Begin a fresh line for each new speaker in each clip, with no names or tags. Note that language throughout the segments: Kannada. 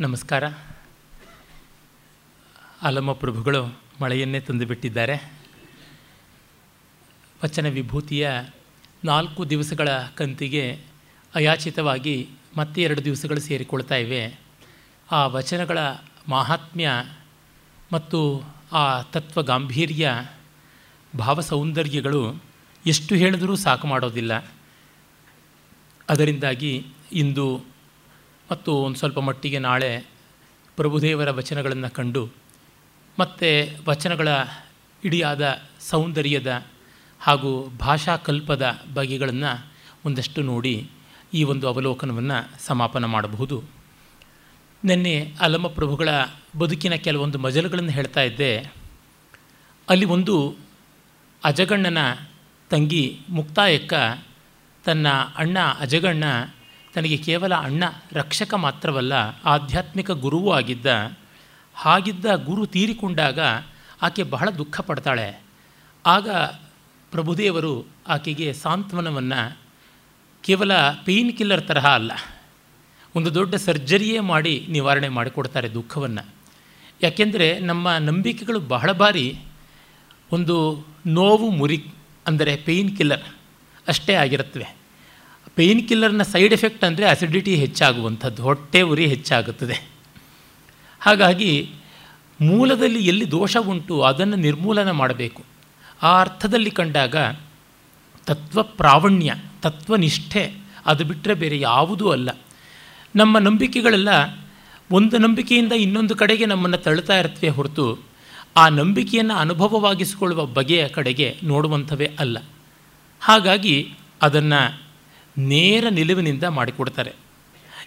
ನಮಸ್ಕಾರ. ಅಲಮ ಪ್ರಭುಗಳು ಮಳೆಯನ್ನೇ ತಂದುಬಿಟ್ಟಿದ್ದಾರೆ. ವಚನ ವಿಭೂತಿಯ ನಾಲ್ಕು ದಿವಸಗಳ ಕಂತಿಗೆ ಅಯಾಚಿತವಾಗಿ ಮತ್ತೆ ಎರಡು ದಿವಸಗಳು ಸೇರಿಕೊಳ್ತಾ ಇವೆ. ಆ ವಚನಗಳ ಮಾಹಾತ್ಮ್ಯ ಮತ್ತು ಆ ತತ್ವ ಗಾಂಭೀರ್ಯ ಭಾವಸೌಂದರ್ಯಗಳು ಎಷ್ಟು ಹೇಳಿದರೂ ಸಾಕು ಮಾಡೋದಿಲ್ಲ. ಅದರಿಂದಾಗಿ ಇಂದು ಮತ್ತು ಒಂದು ಸ್ವಲ್ಪ ಮಟ್ಟಿಗೆ ನಾಳೆ ಪ್ರಭುದೇವರ ವಚನಗಳನ್ನು ಕಂಡು ಮತ್ತು ವಚನಗಳ ಇಡಿಯಾದ ಸೌಂದರ್ಯದ ಹಾಗೂ ಭಾಷಾಕಲ್ಪದ ಬಗೆಗಳನ್ನು ಒಂದಷ್ಟು ನೋಡಿ ಈ ಒಂದು ಅವಲೋಕನವನ್ನು ಸಮಾಪನ ಮಾಡಬಹುದು. ನಿನ್ನೆ ಅಲಮ ಪ್ರಭುಗಳ ಬದುಕಿನ ಕೆಲವೊಂದು ಮಜಲುಗಳನ್ನು ಹೇಳ್ತಾ ಇದ್ದೆ. ಅಲ್ಲಿ ಒಂದು ಅಜಗಣ್ಣನ ತಂಗಿ ಮುಕ್ತಾಯಕ್ಕ ತನ್ನ ಅಣ್ಣ ಅಜಗಣ್ಣ ತನಗೆ ಕೇವಲ ಅಣ್ಣ, ರಕ್ಷಕ ಮಾತ್ರವಲ್ಲ, ಆಧ್ಯಾತ್ಮಿಕ ಗುರುವೂ ಆಗಿದ್ದ, ಹಾಗಿದ್ದ ಗುರು ತೀರಿಕೊಂಡಾಗ ಆಕೆ ಬಹಳ ದುಃಖ ಪಡ್ತಾಳೆ. ಆಗ ಪ್ರಭುದೇವರು ಆಕೆಗೆ ಸಾಂತ್ವನವನ್ನು, ಕೇವಲ ಪೇಯ್ನ್ ಕಿಲ್ಲರ್ ತರಹ ಅಲ್ಲ, ಒಂದು ದೊಡ್ಡ ಸರ್ಜರಿಯೇ ಮಾಡಿ ನಿವಾರಣೆ ಮಾಡಿಕೊಡ್ತಾರೆ ದುಃಖವನ್ನು. ಯಾಕೆಂದರೆ ನಮ್ಮ ನಂಬಿಕೆಗಳು ಬಹಳ ಬಾರಿ ಒಂದು ನೋವು ಮುರಿ, ಅಂದರೆ ಪೇಯ್ನ್ ಕಿಲ್ಲರ್ ಅಷ್ಟೇ ಆಗಿರುತ್ತವೆ. ಪೇಯ್ನ್ ಕಿಲ್ಲರ್ನ ಸೈಡ್ ಎಫೆಕ್ಟ್ ಅಂದರೆ ಅಸಿಡಿಟಿ ಹೆಚ್ಚಾಗುವಂಥದ್ದು, ಹೊಟ್ಟೆ ಉರಿ ಹೆಚ್ಚಾಗುತ್ತದೆ. ಹಾಗಾಗಿ ಮೂಲದಲ್ಲಿ ಎಲ್ಲಿ ದೋಷ ಉಂಟು ಅದನ್ನು ನಿರ್ಮೂಲನ ಮಾಡಬೇಕು. ಆ ಅರ್ಥದಲ್ಲಿ ಕಂಡಾಗ ತತ್ವ ಪ್ರಾವಣ್ಯ ತತ್ವನಿಷ್ಠೆ ಅದು ಬಿಟ್ಟರೆ ಬೇರೆ ಯಾವುದೂ ಅಲ್ಲ. ನಮ್ಮ ನಂಬಿಕೆಗಳೆಲ್ಲ ಒಂದು ನಂಬಿಕೆಯಿಂದ ಇನ್ನೊಂದು ಕಡೆಗೆ ನಮ್ಮನ್ನು ತಳ್ಳುತ್ತಾ ಇರ್ತವೆ ಹೊರತು ಆ ನಂಬಿಕೆಯನ್ನು ಅನುಭವವಾಗಿಸಿಕೊಳ್ಳುವ ಬಗೆಯ ಕಡೆಗೆ ನೋಡುವಂಥವೇ ಅಲ್ಲ. ಹಾಗಾಗಿ ಅದನ್ನು ನೇರ ನಿಲುವಿನಿಂದ ಮಾಡಿಕೊಡ್ತಾರೆ.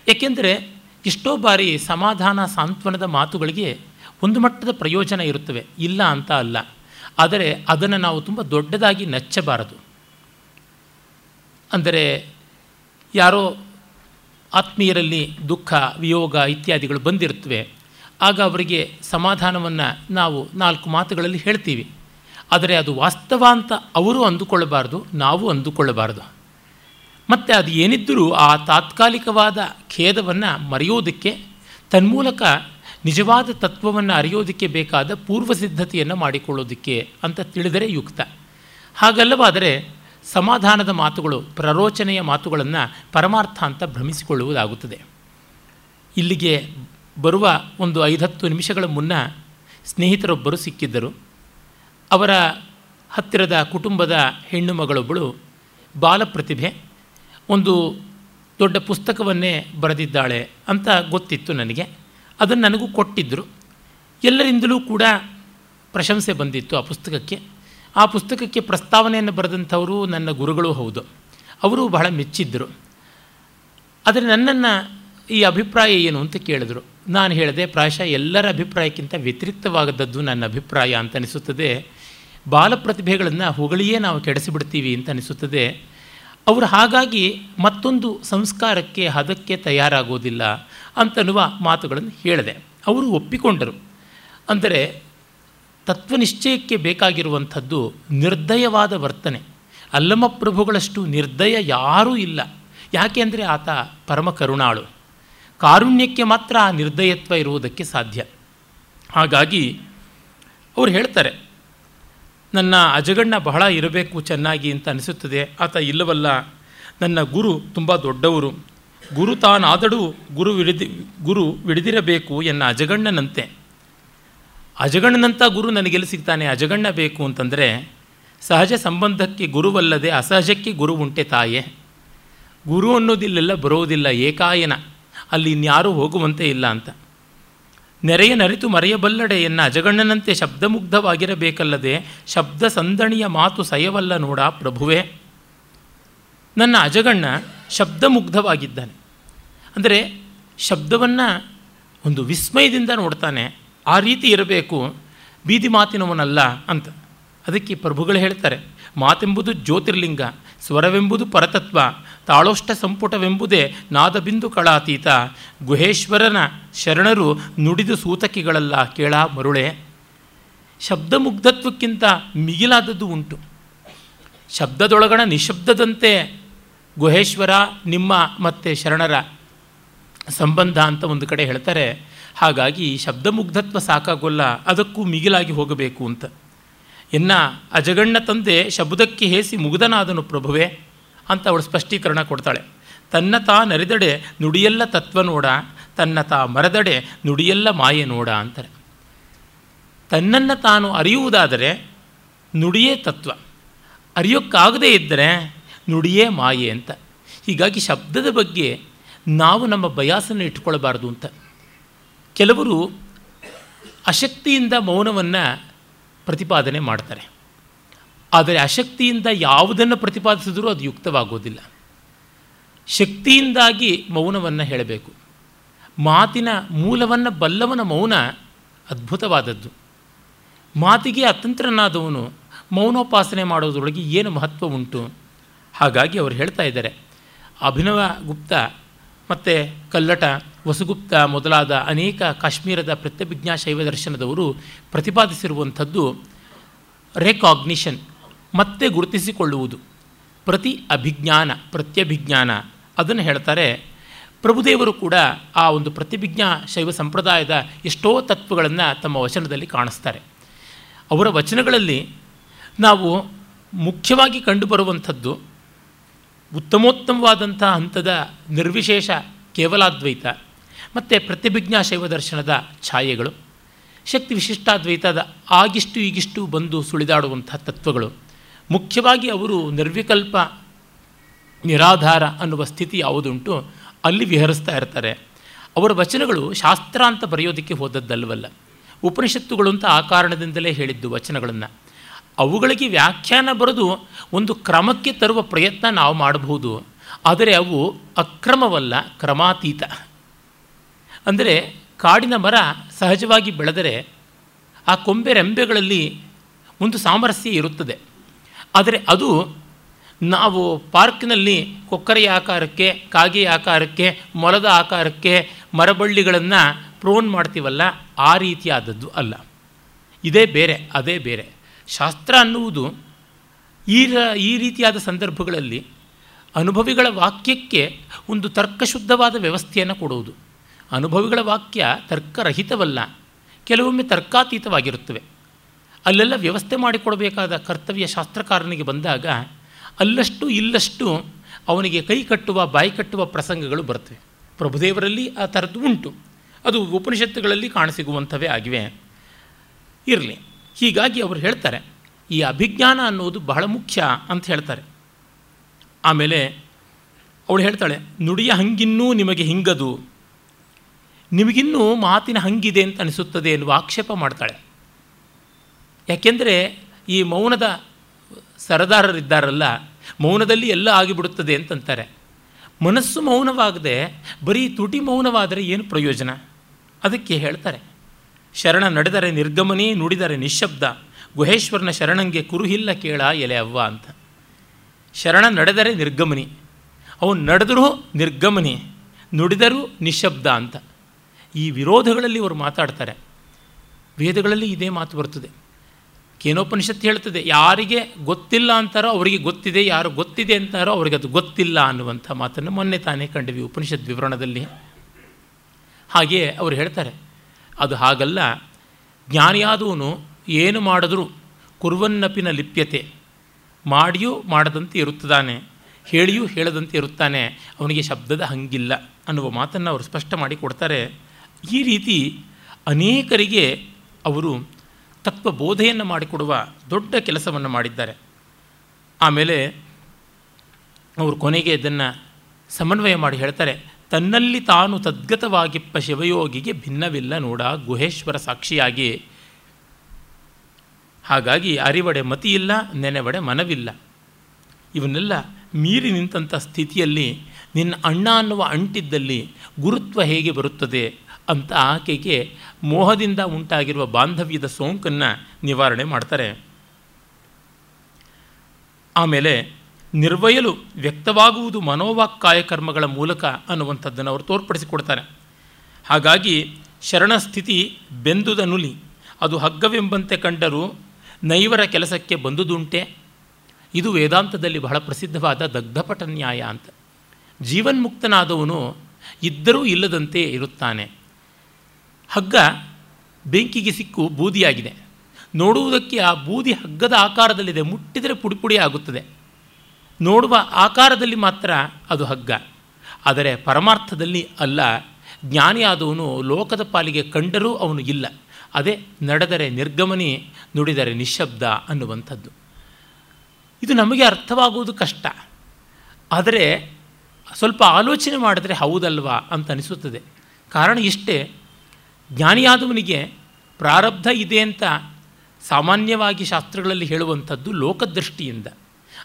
ಏಕೆಂದರೆ ಎಷ್ಟೋ ಬಾರಿ ಸಮಾಧಾನ ಸಾಂತ್ವನದ ಮಾತುಗಳಿಗೆ ಒಂದು ಮಟ್ಟದ ಪ್ರಯೋಜನ ಇರುತ್ತವೆ. ಇಲ್ಲ ಅಂತ ಅಲ್ಲ. ಆದರೆ ಅದನ್ನು ನಾವು ತುಂಬ ದೊಡ್ಡದಾಗಿ ನಚ್ಚಬಾರದು. ಅಂದರೆ ಯಾರೋ ಆತ್ಮೀಯರಲ್ಲಿ ದುಃಖ, ವಿಯೋಗ ಇತ್ಯಾದಿಗಳು ಬಂದಿರುತ್ತವೆ. ಆಗ ಅವರಿಗೆ ಸಮಾಧಾನವನ್ನು ನಾವು ನಾಲ್ಕು ಮಾತುಗಳಲ್ಲಿ ಹೇಳ್ತೀವಿ. ಆದರೆ ಅದು ವಾಸ್ತವ ಅಂತ ಅವರು ಅಂದುಕೊಳ್ಳಬಾರ್ದು, ನಾವು ಅಂದುಕೊಳ್ಳಬಾರ್ದು. ಮತ್ತು ಅದು ಏನಿದ್ದರೂ ಆ ತಾತ್ಕಾಲಿಕವಾದ ಖೇದವನ್ನು ಮರೆಯೋದಕ್ಕೆ ತನ್ಮೂಲಕ ನಿಜವಾದ ತತ್ವವನ್ನು ಅರಿಯೋದಕ್ಕೆ ಬೇಕಾದ ಪೂರ್ವ ಸಿದ್ಧತೆಯನ್ನು ಮಾಡಿಕೊಳ್ಳೋದಕ್ಕೆ ಅಂತ ತಿಳಿದರೆ ಯುಕ್ತ. ಹಾಗಲ್ಲವಾದರೆ ಸಮಾಧಾನದ ಮಾತುಗಳು, ಪ್ರರೋಚನೆಯ ಮಾತುಗಳನ್ನು ಪರಮಾರ್ಥ ಅಂತ ಭ್ರಮಿಸಿಕೊಳ್ಳುವುದಾಗುತ್ತದೆ. ಇಲ್ಲಿಗೆ ಬರುವ ಒಂದು ಐದತ್ತು ನಿಮಿಷಗಳ ಮುನ್ನ ಸ್ನೇಹಿತರೊಬ್ಬರು ಸಿಕ್ಕಿದ್ದರು. ಅವರ ಹತ್ತಿರದ ಕುಟುಂಬದ ಹೆಣ್ಣು ಮಗಳೊಬ್ಬಳು ಬಾಲಪ್ರತಿಭೆ ಒಂದು ದೊಡ್ಡ ಪುಸ್ತಕವನ್ನೇ ಬರೆದಿದ್ದಾಳೆ ಅಂತ ಗೊತ್ತಿತ್ತು ನನಗೆ. ಅದನ್ನು ನನಗೂ ಕೊಟ್ಟಿದ್ದರು ಎಲ್ಲರಿಂದಲೂ ಕೂಡ ಪ್ರಶಂಸೆ ಬಂದಿತ್ತು ಆ ಪುಸ್ತಕಕ್ಕೆ. ಆ ಪುಸ್ತಕಕ್ಕೆ ಪ್ರಸ್ತಾವನೆಯನ್ನು ಬರೆದಂಥವರು ನನ್ನ ಗುರುಗಳು ಹೌದು. ಅವರು ಬಹಳ ಮೆಚ್ಚಿದ್ದರು ಆದರೆ ನನ್ನನ್ನು ಈ ಅಭಿಪ್ರಾಯ ಏನು ಅಂತ ಕೇಳಿದರು. ನಾನು ಹೇಳಿದೆ, ಪ್ರಾಯಶಃ ಎಲ್ಲರ ಅಭಿಪ್ರಾಯಕ್ಕಿಂತ ವ್ಯತಿರಿಕ್ತವಾದದ್ದು ನನ್ನ ಅಭಿಪ್ರಾಯ ಅಂತ ಅನಿಸುತ್ತದೆ. ಬಾಲಪ್ರತಿಭೆಗಳನ್ನು ಹೊಗಳಿಯೇ ನಾವು ಕೆಡಿಸಿಬಿಡ್ತೀವಿ ಅಂತ ಅನಿಸುತ್ತದೆ. ಅವರು ಹಾಗಾಗಿ ಮತ್ತೊಂದು ಸಂಸ್ಕಾರಕ್ಕೆ, ಹದಕ್ಕೆ ತಯಾರಾಗೋದಿಲ್ಲ ಅಂತನ್ನುವ ಮಾತುಗಳನ್ನು ಹೇಳಿದೆ. ಅವರು ಒಪ್ಪಿಕೊಂಡರು. ಅಂದರೆ ತತ್ವನಿಶ್ಚಯಕ್ಕೆ ಬೇಕಾಗಿರುವಂಥದ್ದು ನಿರ್ದಯವಾದ ವರ್ತನೆ. ಅಲ್ಲಮ ಪ್ರಭುಗಳಷ್ಟು ನಿರ್ದಯ ಯಾರೂ ಇಲ್ಲ. ಯಾಕೆ ಅಂದರೆ ಆತ ಪರಮ ಕರುಣಾಳು. ಕಾರುಣ್ಯಕ್ಕೆ ಮಾತ್ರ ಆ ನಿರ್ದಯತ್ವ ಇರುವುದಕ್ಕೆ ಸಾಧ್ಯ. ಹಾಗಾಗಿ ಅವರು ಹೇಳ್ತಾರೆ ನನ್ನ ಅಜಗಣ್ಣ ಬಹಳ ಇರಬೇಕು ಚೆನ್ನಾಗಿ ಅಂತ ಅನಿಸುತ್ತದೆ. ಆತ ಇಲ್ಲವಲ್ಲ, ನನ್ನ ಗುರು ತುಂಬ ದೊಡ್ಡವರು. ಗುರು ತಾನಾದಡು ಗುರು ವಿಡಿದಿ, ಗುರು ವಿಡಿದಿರಬೇಕು ಎನ್ನ ಅಜಗಣ್ಣನಂತೆ. ಅಜಗಣ್ಣನಂಥ ಗುರು ನನಗೆಲ್ಲಿ ಸಿಗ್ತಾನೆ? ಅಜಗಣ್ಣ ಬೇಕು ಅಂತಂದರೆ, ಸಹಜ ಸಂಬಂಧಕ್ಕೆ ಗುರುವಲ್ಲದೆ ಅಸಹಜಕ್ಕೆ ಗುರು ಉಂಟೆ ತಾಯೇ. ಗುರು ಅನ್ನೋದಿಲ್ಲೆಲ್ಲ ಬರೋದಿಲ್ಲ ಏಕಾಯನ. ಅಲ್ಲಿ ಇನ್ಯಾರೂ ಹೋಗುವಂತೆ ಇಲ್ಲ ಅಂತ. ನೆರೆಯ ನರಿತು ಮರೆಯಬಲ್ಲಡೆ ಎನ್ನ ಅಜಗಣ್ಣನಂತೆ ಶಬ್ದಮುಗ್ಧವಾಗಿರಬೇಕಲ್ಲದೆ ಶಬ್ದ ಸಂದಣಿಯ ಮಾತು ಸಯವಲ್ಲ ನೋಡ ಪ್ರಭುವೆ. ನನ್ನ ಅಜಗಣ್ಣ ಶಬ್ದಮುಗ್ಧವಾಗಿದ್ದಾನೆ. ಅಂದರೆ ಶಬ್ದವನ್ನು ಒಂದು ವಿಸ್ಮಯದಿಂದ ನೋಡ್ತಾನೆ, ಆ ರೀತಿ ಇರಬೇಕು, ಬೀದಿ ಮಾತಿನವನಲ್ಲ ಅಂತ. ಅದಕ್ಕೆ ಪ್ರಭುಗಳು ಹೇಳ್ತಾರೆ. ಮಾತೆಂಬುದು ಜ್ಯೋತಿರ್ಲಿಂಗ, ಸ್ವರವೆಂಬುದು ಪರತತ್ವ, ತಾಳೋಷ್ಟ ಸಂಪುಟವೆಂಬುದೇ ನಾದಬಿಂದು ಕಳಾತೀತ. ಗುಹೇಶ್ವರನ ಶರಣರು ನುಡಿದು ಸೂತಕಿಗಳಲ್ಲ ಕೇಳ ಮರುಳೆ. ಶಬ್ದಮುಗ್ಧತ್ವಕ್ಕಿಂತ ಮಿಗಿಲಾದದ್ದು ಉಂಟು. ಶಬ್ದದೊಳಗಣ ನಿಶಬ್ದದಂತೆ ಗುಹೇಶ್ವರ, ನಿಮ್ಮ ಮತ್ತು ಶರಣರ ಸಂಬಂಧ ಅಂತ ಒಂದು ಕಡೆ ಹೇಳ್ತಾರೆ. ಹಾಗಾಗಿ ಶಬ್ದಮುಗ್ಧತ್ವ ಸಾಕಾಗೋಲ್ಲ, ಅದಕ್ಕೂ ಮಿಗಿಲಾಗಿ ಹೋಗಬೇಕು ಅಂತ. ಎನ್ನ ಅಜಗಣ್ಣ ತಂದೆ ಶಬ್ದಕ್ಕೆ ಹೇಸಿ ಮುಗ್ಧನಾದನು ಪ್ರಭುವೆ ಅಂತ ಅವಳು ಸ್ಪಷ್ಟೀಕರಣ ಕೊಡ್ತಾಳೆ. ತನ್ನ ತಾ ನರಿದಡೆ ನುಡಿಯೆಲ್ಲ ತತ್ವ ನೋಡ, ತನ್ನ ತಾ ಮರದಡೆ ನುಡಿಯೆಲ್ಲ ಮಾಯೆ ನೋಡ ಅಂತಾರೆ. ತನ್ನನ್ನು ತಾನು ಅರಿಯುವುದಾದರೆ ನುಡಿಯೇ ತತ್ವ. ಅರಿಯೋಕ್ಕಾಗದೇ ಇದ್ದರೆ ನುಡಿಯೇ ಮಾಯೆ ಅಂತ. ಹೀಗಾಗಿ ಶಬ್ದದ ಬಗ್ಗೆ ನಾವು ನಮ್ಮ ಬಯಾಸನ್ನು ಇಟ್ಕೊಳ್ಬಾರ್ದು ಅಂತ. ಕೆಲವರು ಅಶಕ್ತಿಯಿಂದ ಮೌನವನ್ನು ಪ್ರತಿಪಾದನೆ ಮಾಡ್ತಾರೆ. ಆದರೆ ಅಶಕ್ತಿಯಿಂದ ಯಾವುದನ್ನು ಪ್ರತಿಪಾದಿಸಿದರೂ ಅದು ಯುಕ್ತವಾಗೋದಿಲ್ಲ ಶಕ್ತಿಯಿಂದಾಗಿ ಮೌನವನ್ನು ಹೇಳಬೇಕು. ಮಾತಿನ ಮೂಲವನ್ನು ಬಲ್ಲವನ ಮೌನ ಅದ್ಭುತವಾದದ್ದು. ಮಾತಿಗೆ ಅತಂತ್ರನಾದವನು ಮೌನೋಪಾಸನೆ ಮಾಡೋದ್ರೊಳಗೆ ಏನು ಮಹತ್ವ ಉಂಟು? ಹಾಗಾಗಿ ಅವರು ಹೇಳ್ತಾ ಇದ್ದಾರೆ. ಅಭಿನವ ಗುಪ್ತ ಮತ್ತು ಕಲ್ಲಟ ವಸುಗುಪ್ತ ಮೊದಲಾದ ಅನೇಕ ಕಾಶ್ಮೀರದ ಪ್ರತ್ಯಭಿಜ್ಞಾ ಶೈವ ದರ್ಶನದವರು ಪ್ರತಿಪಾದಿಸಿರುವಂಥದ್ದು ರೆಕಾಗ್ನಿಷನ್, ಮತ್ತೆ ಗುರುತಿಸಿಕೊಳ್ಳುವುದು. ಪ್ರತಿ ಅಭಿಜ್ಞಾನ, ಪ್ರತ್ಯಭಿಜ್ಞಾನ, ಅದನ್ನು ಹೇಳ್ತಾರೆ. ಪ್ರಭುದೇವರು ಕೂಡ ಆ ಒಂದು ಪ್ರತಿಭಿಜ್ಞಾ ಶೈವ ಸಂಪ್ರದಾಯದ ಎಷ್ಟೋ ತತ್ವಗಳನ್ನು ತಮ್ಮ ವಚನದಲ್ಲಿ ಕಾಣಿಸ್ತಾರೆ. ಅವರ ವಚನಗಳಲ್ಲಿ ನಾವು ಮುಖ್ಯವಾಗಿ ಕಂಡುಬರುವಂಥದ್ದು ಉತ್ತಮೋತ್ತಮವಾದಂಥ ಹಂತದ ನಿರ್ವಿಶೇಷ ಕೇವಲಾದ್ವೈತ ಮತ್ತು ಪ್ರತಿಭಿಜ್ಞಾ ಶೈವ ದರ್ಶನದ ಛಾಯೆಗಳು, ಶಕ್ತಿ ವಿಶಿಷ್ಟಾದ್ವೈತದ ಆಗಿಷ್ಟು ಈಗಿಷ್ಟು ಬಂದು ಸುಳಿದಾಡುವಂಥ ತತ್ವಗಳು. ಮುಖ್ಯವಾಗಿ ಅವರು ನಿರ್ವಿಕಲ್ಪ, ನಿರಾಧಾರ ಅನ್ನುವ ಸ್ಥಿತಿ ಯಾವುದುಂಟು ಅಲ್ಲಿ ವಿಹರಿಸ್ತಾ ಇರ್ತಾರೆ. ಅವರ ವಚನಗಳು ಶಾಸ್ತ್ರ ಅಂತ ಬರೆಯೋದಕ್ಕೆ ಹೋದದ್ದಲ್ವಲ್ಲ. ಉಪನಿಷತ್ತುಗಳು ಅಂತ ಆ ಕಾರಣದಿಂದಲೇ ಹೇಳಿದ್ದು ವಚನಗಳನ್ನು. ಅವುಗಳಿಗೆ ವ್ಯಾಖ್ಯಾನ ಬರೆದು ಒಂದು ಕ್ರಮಕ್ಕೆ ತರುವ ಪ್ರಯತ್ನ ನಾವು ಮಾಡಬಹುದು. ಆದರೆ ಅವು ಅಕ್ರಮವಲ್ಲ, ಕ್ರಮಾತೀತ. ಅಂದರೆ ಕಾಡಿನ ಮರ ಸಹಜವಾಗಿ ಬೆಳೆದರೆ ಆ ಕೊಂಬೆ ರೆಂಬೆಗಳಲ್ಲಿ ಒಂದು ಸಾಮರಸ್ಯ ಇರುತ್ತದೆ. ಆದರೆ ಅದು ನಾವು ಪಾರ್ಕ್ನಲ್ಲಿ ಕೊಕ್ಕರೆಯ ಆಕಾರಕ್ಕೆ, ಕಾಗೆಯ ಆಕಾರಕ್ಕೆ, ಮೊಲದ ಆಕಾರಕ್ಕೆ ಮರಬಳ್ಳಿಗಳನ್ನು ಪ್ರೋನ್ ಮಾಡ್ತೀವಲ್ಲ, ಆ ರೀತಿಯಾದದ್ದು ಅಲ್ಲ. ಇದೇ ಬೇರೆ, ಅದೇ ಬೇರೆ. ಶಾಸ್ತ್ರ ಅನ್ನುವುದು ಈ ಈ ರೀತಿಯಾದ ಸಂದರ್ಭಗಳಲ್ಲಿ ಅನುಭವಿಗಳ ವಾಕ್ಯಕ್ಕೆ ಒಂದು ತರ್ಕಶುದ್ಧವಾದ ವ್ಯವಸ್ಥೆಯನ್ನು ಕೊಡುವುದು. ಅನುಭವಿಗಳ ವಾಕ್ಯ ತರ್ಕರಹಿತವಲ್ಲ, ಕೆಲವೊಮ್ಮೆ ತರ್ಕಾತೀತವಾಗಿರುತ್ತವೆ. ಅಲ್ಲೆಲ್ಲ ವ್ಯವಸ್ಥೆ ಮಾಡಿಕೊಡಬೇಕಾದ ಕರ್ತವ್ಯ ಶಾಸ್ತ್ರಕಾರನಿಗೆ ಬಂದಾಗ, ಅಲ್ಲಷ್ಟು ಇಲ್ಲಷ್ಟು ಅವನಿಗೆ ಕೈ ಕಟ್ಟುವ, ಬಾಯಿ ಕಟ್ಟುವ ಪ್ರಸಂಗಗಳು ಬರ್ತವೆ ಪ್ರಭುದೇವರಲ್ಲಿ ಆ ಥರದ್ದು ಉಂಟು. ಅದು ಉಪನಿಷತ್ತುಗಳಲ್ಲಿ ಕಾಣಸಿಗುವಂಥವೇ ಆಗಿವೆ. ಇರಲಿ. ಹೀಗಾಗಿ ಅವರು ಹೇಳ್ತಾರೆ, ಈ ಅಭಿಜ್ಞಾನ ಅನ್ನೋದು ಬಹಳ ಮುಖ್ಯ ಅಂತ ಹೇಳ್ತಾರೆ. ಆಮೇಲೆ ಅವಳು ಹೇಳ್ತಾಳೆ, ನುಡಿಯ ಹಂಗಿನ್ನೂ ನಿಮಗೆ ಹಿಂಗದು. ನಿಮಗಿನ್ನೂ ಮಾತಿನ ಹಂಗಿದೆ ಅಂತ ಅನಿಸುತ್ತದೆ ಎನ್ನುವ ಆಕ್ಷೇಪ ಮಾಡ್ತಾಳೆ. ಯಾಕೆಂದರೆ ಈ ಮೌನದ ಸರದಾರರಿದ್ದಾರಲ್ಲ, ಮೌನದಲ್ಲಿ ಎಲ್ಲ ಆಗಿಬಿಡುತ್ತದೆ ಅಂತಂತಾರೆ. ಮನಸ್ಸು ಮೌನವಾಗದೆ, ಬರೀ ತುಟಿ ಮೌನವಾದರೆ ಏನು ಪ್ರಯೋಜನ? ಅದಕ್ಕೆ ಹೇಳ್ತಾರೆ, ಶರಣ ನಡೆದರೆ ನಿರ್ಗಮನೇ, ನುಡಿದರೆ ನಿಶ್ಶಬ್ದ, ಗುಹೇಶ್ವರನ ಶರಣಂಗೆ ಕುರುಹಿಲ್ಲ ಕೇಳ ಎಲೆ ಅವ್ವ ಅಂತ. ಶರಣ ನಡೆದರೆ ನಿರ್ಗಮನಿ, ಅವನು ನಡೆದರೂ ನಿರ್ಗಮನಿ, ನುಡಿದರೂ ನಿಶಬ್ದ ಅಂತ. ಈ ವಿರೋಧಗಳಲ್ಲಿ ಅವರು ಮಾತಾಡ್ತಾರೆ. ವೇದಗಳಲ್ಲಿ ಇದೇ ಮಾತು ಬರ್ತದೆ. ಕೇನೋಪನಿಷತ್ತು ಹೇಳ್ತದೆ, ಯಾರಿಗೆ ಗೊತ್ತಿಲ್ಲ ಅಂತಾರೋ ಅವರಿಗೆ ಗೊತ್ತಿದೆ, ಯಾರು ಗೊತ್ತಿದೆ ಅಂತಾರೋ ಅವರಿಗೆ ಅದು ಗೊತ್ತಿಲ್ಲ ಅನ್ನುವಂಥ ಮಾತನ್ನು ಮೊನ್ನೆ ತಾನೇ ಕಂಡಿವಿ ಉಪನಿಷತ್ ವಿವರಣದಲ್ಲಿ. ಹಾಗೆಯೇ ಅವರು ಹೇಳ್ತಾರೆ, ಅದು ಹಾಗಲ್ಲ, ಜ್ಞಾನಿಯಾದವನು ಏನು ಮಾಡಿದ್ರೂ ಕುರುವನ್ನಪಿನ ಲಿಪ್ಯತೆ, ಮಾಡಿಯೂ ಮಾಡದಂತೆ ಇರುತ್ತದಾನೆ, ಹೇಳಿಯೂ ಹೇಳದಂತೆ ಇರುತ್ತಾನೆ, ಅವನಿಗೆ ಶಬ್ದದ ಹಂಗಿಲ್ಲ ಅನ್ನುವ ಮಾತನ್ನು ಅವರು ಸ್ಪಷ್ಟ ಮಾಡಿ ಕೊಡ್ತಾರೆ. ಈ ರೀತಿ ಅನೇಕರಿಗೆ ಅವರು ತತ್ವ ಬೋಧೆಯನ್ನು ಮಾಡಿಕೊಡುವ ದೊಡ್ಡ ಕೆಲಸವನ್ನು ಮಾಡಿದ್ದಾರೆ. ಆಮೇಲೆ ಅವರು ಕೊನೆಗೆ ಇದನ್ನು ಸಮನ್ವಯ ಮಾಡಿ ಹೇಳ್ತಾರೆ, ತನ್ನಲ್ಲಿ ತಾನು ತದ್ಗತವಾಗಿಪ್ಪ ಶಿವಯೋಗಿಗೆ ಭಿನ್ನವಿಲ್ಲ ನೋಡ, ಗುಹೇಶ್ವರ ಸಾಕ್ಷಿಯಾಗಿ. ಹಾಗಾಗಿ ಅರಿವಡೆ ಮತಿಯಿಲ್ಲ, ನೆನೆವಡೆ ಮನವಿಲ್ಲ. ಇವನ್ನೆಲ್ಲ ಮೀರಿ ನಿಂತಹ ಸ್ಥಿತಿಯಲ್ಲಿ ನಿನ್ನ ಅಣ್ಣ ಅನ್ನುವ ಅಂಟಿದ್ದಲ್ಲಿ ಗುರುತ್ವ ಹೇಗೆ ಬರುತ್ತದೆ? ಅಂತ ಆಕೆಗೆ ಮೋಹದಿಂದ ಉಂಟಾಗಿರುವ ಬಾಂಧವ್ಯದ ಸೋಂಕನ್ನು ನಿವಾರಣೆ ಮಾಡ್ತಾರೆ. ಆಮೇಲೆ ನಿರ್ವಯಲು ವ್ಯಕ್ತವಾಗುವುದು ಮನೋವಾಕ್ಕಾಯ ಕರ್ಮಗಳ ಮೂಲಕ ಅನ್ನುವಂಥದ್ದನ್ನು ಅವರು ತೋರ್ಪಡಿಸಿಕೊಡ್ತಾರೆ. ಹಾಗಾಗಿ ಶರಣಸ್ಥಿತಿ ಬೆಂದುದ ನುಲಿ, ಅದು ಹಗ್ಗವೆಂಬಂತೆ ಕಂಡರೂ ನೈವರ ಕೆಲಸಕ್ಕೆ ಬಂದುದುಂಟೆ. ಇದು ವೇದಾಂತದಲ್ಲಿ ಬಹಳ ಪ್ರಸಿದ್ಧವಾದ ದಗ್ಧಪಟ ನ್ಯಾಯ ಅಂತ. ಜೀವನ್ಮುಕ್ತನಾದವನು ಇದ್ದರೂ ಇಲ್ಲದಂತೆ ಇರುತ್ತಾನೆ. ಹಗ್ಗ ಬೆಂಕಿಗೆ ಸಿಕ್ಕು ಬೂದಿಯಾಗಿದೆ. ನೋಡುವುದಕ್ಕೆ ಆ ಬೂದಿ ಹಗ್ಗದ ಆಕಾರದಲ್ಲಿದೆ. ಮುಟ್ಟಿದರೆ ಪುಡಿಪುಡಿ ಪುಡಿ ಆಗುತ್ತದೆ. ನೋಡುವ ಆಕಾರದಲ್ಲಿ ಮಾತ್ರ ಅದು ಹಗ್ಗ. ಆದರೆ ಪರಮಾರ್ಥದಲ್ಲಿ ಅಲ್ಲ. ಜ್ಞಾನಿಯಾದವನು ಲೋಕದ ಪಾಲಿಗೆ ಕಂಡರೂ ಅವನು ಇಲ್ಲ. ಅದೇ ನಡೆದರೆ ನಿರ್ಗಮನಿ, ನುಡಿದರೆ ನಿಶಬ್ದ ಅನ್ನುವಂಥದ್ದು. ಇದು ನಮಗೆ ಅರ್ಥವಾಗುವುದು ಕಷ್ಟ. ಆದರೆ ಸ್ವಲ್ಪ ಆಲೋಚನೆ ಮಾಡಿದರೆ ಹೌದಲ್ವಾ ಅಂತ ಅನಿಸುತ್ತದೆ. ಕಾರಣ ಇಷ್ಟೇ. ಜ್ಞಾನಿಯಾದವನಿಗೆ ಪ್ರಾರಬ್ಧ ಇದೆ ಅಂತ ಸಾಮಾನ್ಯವಾಗಿ ಶಾಸ್ತ್ರಗಳಲ್ಲಿ ಹೇಳುವಂಥದ್ದು ಲೋಕದೃಷ್ಟಿಯಿಂದ.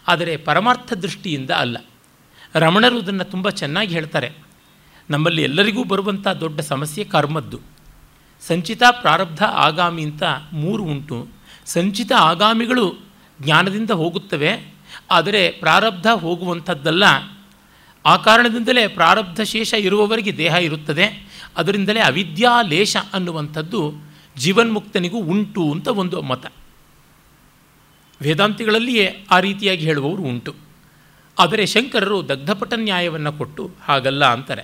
ಆದರೆ ಪರಮಾರ್ಥ ದೃಷ್ಟಿಯಿಂದ ಅಲ್ಲ. ರಮಣರು ಇದನ್ನು ತುಂಬ ಚೆನ್ನಾಗಿ ಹೇಳ್ತಾರೆ. ನಮ್ಮಲ್ಲಿ ಎಲ್ಲರಿಗೂ ಬರುವಂಥ ದೊಡ್ಡ ಸಮಸ್ಯೆ ಕರ್ಮದ್ದು. ಸಂಚಿತ ಪ್ರಾರಬ್ಧ ಆಗಾಮಿ ಅಂತ ಮೂರು ಉಂಟು. ಸಂಚಿತ ಆಗಾಮಿಗಳು ಜ್ಞಾನದಿಂದ ಹೋಗುತ್ತವೆ. ಆದರೆ ಪ್ರಾರಬ್ಧ ಹೋಗುವಂಥದ್ದಲ್ಲ. ಆ ಕಾರಣದಿಂದಲೇ ಪ್ರಾರಬ್ಧ ಶೇಷ ಇರುವವರೆಗೆ ದೇಹ ಇರುತ್ತದೆ. ಅದರಿಂದಲೇ ಅವಿದ್ಯಾಲೇಶ ಅನ್ನುವಂಥದ್ದು ಜೀವನ್ಮುಕ್ತನಿಗೂ ಉಂಟು ಅಂತ ಒಂದು ಮತ. ವೇದಾಂತಿಗಳಲ್ಲಿಯೇ ಆ ರೀತಿಯಾಗಿ ಹೇಳುವವರು ಉಂಟು. ಆದರೆ ಶಂಕರರು ದಗ್ಧಪಟ ನ್ಯಾಯವನ್ನು ಕೊಟ್ಟು ಹಾಗಲ್ಲ ಅಂತಾರೆ.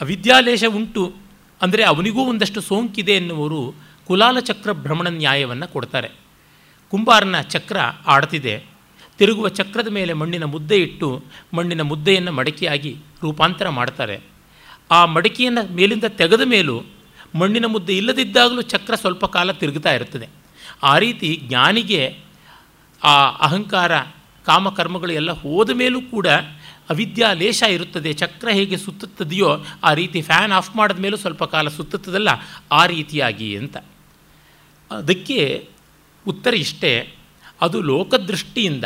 ಅವಿದ್ಯಾಲೇಶ ಉಂಟು ಅಂದರೆ ಅವನಿಗೂ ಒಂದಷ್ಟು ಸೋಂಕಿದೆ ಎನ್ನುವರು ಕುಲಾಲ ಚಕ್ರ ಭ್ರಮಣ ನ್ಯಾಯವನ್ನು ಕೊಡ್ತಾರೆ. ಕುಂಬಾರನ ಚಕ್ರ ಆಡ್ತಿದೆ. ತಿರುಗುವ ಚಕ್ರದ ಮೇಲೆ ಮಣ್ಣಿನ ಮುದ್ದೆ ಇಟ್ಟು ಮಣ್ಣಿನ ಮುದ್ದೆಯನ್ನು ಮಡಕೆಯಾಗಿ ರೂಪಾಂತರ ಮಾಡ್ತಾರೆ. ಆ ಮಡಿಕೆಯನ್ನು ಮೇಲಿಂದ ತೆಗೆದ ಮೇಲೂ ಮಣ್ಣಿನ ಮುದ್ದೆ ಇಲ್ಲದಿದ್ದಾಗಲೂ ಚಕ್ರ ಸ್ವಲ್ಪ ಕಾಲ ತಿರುಗುತ್ತಾ ಇರ್ತದೆ ಆ ರೀತಿ ಜ್ಞಾನಿಗೆ ಆ ಅಹಂಕಾರ, ಕಾಮಕರ್ಮಗಳು ಎಲ್ಲ ಹೋದ ಮೇಲೂ ಕೂಡ ಅವಿದ್ಯಾ ಲೇಷ ಇರುತ್ತದೆ. ಚಕ್ರ ಹೇಗೆ ಸುತ್ತುತ್ತದೆಯೋ ಆ ರೀತಿ ಫ್ಯಾನ್ ಆಫ್ ಮಾಡಿದ ಮೇಲೂ ಸ್ವಲ್ಪ ಕಾಲ ಸುತ್ತುತ್ತದಲ್ಲ, ಆ ರೀತಿಯಾಗಿ ಅಂತ. ಅದಕ್ಕೆ ಉತ್ತರ ಇಷ್ಟೇ, ಅದು ಲೋಕದೃಷ್ಟಿಯಿಂದ.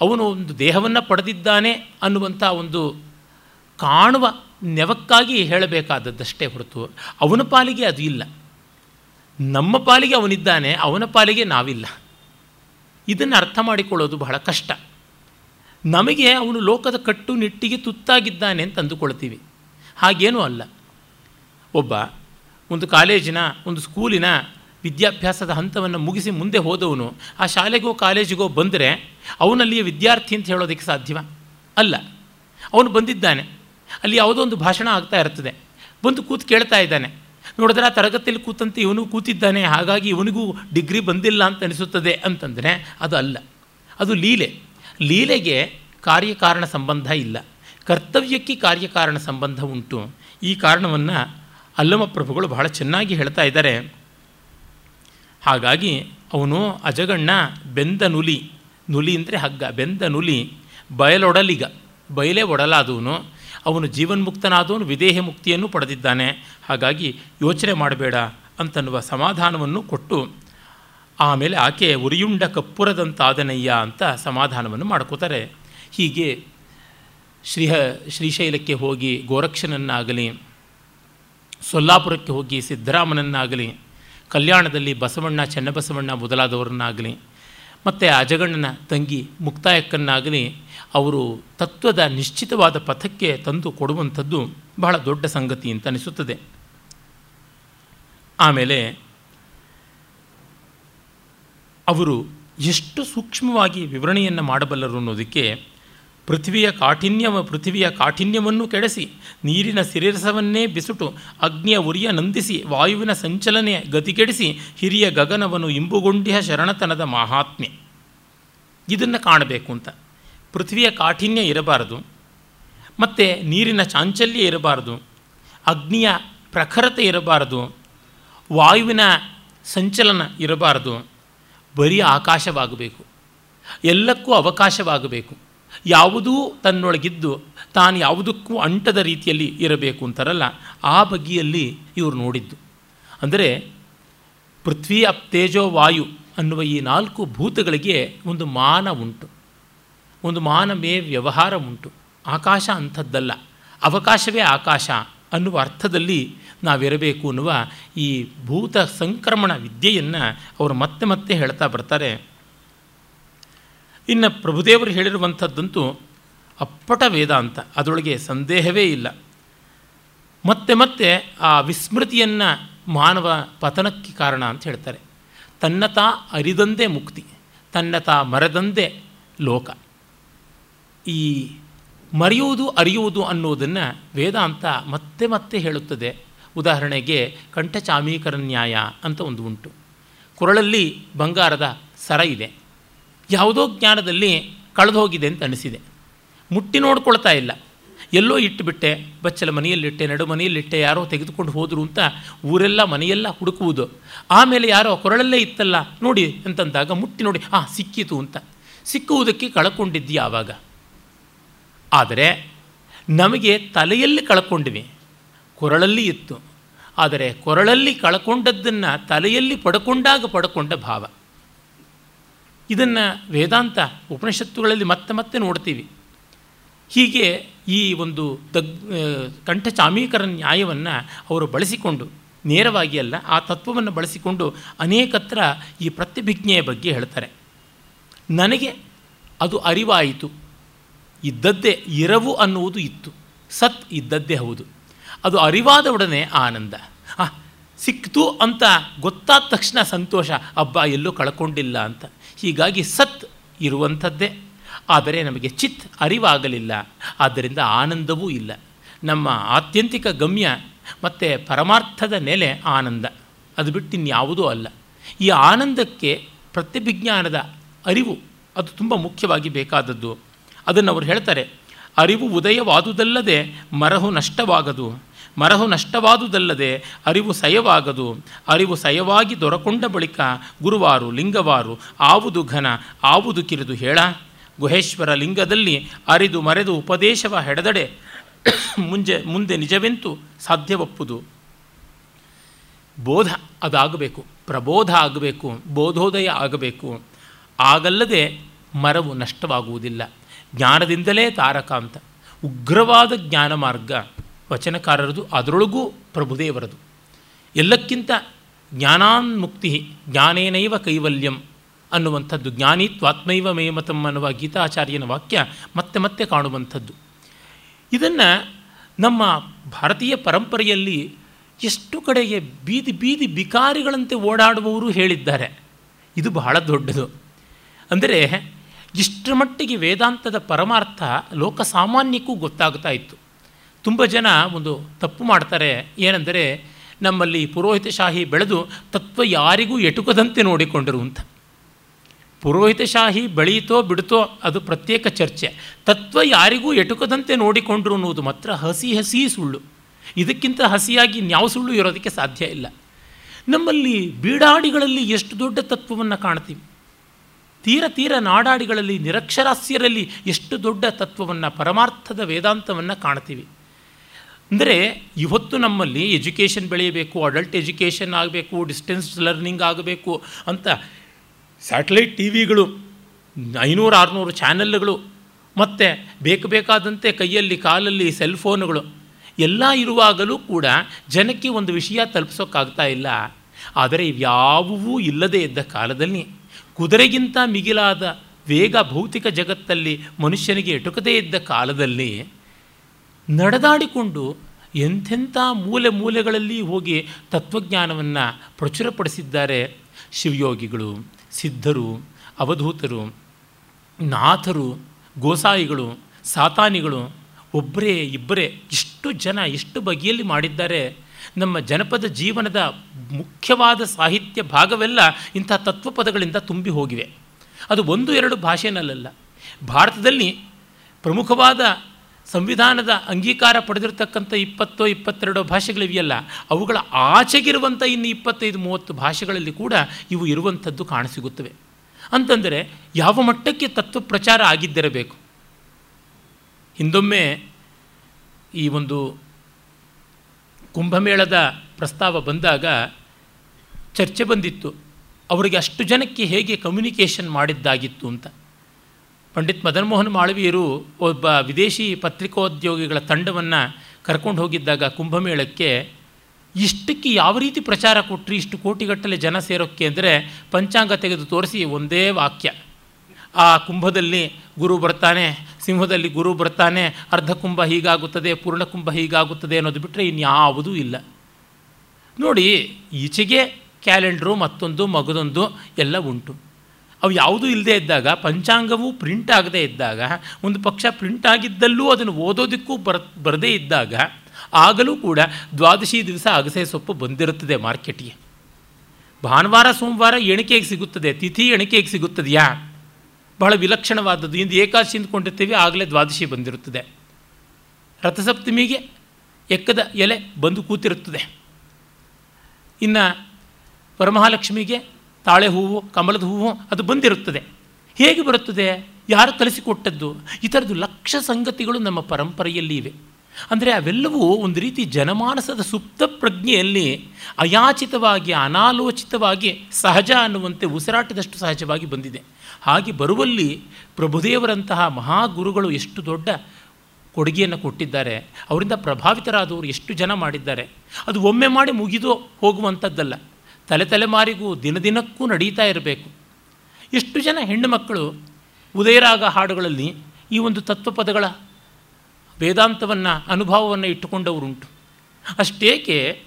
ಅವನು ಒಂದು ದೇಹವನ್ನು ಪಡೆದಿದ್ದಾನೆ ಅನ್ನುವಂಥ ಒಂದು ಕಾಣುವ ನೆವಕ್ಕಾಗಿ ಹೇಳಬೇಕಾದದ್ದಷ್ಟೇ ಹೊರತು ಅವನ ಪಾಲಿಗೆ ಅದು ಇಲ್ಲ. ನಮ್ಮ ಪಾಲಿಗೆ ಅವನಿದ್ದಾನೆ, ಅವನ ಪಾಲಿಗೆ ನಾವಿಲ್ಲ. ಇದನ್ನು ಅರ್ಥ ಮಾಡಿಕೊಳ್ಳೋದು ಬಹಳ ಕಷ್ಟ. ನಮಗೆ ಅವನು ಲೋಕದ ಕಟ್ಟುನಿಟ್ಟಿಗೆ ತುತ್ತಾಗಿದ್ದಾನೆ ಅಂತ ಅಂದುಕೊಳ್ತೀವಿ. ಹಾಗೇನೂ ಅಲ್ಲ. ಒಬ್ಬ ಒಂದು ಕಾಲೇಜಿನ, ಒಂದು ಸ್ಕೂಲಿನ ವಿದ್ಯಾಭ್ಯಾಸದ ಹಂತವನ್ನು ಮುಗಿಸಿ ಮುಂದೆ ಹೋದವನು, ಆ ಶಾಲೆಗೋ ಕಾಲೇಜಿಗೋ ಬಂದರೆ ಅವನಲ್ಲಿಯ ವಿದ್ಯಾರ್ಥಿ ಅಂತ ಹೇಳೋದಕ್ಕೆ ಸಾಧ್ಯವ? ಅಲ್ಲ. ಅವನು ಬಂದಿದ್ದಾನೆ. ಅಲ್ಲಿ ಯಾವುದೋ ಒಂದು ಭಾಷಣ ಆಗ್ತಾ ಇರ್ತದೆ. ಬಂದು ಕೂತು ಕೇಳ್ತಾ ಇದ್ದಾನೆ. ನೋಡಿದ್ರೆ ಆ ತರಗತಿಯಲ್ಲಿ ಕೂತಂತೆ ಇವನು ಕೂತಿದ್ದಾನೆ, ಹಾಗಾಗಿ ಇವನಿಗೂ ಡಿಗ್ರಿ ಬಂದಿಲ್ಲ ಅಂತ ಅನಿಸುತ್ತದೆ ಅಂತಂದರೆ ಅದು ಅಲ್ಲ. ಅದು ಲೀಲೆ. ಲೀಲೆಗೆ ಕಾರ್ಯಕಾರಣ ಸಂಬಂಧ ಇಲ್ಲ. ಕರ್ತವ್ಯಕ್ಕೆ ಕಾರ್ಯಕಾರಣ ಸಂಬಂಧ ಉಂಟು. ಈ ಕಾರಣವನ್ನು ಅಲ್ಲಮ ಪ್ರಭುಗಳು ಬಹಳ ಚೆನ್ನಾಗಿ ಹೇಳ್ತಾ ಇದ್ದಾರೆ. ಹಾಗಾಗಿ ಅವನು ಅಜಗಣ್ಣ ಬೆಂದ ನುಲಿ. ನುಲಿ ಅಂದರೆ ಹಗ್ಗ. ಬೆಂದ ನುಲಿ. ಬಯಲೊಡಲಿಗ. ಬಯಲೇ ಒಡಲಾದವನು. ಅವನು ಜೀವನ್ಮುಕ್ತನಾದವನು, ವಿದೇಹ ಮುಕ್ತಿಯನ್ನು ಪಡೆದಿದ್ದಾನೆ. ಹಾಗಾಗಿ ಯೋಚನೆ ಮಾಡಬೇಡ ಅಂತನ್ನುವ ಸಮಾಧಾನವನ್ನು ಕೊಟ್ಟು, ಆಮೇಲೆ ಆಕೆ ಉರಿಯುಂಡ ಕಪ್ಪುರದಂತಾದನಯ್ಯ ಅಂತ ಸಮಾಧಾನವನ್ನು ಮಾಡ್ಕೋತಾರೆ. ಹೀಗೆ ಶ್ರೀಹ, ಶ್ರೀಶೈಲಕ್ಕೆ ಹೋಗಿ ಗೋರಕ್ಷನನ್ನಾಗಲಿ, ಸೊಲ್ಲಾಪುರಕ್ಕೆ ಹೋಗಿ ಸಿದ್ದರಾಮನನ್ನಾಗಲಿ, ಕಲ್ಯಾಣದಲ್ಲಿ ಬಸವಣ್ಣ, ಚೆನ್ನಬಸವಣ್ಣ ಮೊದಲಾದವರನ್ನಾಗಲಿ, ಮತ್ತು ಅಜಗಣ್ಣನ ತಂಗಿ ಮುಕ್ತಾಯಕ್ಕನ್ನಾಗಲಿ ಅವರು ತತ್ವದ ನಿಶ್ಚಿತವಾದ ಪಥಕ್ಕೆ ತಂದು ಕೊಡುವಂಥದ್ದು ಬಹಳ ದೊಡ್ಡ ಸಂಗತಿ ಅಂತ ಅನಿಸುತ್ತದೆ. ಆಮೇಲೆ ಅವರು ಎಷ್ಟು ಸೂಕ್ಷ್ಮವಾಗಿ ವಿವರಣೆಯನ್ನು ಮಾಡಬಲ್ಲರು ಅನ್ನೋದಕ್ಕೆ ಪೃಥ್ವಿಯ ಕಾಠಿನ್ಯವ, ಪೃಥ್ವಿಯ ಕಾಠಿನ್ಯವನ್ನು ಕೆಡಿಸಿ, ನೀರಿನ ಸಿರಿರಸವನ್ನೇ ಬಿಸುಟು, ಅಗ್ನಿಯ ಉರಿಯ ನಂದಿಸಿ, ವಾಯುವಿನ ಸಂಚಲನೆ ಗತಿಗೆಡಿಸಿ ಹಿರಿಯ ಗಗನವನ್ನು ಇಂಬುಗೊಂಡಿಯ ಶರಣತನದ ಮಹಾತ್ಮೆ ಇದನ್ನು ಕಾಣಬೇಕು ಅಂತ. ಪೃಥ್ವಿಯ ಕಾಠಿನ್ಯ ಇರಬಾರದು, ಮತ್ತು ನೀರಿನ ಚಾಂಚಲ್ಯ ಇರಬಾರದು, ಅಗ್ನಿಯ ಪ್ರಖರತೆ ಇರಬಾರದು, ವಾಯುವಿನ ಸಂಚಲನ ಇರಬಾರದು, ಬರೀ ಆಕಾಶವಾಗಬೇಕು, ಎಲ್ಲಕ್ಕೂ ಅವಕಾಶವಾಗಬೇಕು, ಯಾವುದೂ ತನ್ನೊಳಗಿದ್ದು ತಾನು ಯಾವುದಕ್ಕೂ ಅಂಟದ ರೀತಿಯಲ್ಲಿ ಇರಬೇಕು ಅಂತಾರಲ್ಲ, ಆ ಬಗೆಯಲ್ಲಿ ಇವರು ನೋಡಿದ್ದು. ಅಂದರೆ ಪೃಥ್ವಿ ಅಪ್ ತೇಜೋ ವಾಯು ಅನ್ನುವ ಈ ನಾಲ್ಕು ಭೂತಗಳಿಗೆ ಒಂದು ಮಾನ ಉಂಟು. ಒಂದು ಮಾನವೇ ವ್ಯವಹಾರ ಉಂಟು. ಆಕಾಶ ಅಂಥದ್ದಲ್ಲ. ಅವಕಾಶವೇ ಆಕಾಶ ಅನ್ನುವ ಅರ್ಥದಲ್ಲಿ ನಾವಿರಬೇಕು ಅನ್ನುವ ಈ ಭೂತ ಸಂಕ್ರಮಣ ವಿದ್ಯೆಯನ್ನು ಅವರು ಮತ್ತೆ ಮತ್ತೆ ಹೇಳ್ತಾ ಬರ್ತಾರೆ. ಇನ್ನು ಪ್ರಭುದೇವರು ಹೇಳಿರುವಂಥದ್ದಂತೂ ಅಪ್ಪಟ ವೇದಾಂತ. ಅದರೊಳಗೆ ಸಂದೇಹವೇ ಇಲ್ಲ. ಮತ್ತೆ ಮತ್ತೆ ಆ ವಿಸ್ಮೃತಿಯನ್ನು ಮಾನವ ಪತನಕ್ಕೆ ಕಾರಣ ಅಂತ ಹೇಳ್ತಾರೆ. ತನ್ನತಾ ಅರಿದಂದೇ ಮುಕ್ತಿ, ತನ್ನತಾ ಮರದಂದೇ ಲೋಕ. ಈ ಮರೆಯುವುದು, ಅರಿಯುವುದು ಅನ್ನೋದನ್ನು ವೇದಾಂತ ಮತ್ತೆ ಮತ್ತೆ ಹೇಳುತ್ತದೆ. ಉದಾಹರಣೆಗೆ ಕಂಠಚಾಮೀಕರ ನ್ಯಾಯ ಅಂತ ಒಂದು ಉಂಟು. ಕೊರಳಲ್ಲಿ ಬಂಗಾರದ ಸರ ಇದೆ. ಯಾವುದೋ ಜ್ಞಾನದಲ್ಲಿ ಕಳೆದು ಹೋಗಿದೆ ಅಂತ ಅನಿಸಿದೆ. ಮುಟ್ಟಿ ನೋಡ್ಕೊಳ್ತಾ ಇಲ್ಲ. ಎಲ್ಲೋ ಇಟ್ಟುಬಿಟ್ಟೆ ಬಚ್ಚಲ ಮನೆಯಲ್ಲಿಟ್ಟೆ, ನಡು ಮನೆಯಲ್ಲಿಟ್ಟೆ, ಯಾರೋ ತೆಗೆದುಕೊಂಡು ಹೋದರು ಅಂತ ಊರೆಲ್ಲ ಮನೆಯೆಲ್ಲ ಹುಡುಕುವುದು. ಆಮೇಲೆ ಯಾರೋ ಕೊರಳಲ್ಲೇ ಇತ್ತಲ್ಲ, ನೋಡಿ ಅಂತಂದಾಗ ಮುಟ್ಟಿ ನೋಡಿ, ಆ, ಸಿಕ್ಕಿತು ಅಂತ. ಸಿಕ್ಕುವುದಕ್ಕೆ ಕಳ್ಕೊಂಡಿದ್ದೀಯ ಆವಾಗ. ಆದರೆ ನಮಗೆ ತಲೆಯಲ್ಲಿ ಕಳ್ಕೊಂಡ್ವಿ, ಕೊರಳಲ್ಲಿ ಇತ್ತು. ಆದರೆ ಕೊರಳಲ್ಲಿ ಕಳ್ಕೊಂಡದ್ದನ್ನು ತಲೆಯಲ್ಲಿ ಪಡ್ಕೊಂಡಾಗ ಪಡ್ಕೊಂಡ ಭಾವ. ಇದನ್ನು ವೇದಾಂತ ಉಪನಿಷತ್ತುಗಳಲ್ಲಿ ಮತ್ತೆ ಮತ್ತೆ ನೋಡ್ತೀವಿ. ಹೀಗೆ ಈ ಒಂದು ದಗ್ ಕಂಠಚಾಮೀಕರ ನ್ಯಾಯವನ್ನು ಅವರು ಬಳಸಿಕೊಂಡು, ನೇರವಾಗಿ ಅಲ್ಲ, ಆ ತತ್ವವನ್ನು ಬಳಸಿಕೊಂಡು ಅನೇಕತ್ರ ಈ ಪ್ರತಿಭಿಜ್ಞೆಯ ಬಗ್ಗೆ ಹೇಳ್ತಾರೆ. ನನಗೆ ಅದು ಅರಿವಾಯಿತು. ಇದ್ದದ್ದೇ ಇರವು ಅನ್ನುವುದು ಇತ್ತು. ಸತ್ ಇದ್ದದ್ದೇ ಹೌದು. ಅದು ಅರಿವಾದ ಒಡನೆ ಆನಂದ. ಆ, ಸಿಕ್ತು ಅಂತ ಗೊತ್ತಾದ ತಕ್ಷಣ ಸಂತೋಷ ಹಬ್ಬ ಎಲ್ಲೂ ಕಳ್ಕೊಂಡಿಲ್ಲ ಅಂತ. ಹೀಗಾಗಿ ಸತ್ ಇರುವಂಥದ್ದೇ. ಆದರೆ ನಮಗೆ ಚಿತ್ ಅರಿವಾಗಲಿಲ್ಲ. ಆದ್ದರಿಂದ ಆನಂದವೂ ಇಲ್ಲ. ನಮ್ಮ ಆತ್ಯಂತಿಕ ಗಮ್ಯ ಮತ್ತು ಪರಮಾರ್ಥದ ನೆಲೆ ಆನಂದ. ಅದು ಬಿಟ್ಟು ಇನ್ಯಾವುದೂ ಅಲ್ಲ. ಈ ಆನಂದಕ್ಕೆ ಪ್ರತ್ಯಭಿಜ್ಞಾನದ ಅರಿವು, ಅದು ತುಂಬ ಮುಖ್ಯವಾಗಿ ಬೇಕಾದದ್ದು. ಅದನ್ನು ಅವರು ಹೇಳ್ತಾರೆ, ಅರಿವು ಉದಯವಾದುದಲ್ಲದೆ ಮರಹು ನಷ್ಟವಾಗದು. ಮರಹು ನಷ್ಟವಾದುದಲ್ಲದೆ ಅರಿವು ಸಯವಾಗದು. ಅರಿವು ಸಯವಾಗಿ ದೊರಕೊಂಡ ಬಳಿಕ ಗುರುವಾರು, ಲಿಂಗವಾರು, ಆವುದು ಘನ, ಆವುದು ಕಿರಿದು ಹೇಳ. ಗುಹೇಶ್ವರ ಲಿಂಗದಲ್ಲಿ ಅರಿದು ಮರೆದು ಉಪದೇಶವ ಹೆಡೆದಡೆ. ಮುಂಜೆ, ಮುಂದೆ ನಿಜವೆಂತು ಸಾಧ್ಯವಪ್ಪುದು. ಬೋಧ ಅದಾಗಬೇಕು, ಪ್ರಬೋಧ ಆಗಬೇಕು, ಬೋಧೋದಯ ಆಗಬೇಕು. ಆಗಲ್ಲದೆ ಮರವು ನಷ್ಟವಾಗುವುದಿಲ್ಲ. ಜ್ಞಾನದಿಂದಲೇ ತಾರಕ ಅಂತ. ಉಗ್ರವಾದ ಜ್ಞಾನ ಮಾರ್ಗ ವಚನಕಾರರದು, ಅದರೊಳಗೂ ಪ್ರಭುದೇವರದು. ಎಲ್ಲಕ್ಕಿಂತ ಜ್ಞಾನಾನ್ಮುಕ್ತಿ ಜ್ಞಾನೇನೈವ ಕೈವಲ್ಯಂ ಅನ್ನುವಂಥದ್ದು, ಜ್ಞಾನಿತ್ವಾತ್ಮೈವ ಮೇಮತಂ ಅನ್ನುವ ಗೀತಾಚಾರ್ಯನ ವಾಕ್ಯ ಮತ್ತೆ ಮತ್ತೆ ಕಾಣುವಂಥದ್ದು. ಇದನ್ನು ನಮ್ಮ ಭಾರತೀಯ ಪರಂಪರೆಯಲ್ಲಿ ಎಷ್ಟು ಕಡೆಗೆ ಬೀದಿ ಬೀದಿ ಬಿಕಾರಿಗಳಂತೆ ಓಡಾಡುವವರು ಹೇಳಿದ್ದಾರೆ. ಇದು ಬಹಳ ದೊಡ್ಡದು. ಅಂದರೆ ಇಷ್ಟರ ಮಟ್ಟಿಗೆ ವೇದಾಂತದ ಪರಮಾರ್ಥ ಲೋಕಸಾಮಾನ್ಯಕ್ಕೂ ಗೊತ್ತಾಗ್ತಾ ಇತ್ತು. ತುಂಬ ಜನ ಒಂದು ತಪ್ಪು ಮಾಡ್ತಾರೆ. ಏನೆಂದರೆ ನಮ್ಮಲ್ಲಿ ಪುರೋಹಿತಶಾಹಿ ಬೆಳೆದು ತತ್ವ ಯಾರಿಗೂ ಎಟುಕದಂತೆ ನೋಡಿಕೊಂಡರು ಅಂತ. ಪುರೋಹಿತಶಾಹಿ ಬೆಳೀತೋ ಬಿಡುತ್ತೋ ಅದು ಪ್ರತ್ಯೇಕ ಚರ್ಚೆ. ತತ್ವ ಯಾರಿಗೂ ಎಟುಕದಂತೆ ನೋಡಿಕೊಂಡ್ರು ಅನ್ನೋದು ಮಾತ್ರ ಹಸಿ ಹಸಿ ಸುಳ್ಳು. ಇದಕ್ಕಿಂತ ಹಸಿಯಾಗಿ ನ್ಯಾವ ಸುಳ್ಳು ಇರೋದಕ್ಕೆ ಸಾಧ್ಯ ಇಲ್ಲ. ನಮ್ಮಲ್ಲಿ ಬೀಡಾಡಿಗಳಲ್ಲಿ ಎಷ್ಟು ದೊಡ್ಡ ತತ್ವವನ್ನು ಕಾಣ್ತೀವಿ? ತೀರ ತೀರ ನಾಡಾಡಿಗಳಲ್ಲಿ, ನಿರಕ್ಷರಾಸ್ಯರಲ್ಲಿ ಎಷ್ಟು ದೊಡ್ಡ ತತ್ವವನ್ನು, ಪರಮಾರ್ಥದ ವೇದಾಂತವನ್ನು ಕಾಣ್ತೀವಿ. ಅಂದರೆ ಇವತ್ತು ನಮ್ಮಲ್ಲಿ ಎಜುಕೇಷನ್ ಬೆಳೆಯಬೇಕು, ಅಡಲ್ಟ್ ಎಜುಕೇಷನ್ ಆಗಬೇಕು ಡಿಸ್ಟೆನ್ಸ್ ಲರ್ನಿಂಗ್ ಆಗಬೇಕು ಅಂತ ಸ್ಯಾಟಲೈಟ್ ಟಿ ವಿಗಳು ಐನೂರು, ಆರುನೂರು ಚಾನೆಲ್ಗಳು, ಮತ್ತು ಬೇಕು ಬೇಕಾದಂತೆ ಕೈಯಲ್ಲಿ, ಕಾಲಲ್ಲಿ ಸೆಲ್ ಫೋನುಗಳು ಎಲ್ಲ ಇರುವಾಗಲೂ ಕೂಡ ಜನಕ್ಕೆ ಒಂದು ವಿಷಯ ತಲುಪಿಸೋಕ್ಕಾಗ್ತಾ ಇಲ್ಲ. ಆದರೆ ಇವ್ಯಾವುವೂ ಇಲ್ಲದೇ ಇದ್ದ ಕಾಲದಲ್ಲಿ ಕುದುರೆಗಿಂತ ಮಿಗಿಲಾದ ವೇಗ ಭೌತಿಕ ಜಗತ್ತಲ್ಲಿ ಮನುಷ್ಯನಿಗೆ ಎಟುಕದೇ ಇದ್ದ ಕಾಲದಲ್ಲಿ ನಡೆದಾಡಿಕೊಂಡು ಎಂಥೆಂಥ ಮೂಲೆ ಮೂಲೆಗಳಲ್ಲಿ ಹೋಗಿ ತತ್ವಜ್ಞಾನವನ್ನು ಪ್ರಚುರಪಡಿಸಿದ್ದಾರೆ ಶಿವಯೋಗಿಗಳು, ಸಿದ್ಧರು, ಅವಧೂತರು, ನಾಥರು, ಗೋಸಾಯಿಗಳು, ಸಾತಾನಿಗಳು ಒಬ್ಬರೇ ಇಬ್ಬರೇ ಇಷ್ಟು ಜನ ಎಷ್ಟು ಬಗೆಯಲ್ಲಿ ಮಾಡಿದ್ದಾರೆ. ನಮ್ಮ ಜನಪದ ಜೀವನದ ಮುಖ್ಯವಾದ ಸಾಹಿತ್ಯ ಭಾಗವೆಲ್ಲ ಇಂಥ ತತ್ವಪದಗಳಿಂದ ತುಂಬಿ ಹೋಗಿವೆ. ಅದು ಒಂದು ಎರಡು ಭಾಷೆನಲ್ಲ ಭಾರತದಲ್ಲಿ ಪ್ರಮುಖವಾದ ಸಂವಿಧಾನದ ಅಂಗೀಕಾರ ಪಡೆದಿರತಕ್ಕಂಥ ಇಪ್ಪತ್ತೋ ಇಪ್ಪತ್ತೆರಡೋ ಭಾಷೆಗಳಿವೆಯಲ್ಲ, ಅವುಗಳ ಆಚೆಗಿರುವಂಥ ಇನ್ನು ಇಪ್ಪತ್ತೈದು, ಮೂವತ್ತು ಭಾಷೆಗಳಲ್ಲಿ ಕೂಡ ಇವು ಇರುವಂಥದ್ದು ಕಾಣಸಿಗುತ್ತವೆ. ಅಂತಂದರೆ ಯಾವ ಮಟ್ಟಕ್ಕೆ ತತ್ವ ಪ್ರಚಾರ ಆಗಿದ್ದಿರಬೇಕು? ಹಿಂದೊಮ್ಮೆ ಈ ಒಂದು ಕುಂಭಮೇಳದ ಪ್ರಸ್ತಾವ ಬಂದಾಗ ಚರ್ಚೆ ಬಂದಿತ್ತು. ಅವರಿಗೆ ಅಷ್ಟು ಜನಕ್ಕೆ ಹೇಗೆ ಕಮ್ಯುನಿಕೇಷನ್ ಮಾಡಿದ್ದಾಗಿತ್ತು ಅಂತ. ಪಂಡಿತ್ ಮದನ್ ಮೋಹನ್ ಮಾಳವೀಯರು ಒಬ್ಬ ವಿದೇಶಿ ಪತ್ರಿಕೋದ್ಯೋಗಿಗಳ ತಂಡವನ್ನು ಕರ್ಕೊಂಡು ಹೋಗಿದ್ದಾಗ ಕುಂಭಮೇಳಕ್ಕೆ ಇಷ್ಟಕ್ಕೆ ಯಾವ ರೀತಿ ಪ್ರಚಾರ ಕೊಟ್ಟರೆ ಇಷ್ಟು ಕೋಟಿಗಟ್ಟಲೆ ಜನ ಸೇರೋಕ್ಕೆ ಅಂದರೆ ಪಂಚಾಂಗ ತೆಗೆದು ತೋರಿಸಿ ಒಂದೇ ವಾಕ್ಯ. ಆ ಕುಂಭದಲ್ಲಿ ಗುರು ಬರ್ತಾನೆ, ಸಿಂಹದಲ್ಲಿ ಗುರು ಬರ್ತಾನೆ, ಅರ್ಧ ಕುಂಭ ಹೀಗಾಗುತ್ತದೆ, ಪೂರ್ಣ ಕುಂಭ ಹೀಗಾಗುತ್ತದೆ ಅನ್ನೋದು ಬಿಟ್ಟರೆ ಇನ್ಯಾವುದೂ ಇಲ್ಲ. ನೋಡಿ, ಈಚೆಗೆ ಕ್ಯಾಲೆಂಡ್ರು, ಮತ್ತೊಂದು, ಮಗದೊಂದು ಎಲ್ಲ ಉಂಟು. ಅವು ಯಾವುದೂ ಇಲ್ಲದೆ ಇದ್ದಾಗ, ಪಂಚಾಂಗವೂ ಪ್ರಿಂಟ್ ಆಗದೇ ಇದ್ದಾಗ, ಒಂದು ಪಕ್ಷ ಪ್ರಿಂಟ್ ಆಗಿದ್ದಲ್ಲೂ ಅದನ್ನು ಓದೋದಕ್ಕೂ ಬರ, ಬರದೇ ಇದ್ದಾಗ, ಆಗಲೂ ಕೂಡ ದ್ವಾದಶಿ ದಿವಸ ಅಗಸೆ ಸೊಪ್ಪು ಬಂದಿರುತ್ತದೆ ಮಾರ್ಕೆಟ್ಗೆ. ಭಾನುವಾರ, ಸೋಮವಾರ ಎಣಿಕೆಗೆ ಸಿಗುತ್ತದೆ, ತಿಥಿ ಎಣಿಕೆಗೆ ಸಿಗುತ್ತದೆಯಾ? ಬಹಳ ವಿಲಕ್ಷಣವಾದದ್ದು. ಇಂದು ಏಕಾದಶಿ ಅಂದ್ಕೊಂಡಿರ್ತೀವಿ ಆಗಲೇ ದ್ವಾದಶಿ ಬಂದಿರುತ್ತದೆ. ರಥಸಪ್ತಮಿಗೆ ಎಕ್ಕದ ಎಲೆ ಬಂದು ಕೂತಿರುತ್ತದೆ. ಇನ್ನು ವರಮಹಾಲಕ್ಷ್ಮಿಗೆ ತಾಳೆ ಹೂವು, ಕಮಲದ ಹೂವು ಅದು ಬಂದಿರುತ್ತದೆ. ಹೇಗೆ ಬರುತ್ತದೆ? ಯಾರು ಕಲಿಸಿಕೊಟ್ಟದ್ದು? ಈ ಥರದ್ದು ಲಕ್ಷ ಸಂಗತಿಗಳು ನಮ್ಮ ಪರಂಪರೆಯಲ್ಲಿ ಇವೆ. ಅಂದರೆ ಅವೆಲ್ಲವೂ ಒಂದು ರೀತಿ ಜನಮಾನಸದ ಸುಪ್ತ ಪ್ರಜ್ಞೆಯಲ್ಲಿ ಅಯಾಚಿತವಾಗಿ, ಅನಾಲೋಚಿತವಾಗಿ, ಸಹಜ ಅನ್ನುವಂತೆ ಉಸಿರಾಟದಷ್ಟು ಸಹಜವಾಗಿ ಬಂದಿದೆ. ಹಾಗೆ ಬರುವಲ್ಲಿ ಪ್ರಭುದೇವರಂತಹ ಮಹಾಗುರುಗಳು ಎಷ್ಟು ದೊಡ್ಡ ಕೊಡುಗೆಯನ್ನು ಕೊಟ್ಟಿದ್ದಾರೆ, ಅವರಿಂದ ಪ್ರಭಾವಿತರಾದವರು ಎಷ್ಟು ಜನ ಮಾಡಿದ್ದಾರೆ, ಅದು ಒಮ್ಮೆ ಮಾಡಿ ಮುಗಿದು ಹೋಗುವಂಥದ್ದಲ್ಲ. ತಲೆ ತಲೆಮಾರಿಗೂ ದಿನ ದಿನಕ್ಕೂ ನಡೀತಾ ಇರಬೇಕು. ಎಷ್ಟು ಜನ ಹೆಣ್ಣು ಮಕ್ಕಳು ಉದಯರಾಗ ಹಾಡುಗಳಲ್ಲಿ ಈ ಒಂದು ತತ್ವಪದಗಳ ವೇದಾಂತವನ್ನು, ಅನುಭವವನ್ನು ಇಟ್ಟುಕೊಂಡವರುಂಟು. ಅಷ್ಟೇಕೆ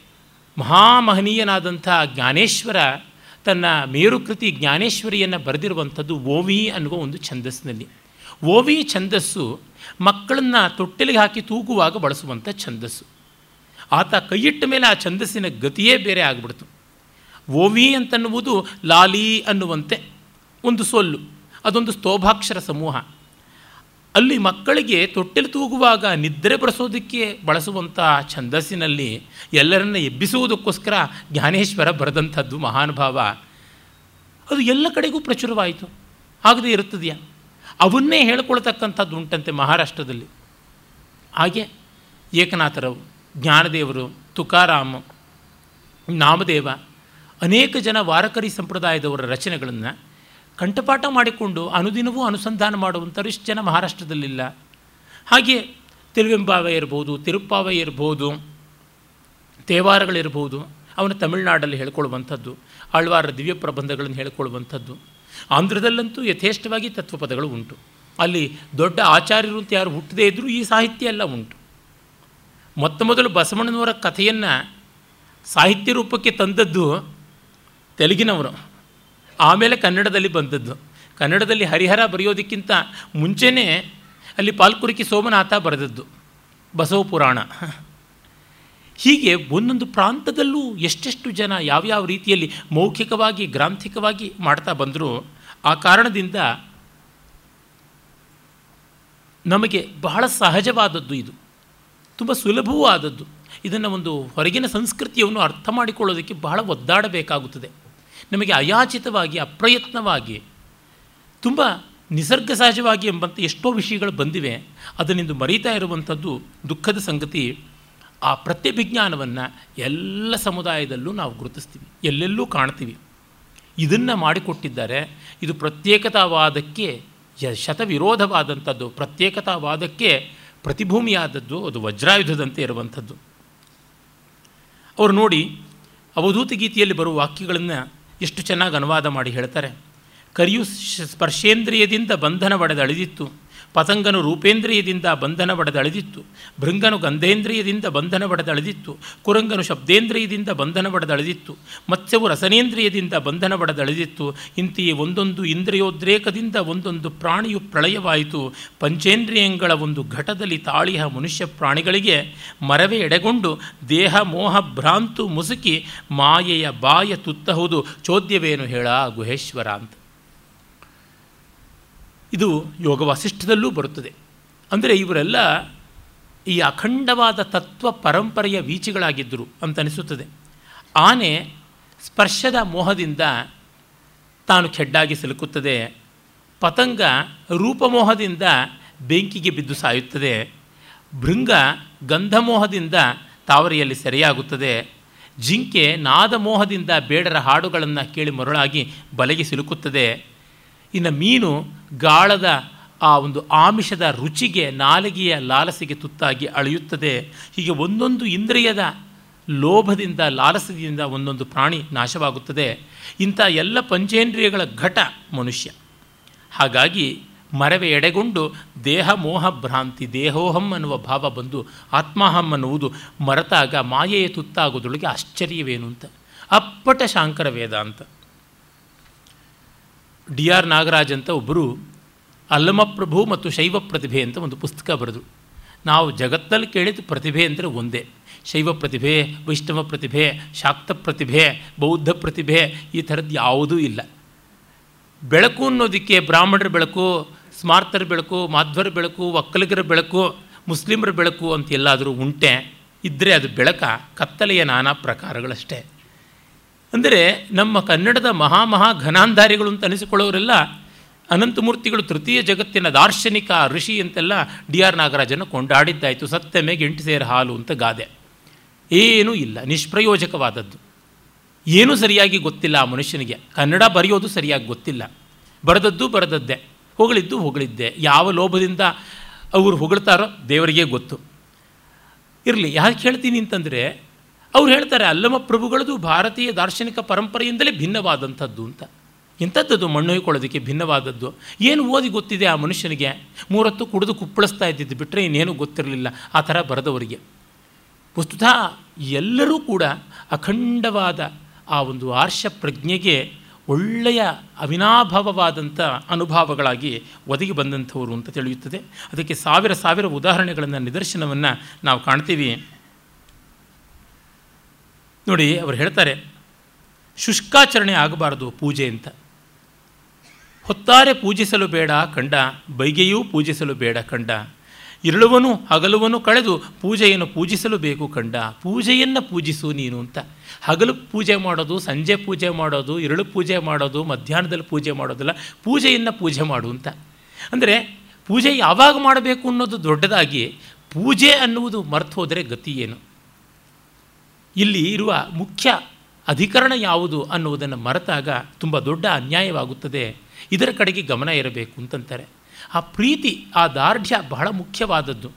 ಮಹಾಮಹನೀಯನಾದಂಥ ಜ್ಞಾನೇಶ್ವರ ತನ್ನ ಮೇರುಕೃತಿ ಜ್ಞಾನೇಶ್ವರಿಯನ್ನು ಬರೆದಿರುವಂಥದ್ದು ಓವಿ ಅನ್ನುವ ಒಂದು ಛಂದಸ್ಸಿನಲ್ಲಿ. ಓವಿ ಛಂದಸ್ಸು ಮಕ್ಕಳನ್ನು ತೊಟ್ಟಿಲಿಗೆ ಹಾಕಿ ತೂಗುವಾಗ ಬಳಸುವಂಥ ಛಂದಸ್ಸು. ಆತ ಕೈಯಿಟ್ಟ ಮೇಲೆ ಆ ಛಂದಸ್ಸಿನ ಗತಿಯೇ ಬೇರೆ ಆಗಿಬಿಡ್ತು. ಓವಿ ಅಂತನ್ನುವುದು ಲಾಲಿ ಅನ್ನುವಂತೆ ಒಂದು ಸೊಲ್ಲು, ಅದೊಂದು ಸ್ತೋಭಾಕ್ಷರ ಸಮೂಹ. ಅಲ್ಲಿ ಮಕ್ಕಳಿಗೆ ತೊಟ್ಟಿಲು ತೂಗುವಾಗ ನಿದ್ರೆ ಬರೆಸೋದಕ್ಕೆ ಬಳಸುವಂಥ ಛಂದಸ್ಸಿನಲ್ಲಿ ಎಲ್ಲರನ್ನ ಎಬ್ಬಿಸುವುದಕ್ಕೋಸ್ಕರ ಜ್ಞಾನೇಶ್ವರ ಬರೆದಂಥದ್ದು ಮಹಾನುಭಾವ. ಅದು ಎಲ್ಲ ಕಡೆಗೂ ಪ್ರಚುರವಾಯಿತು. ಆಗದೆ ಇರುತ್ತದೆಯಾ? ಅವನ್ನೇ ಹೇಳ್ಕೊಳ್ತಕ್ಕಂಥದ್ದು ಉಂಟಂತೆ ಮಹಾರಾಷ್ಟ್ರದಲ್ಲಿ. ಹಾಗೆ ಏಕನಾಥರವು ಜ್ಞಾನದೇವರು, ತುಕಾರಾಮ, ನಾಮದೇವ, ಅನೇಕ ಜನ ವಾರಕರಿ ಸಂಪ್ರದಾಯದವರ ರಚನೆಗಳನ್ನು ಕಂಠಪಾಠ ಮಾಡಿಕೊಂಡು ಅನುದಿನವೂ ಅನುಸಂಧಾನ ಮಾಡುವಂಥವ್ರು ಇಷ್ಟು ಜನ ಮಹಾರಾಷ್ಟ್ರದಲ್ಲಿಲ್ಲ. ಹಾಗೆ ತಿರುವೆಂಬಾವ ಇರ್ಬೋದು, ತಿರುಪ್ಪಾವ ಇರ್ಬೋದು, ತೇವಾರಗಳಿರ್ಬೋದು, ಅವನು ತಮಿಳುನಾಡಲ್ಲಿ ಹೇಳ್ಕೊಳ್ಳುವಂಥದ್ದು, ಆಳ್ವಾರ ದಿವ್ಯ ಪ್ರಬಂಧಗಳನ್ನು ಹೇಳ್ಕೊಳ್ಳುವಂಥದ್ದು. ಆಂಧ್ರದಲ್ಲಂತೂ ಯಥೇಷ್ಟವಾಗಿ ತತ್ವಪದಗಳು ಉಂಟು. ಅಲ್ಲಿ ದೊಡ್ಡ ಆಚಾರ್ಯರು ಅಂತ ಯಾರು ಹುಟ್ಟದೇ ಇದ್ದರೂ ಈ ಸಾಹಿತ್ಯ ಎಲ್ಲ ಉಂಟು. ಮೊತ್ತ ಮೊದಲು ಬಸವಣ್ಣನವರ ಕಥೆಯನ್ನು ಸಾಹಿತ್ಯ ರೂಪಕ್ಕೆ ತಂದದ್ದು ತೆಲುಗಿನವರು. ಆಮೇಲೆ ಕನ್ನಡದಲ್ಲಿ ಬಂದದ್ದು. ಕನ್ನಡದಲ್ಲಿ ಹರಿಹರ ಬರೆಯೋದಕ್ಕಿಂತ ಮುಂಚೆನೇ ಅಲ್ಲಿ ಪಾಲ್ಕುರಿಕಿ ಸೋಮನಾಥ ಬರೆದದ್ದು, ಬಸವ ಪುರಾಣ. ಹೀಗೆ ಒಂದೊಂದು ಪ್ರಾಂತದಲ್ಲೂ ಎಷ್ಟೆಷ್ಟು ಜನ ಯಾವ್ಯಾವ ರೀತಿಯಲ್ಲಿ ಮೌಖಿಕವಾಗಿ, ಗ್ರಾಂಥಿಕವಾಗಿ ಮಾಡ್ತಾ ಬಂದರೂ, ಆ ಕಾರಣದಿಂದ ನಮಗೆ ಬಹಳ ಸಹಜವಾದದ್ದು ಇದು. ತುಂಬ ಸುಲಭವೂ ಆದದ್ದು ಇದನ್ನು ಒಂದು ಹೊರಗಿನ ಸಂಸ್ಕೃತಿಯನ್ನು ಅರ್ಥ ಮಾಡಿಕೊಳ್ಳೋದಕ್ಕೆ ಬಹಳ ಒದ್ದಾಡಬೇಕಾಗುತ್ತದೆ. ನಮಗೆ ಅಯಾಚಿತವಾಗಿ, ಅಪ್ರಯತ್ನವಾಗಿ, ತುಂಬ ನಿಸರ್ಗ ಸಹಜವಾಗಿ ಎಂಬಂಥ ಎಷ್ಟೋ ವಿಷಯಗಳು ಬಂದಿವೆ. ಅದನ್ನಿಂದು ಮರೀತಾ ಇರುವಂಥದ್ದು ದುಃಖದ ಸಂಗತಿ. ಆ ಪ್ರತ್ಯಭಿಜ್ಞಾನವನ್ನು ಎಲ್ಲ ಸಮುದಾಯದಲ್ಲೂ ನಾವು ಗುರುತಿಸ್ತೀವಿ. ಎಲ್ಲೆಲ್ಲೂ ಕಾಣ್ತೀವಿ. ಇದನ್ನು ಮಾಡಿಕೊಟ್ಟಿದ್ದಾರೆ. ಇದು ಪ್ರತ್ಯೇಕತಾವಾದಕ್ಕೆ ಶತವಿರೋಧವಾದಂಥದ್ದು. ಪ್ರತ್ಯೇಕತಾವಾದಕ್ಕೆ ಪ್ರತಿಭೂಮಿಯಾದದ್ದು, ಅದು ವಜ್ರಾಯುಧದಂತೆ ಇರುವಂಥದ್ದು. ಅವರು ನೋಡಿ ಅವಧೂತ ಗೀತೆಯಲ್ಲಿ ಬರುವ ವಾಕ್ಯಗಳನ್ನು ಎಷ್ಟು ಚೆನ್ನಾಗಿ ಅನುವಾದ ಮಾಡಿ ಹೇಳ್ತಾರೆ. ಕರಿಯು ಸ್ಪರ್ಶೇಂದ್ರಿಯದಿಂದ ಬಂಧನ ಪಡೆದಳಿದಿತ್ತು ಪತಂಗನು ರೂಪೇಂದ್ರಿಯದಿಂದ ಬಂಧನ ಪಡೆದಳೆದಿತ್ತು. ಭೃಂಗನು ಗಂಧೇಂದ್ರಿಯದಿಂದ ಬಂಧನ ಪಡೆದಳೆದಿತ್ತು. ಕುರಂಗನು ಶಬ್ದೇಂದ್ರಿಯದಿಂದ ಬಂಧನ ಪಡೆದಳೆದಿತ್ತು. ಮತ್ಸ್ಯವು ರಸನೇಂದ್ರಿಯದಿಂದ ಬಂಧನ ಪಡೆದಳೆದಿತ್ತು. ಇಂತೆಯೇ ಒಂದೊಂದು ಇಂದ್ರಿಯೋದ್ರೇಕದಿಂದ ಒಂದೊಂದು ಪ್ರಾಣಿಯು ಪ್ರಳಯವಾಯಿತು. ಪಂಚೇಂದ್ರಿಯಗಳ ಒಂದು ಘಟದಲ್ಲಿ ತಾಳಿಹ ಮನುಷ್ಯ ಪ್ರಾಣಿಗಳಿಗೆ ಮರವೇ ಎಡೆಗೊಂಡು ದೇಹ, ಮೋಹ, ಭ್ರಾಂತು ಮುಸುಕಿ ಮಾಯೆಯ ಬಾಯ ತುತ್ತಹುದು. ಚೋದ್ಯವೇನು ಹೇಳ ಗುಹೇಶ್ವರ ಅಂತ. ಇದು ಯೋಗ ವಾಸಿಷ್ಠದಲ್ಲೂ ಬರುತ್ತದೆ. ಅಂದರೆ ಇವರೆಲ್ಲ ಈ ಅಖಂಡವಾದ ತತ್ವ ಪರಂಪರೆಯ ವೀಚಿಗಳಾಗಿದ್ದರು ಅಂತನಿಸುತ್ತದೆ. ಆನೆ ಸ್ಪರ್ಶದ ಮೋಹದಿಂದ ತಾನು ಕೆಡ್ಡಾಗಿ ಸಿಲುಕುತ್ತದೆ. ಪತಂಗ ರೂಪಮೋಹದಿಂದ ಬೆಂಕಿಗೆ ಬಿದ್ದು ಸಾಯುತ್ತದೆ. ಭೃಂಗ ಗಂಧಮೋಹದಿಂದ ತಾವರೆಯಲ್ಲಿ ಸೆರೆಯಾಗುತ್ತದೆ. ಜಿಂಕೆ ನಾದಮೋಹದಿಂದ ಬೇಡರ ಹಾಡುಗಳನ್ನು ಕೇಳಿ ಮರುಳಾಗಿ ಬಲೆಗೆ ಸಿಲುಕುತ್ತದೆ. ಇನ್ನು ಮೀನು ಗಾಳದ ಆ ಒಂದು ಆಮಿಷದ ರುಚಿಗೆ, ನಾಲಿಗೆಯ ಲಾಲಸೆಗೆ ತುತ್ತಾಗಿ ಅಳೆಯುತ್ತದೆ. ಹೀಗೆ ಒಂದೊಂದು ಇಂದ್ರಿಯದ ಲೋಭದಿಂದ, ಲಾಲಸದಿಂದ ಒಂದೊಂದು ಪ್ರಾಣಿ ನಾಶವಾಗುತ್ತದೆ. ಇಂಥ ಎಲ್ಲ ಪಂಚೇಂದ್ರಿಯಗಳ ಘಟ ಮನುಷ್ಯ. ಹಾಗಾಗಿ ಮರವೆ ಎಡೆಗೊಂಡು ದೇಹ ಮೋಹ ಭ್ರಾಂತಿ, ದೇಹೋಹಂ ಅನ್ನುವ ಭಾವ ಬಂದು ಆತ್ಮಾಹಂ ಅನ್ನುವುದು ಮರೆತಾಗ, ಮಾಯೆಯ ತುತ್ತಾಗೋದೊಳಗೆ ಆಶ್ಚರ್ಯವೇನು ಅಂತ. ಅಪ್ಪಟ ಶಾಂಕರ ವೇದ ಅಂತ. ಡಿ ಆರ್ ನಾಗರಾಜ್ ಅಂತ ಒಬ್ಬರು ಅಲ್ಲಮಪ್ರಭು ಮತ್ತು ಶೈವ ಪ್ರತಿಭೆ ಅಂತ ಒಂದು ಪುಸ್ತಕ ಬರೆದು, ನಾವು ಜಗತ್ತಲ್ಲಿ ಕೇಳಿದ ಪ್ರತಿಭೆ ಅಂದರೆ ಒಂದೇ. ಶೈವ ಪ್ರತಿಭೆ, ವೈಷ್ಣವ ಪ್ರತಿಭೆ, ಶಾಕ್ತ ಪ್ರತಿಭೆ, ಬೌದ್ಧ ಪ್ರತಿಭೆ, ಈ ಥರದ್ದು ಯಾವುದೂ ಇಲ್ಲ. ಬೆಳಕು ಅನ್ನೋದಕ್ಕೆ ಬ್ರಾಹ್ಮಣರ ಬೆಳಕು ಸ್ಮಾರ್ತರ ಬೆಳಕು, ಮಾಧ್ವರ ಬೆಳಕು, ಒಕ್ಕಲಿಗರ ಬೆಳಕು, ಮುಸ್ಲಿಮರ ಬೆಳಕು ಅಂತ ಎಲ್ಲಾದರೂ ಉಂಟೆ ಇದ್ದರೆ ಅದು ಬೆಳಕ, ಕತ್ತಲೆಯ ನಾನಾ ಪ್ರಕಾರಗಳಷ್ಟೇ. ಅಂದರೆ ನಮ್ಮ ಕನ್ನಡದ ಮಹಾ ಮಹಾ ಘನಾಂಧಾರಿಗಳು ಅಂತ ಅನಿಸಿಕೊಳ್ಳೋರೆಲ್ಲ ಅನಂತಮೂರ್ತಿಗಳು ತೃತೀಯ ಜಗತ್ತಿನ ದಾರ್ಶನಿಕ ಋಷಿ ಅಂತೆಲ್ಲ ಡಿ ಆರ್ ನಾಗರಾಜನ ಕೊಂಡಾಡಿದ್ದಾಯಿತು. ಸತ್ಯ ಮೇಗೆ ಎಂಟು ಸೇರ ಹಾಲು ಅಂತ ಗಾದೆ. ಏನೂ ಇಲ್ಲ, ನಿಷ್ಪ್ರಯೋಜಕವಾದದ್ದು. ಏನೂ ಸರಿಯಾಗಿ ಗೊತ್ತಿಲ್ಲ ಆ ಮನುಷ್ಯನಿಗೆ. ಕನ್ನಡ ಬರೆಯೋದು ಸರಿಯಾಗಿ ಗೊತ್ತಿಲ್ಲ. ಬರೆದದ್ದು ಬರೆದದ್ದೇ, ಹೊಗಳಿದ್ದು ಹೊಗಳಿದ್ದೆ. ಯಾವ ಲೋಭದಿಂದ ಅವರು ಹೊಗಳ್ತಾರೋ ದೇವರಿಗೆ ಗೊತ್ತು. ಇರಲಿ, ಯಾಕೆ ಹೇಳ್ತೀನಿ ಅಂತಂದರೆ ಅವ್ರು ಹೇಳ್ತಾರೆ ಅಲ್ಲಮ ಪ್ರಭುಗಳದು ಭಾರತೀಯ ದಾರ್ಶನಿಕ ಪರಂಪರೆಯಿಂದಲೇ ಭಿನ್ನವಾದಂಥದ್ದು ಅಂತ. ಇಂಥದ್ದದು ಮಣ್ಣೊಯ್ಕೊಳ್ಳೋದಕ್ಕೆ ಭಿನ್ನವಾದದ್ದು. ಏನು ಓದಿ ಗೊತ್ತಿದೆ ಆ ಮನುಷ್ಯನಿಗೆ? ಮೂರತ್ತು ಕುಡಿದು ಕುಪ್ಪಳಿಸ್ತಾ ಇದ್ದಿದ್ದು ಬಿಟ್ಟರೆ ಇನ್ನೇನು ಗೊತ್ತಿರಲಿಲ್ಲ ಆ ಥರ ಬರೆದವರಿಗೆ. ವಸ್ತುತಃ ಎಲ್ಲರೂ ಕೂಡ ಅಖಂಡವಾದ ಆ ಒಂದು ಆರ್ಷ ಪ್ರಜ್ಞೆಗೆ ಒಳ್ಳೆಯ ಅವಿನಾಭಾವವಾದಂಥ ಅನುಭವಗಳಾಗಿ ಒದಗಿ ಬಂದಂಥವರು ಅಂತ ತಿಳಿಯುತ್ತದೆ. ಅದಕ್ಕೆ ಸಾವಿರ ಸಾವಿರ ಉದಾಹರಣೆಗಳನ್ನು, ನಿದರ್ಶನವನ್ನು ನಾವು ಕಾಣ್ತೀವಿ. ನೋಡಿ ಅವರು ಹೇಳ್ತಾರೆ, ಶುಷ್ಕಾಚರಣೆ ಆಗಬಾರದು ಪೂಜೆ ಅಂತ. ಹೊತ್ತಾರೆ ಪೂಜಿಸಲು ಬೇಡ ಕಂಡ, ಬೈಗೆಯೂ ಪೂಜಿಸಲು ಬೇಡ ಕಂಡ, ಇರುಳುವನು ಹಗಲುವನು ಕಳೆದು ಪೂಜೆಯನ್ನು ಪೂಜಿಸಲು ಬೇಕು ಕಂಡ, ಪೂಜೆಯನ್ನು ಪೂಜಿಸು ನೀನು ಅಂತ. ಹಗಲು ಪೂಜೆ ಮಾಡೋದು, ಸಂಜೆ ಪೂಜೆ ಮಾಡೋದು, ಇರುಳು ಪೂಜೆ ಮಾಡೋದು, ಮಧ್ಯಾಹ್ನದಲ್ಲಿ ಪೂಜೆ ಮಾಡೋದಿಲ್ಲ, ಪೂಜೆಯನ್ನು ಪೂಜೆ ಮಾಡು ಅಂತ. ಅಂದರೆ ಪೂಜೆ ಯಾವಾಗ ಮಾಡಬೇಕು ಅನ್ನೋದು ದೊಡ್ಡದಾಗಿ ಪೂಜೆ ಅನ್ನುವುದು ಮರ್ತು ಹೋದರೆ ಗತಿ ಏನು? ಇಲ್ಲಿ ಇರುವ ಮುಖ್ಯ ಅಧಿಕರಣ ಯಾವುದು ಅನ್ನುವುದನ್ನು ಮರೆತಾಗ ತುಂಬ ದೊಡ್ಡ ಅನ್ಯಾಯವಾಗುತ್ತದೆ. ಇದರ ಕಡೆಗೆ ಗಮನ ಇರಬೇಕು ಅಂತಂತಾರೆ. ಆ ಪ್ರೀತಿ, ಆ ದಾರ್ಢ್ಯ ಬಹಳ ಮುಖ್ಯವಾದದ್ದು.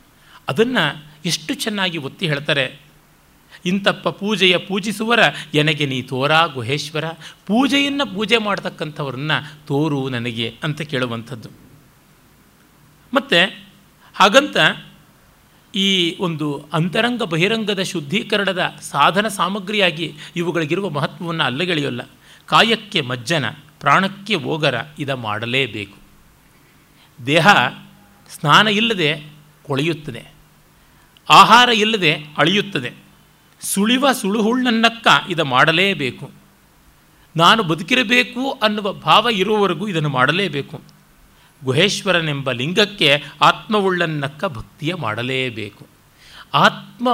ಅದನ್ನು ಎಷ್ಟು ಚೆನ್ನಾಗಿ ಒತ್ತಿ ಹೇಳ್ತಾರೆ. ಇಂತಪ್ಪ ಪೂಜೆಯ ಪೂಜಿಸುವರ ಎನಗೆ ನೀ ತೋರ ಗುಹೇಶ್ವರ, ಪೂಜೆಯನ್ನು ಪೂಜೆ ಮಾಡ್ತಕ್ಕಂಥವ್ರನ್ನ ತೋರು ನನಗೆ ಅಂತ ಕೇಳುವಂಥದ್ದು. ಮತ್ತು ಹಾಗಂತ ಈ ಒಂದು ಅಂತರಂಗ ಬಹಿರಂಗದ ಶುದ್ಧೀಕರಣದ ಸಾಧನ ಸಾಮಗ್ರಿಯಾಗಿ ಇವುಗಳಿಗಿರುವ ಮಹತ್ವವನ್ನು ಅಲ್ಲಗೆಳೆಯೋಲ್ಲ. ಕಾಯಕ್ಕೆ ಮಜ್ಜನ, ಪ್ರಾಣಕ್ಕೆ ಓಗರ, ಇದ ಮಾಡಲೇಬೇಕು. ದೇಹ ಸ್ನಾನ ಇಲ್ಲದೆ ಕೊಳೆಯುತ್ತದೆ. ಆಹಾರ ಇಲ್ಲದೆ ಅಳಿಯುತ್ತದೆ. ಸುಳಿವ ಸುಳುಹುಳ್ಳನ್ನಕ್ಕ ಇದು ಮಾಡಲೇಬೇಕು. ನಾನು ಬದುಕಿರಬೇಕು ಅನ್ನುವ ಭಾವ ಇರುವವರೆಗೂ ಇದನ್ನು ಮಾಡಲೇಬೇಕು. ಗುಹೇಶ್ವರನೆಂಬ ಲಿಂಗಕ್ಕೆ ಆತ್ಮವುಳ್ಳನ್ನಕ್ಕ ಭಕ್ತಿಯ ಮಾಡಲೇಬೇಕು. ಆತ್ಮ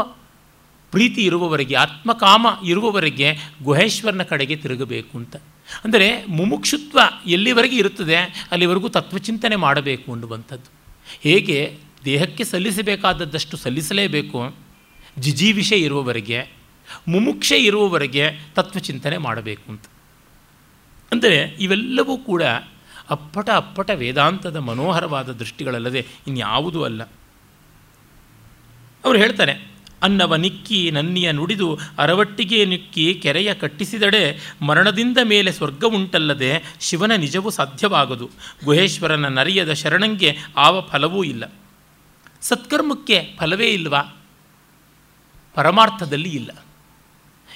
ಪ್ರೀತಿ ಇರುವವರೆಗೆ, ಆತ್ಮಕಾಮ ಇರುವವರೆಗೆ ಗುಹೇಶ್ವರನ ಕಡೆಗೆ ತಿರುಗಬೇಕು ಅಂತ. ಅಂದರೆ ಮುಮುಕ್ಷುತ್ವ ಎಲ್ಲಿವರೆಗೆ ಇರುತ್ತದೆ, ಅಲ್ಲಿವರೆಗೂ ತತ್ವಚಿಂತನೆ ಮಾಡಬೇಕು ಅನ್ನುವಂಥದ್ದು. ಹೇಗೆ ದೇಹಕ್ಕೆ ಸಲ್ಲಿಸಬೇಕಾದದ್ದಷ್ಟು ಸಲ್ಲಿಸಲೇಬೇಕು. ಜಿಜೀವಿಷೆ ಇರುವವರೆಗೆ, ಮುಮುಕ್ಷೆ ಇರುವವರೆಗೆ ತತ್ವಚಿಂತನೆ ಮಾಡಬೇಕು ಅಂತ. ಅಂದರೆ ಇವೆಲ್ಲವೂ ಕೂಡ ಅಪ್ಪಟ ಅಪ್ಪಟ ವೇದಾಂತದ ಮನೋಹರವಾದ ದೃಷ್ಟಿಗಳಲ್ಲದೆ ಇನ್ಯಾವುದೂ ಅಲ್ಲ. ಅವರು ಹೇಳ್ತಾರೆ, ಅನ್ನವ ನಿಕ್ಕಿ ನನ್ನಿಯ ನುಡಿದು ಅರವಟ್ಟಿಗೆ ನಿಕ್ಕಿ ಕೆರೆಯ ಕಟ್ಟಿಸಿದಡೆ ಮರಣದಿಂದ ಮೇಲೆ ಸ್ವರ್ಗ ಉಂಟಲ್ಲದೆ ಶಿವನ ನಿಜವೂ ಸಾಧ್ಯವಾಗದು. ಗುಹೇಶ್ವರನ ನರಿಯದ ಶರಣಂಗೆ ಆವ ಫಲವೂ ಇಲ್ಲ. ಸತ್ಕರ್ಮಕ್ಕೆ ಫಲವೇ ಇಲ್ವಾ? ಪರಮಾರ್ಥದಲ್ಲಿ ಇಲ್ಲ.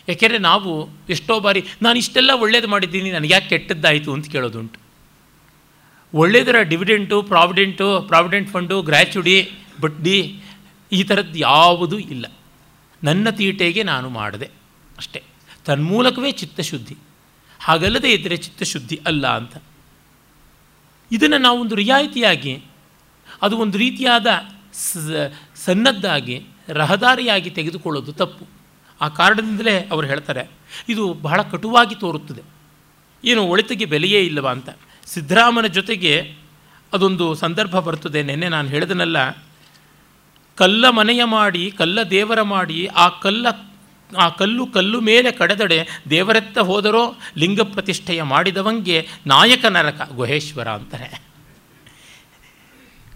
ಯಾಕೆಂದರೆ ನಾವು ಎಷ್ಟೋ ಬಾರಿ ನಾನು ಇಷ್ಟೆಲ್ಲ ಒಳ್ಳೇದು ಮಾಡಿದ್ದೀನಿ ನನಗೆ ಯಾಕೆ ಕೆಟ್ಟದ್ದಾಯಿತು? ಅಂತ ಕೇಳೋದುಂಟು. ಒಳ್ಳೆಯದರ dividend provident provident fund gratuity ಬಡ್ಡಿ, ಈ ಥರದ್ದು ಯಾವುದೂ ಇಲ್ಲ. ನನ್ನ ತೀಟೆಗೆ ನಾನು ಮಾಡಿದೆ ಅಷ್ಟೇ. ತನ್ಮೂಲಕವೇ ಚಿತ್ತಶುದ್ಧಿ. ಹಾಗಲ್ಲದೆ ಇದ್ದರೆ ಚಿತ್ತಶುದ್ಧಿ ಅಲ್ಲ ಅಂತ. ಇದನ್ನು ನಾವು ಒಂದು ರಿಯಾಯಿತಿಯಾಗಿ, ಅದು ಒಂದು ರೀತಿಯಾದ ಸನ್ನದ್ದಾಗಿ, ರಹದಾರಿಯಾಗಿ ತೆಗೆದುಕೊಳ್ಳೋದು ತಪ್ಪು. ಆ ಕಾರಣದಿಂದಲೇ ಅವರು ಹೇಳ್ತಾರೆ, ಇದು ಬಹಳ ಕಟುವಾಗಿ ತೋರುತ್ತದೆ. ಏನು ಒಳಿತಿಗೆ ಬೆಲೆಯೇ ಇಲ್ಲವಾ ಅಂತ. ಸಿದ್ದರಾಮನ ಜೊತೆಗೆ ಅದೊಂದು ಸಂದರ್ಭ ಬರ್ತದೆ. ನಿನ್ನೆ ನಾನು ಹೇಳಿದನಲ್ಲ, ಕಲ್ಲ ಮನೆಯ ಮಾಡಿ, ಕಲ್ಲ ದೇವರ ಮಾಡಿ, ಆ ಕಲ್ಲ, ಆ ಕಲ್ಲು ಕಲ್ಲು ಮೇಲೆ ಕಡೆದಡೆ ದೇವರೆತ್ತ ಹೋದರೋ, ಲಿಂಗ ಪ್ರತಿಷ್ಠೆಯ ಮಾಡಿದವಂಗೆ ನಾಯಕ ನರಕ, ಗುಹೇಶ್ವರ ಅಂತಾರೆ.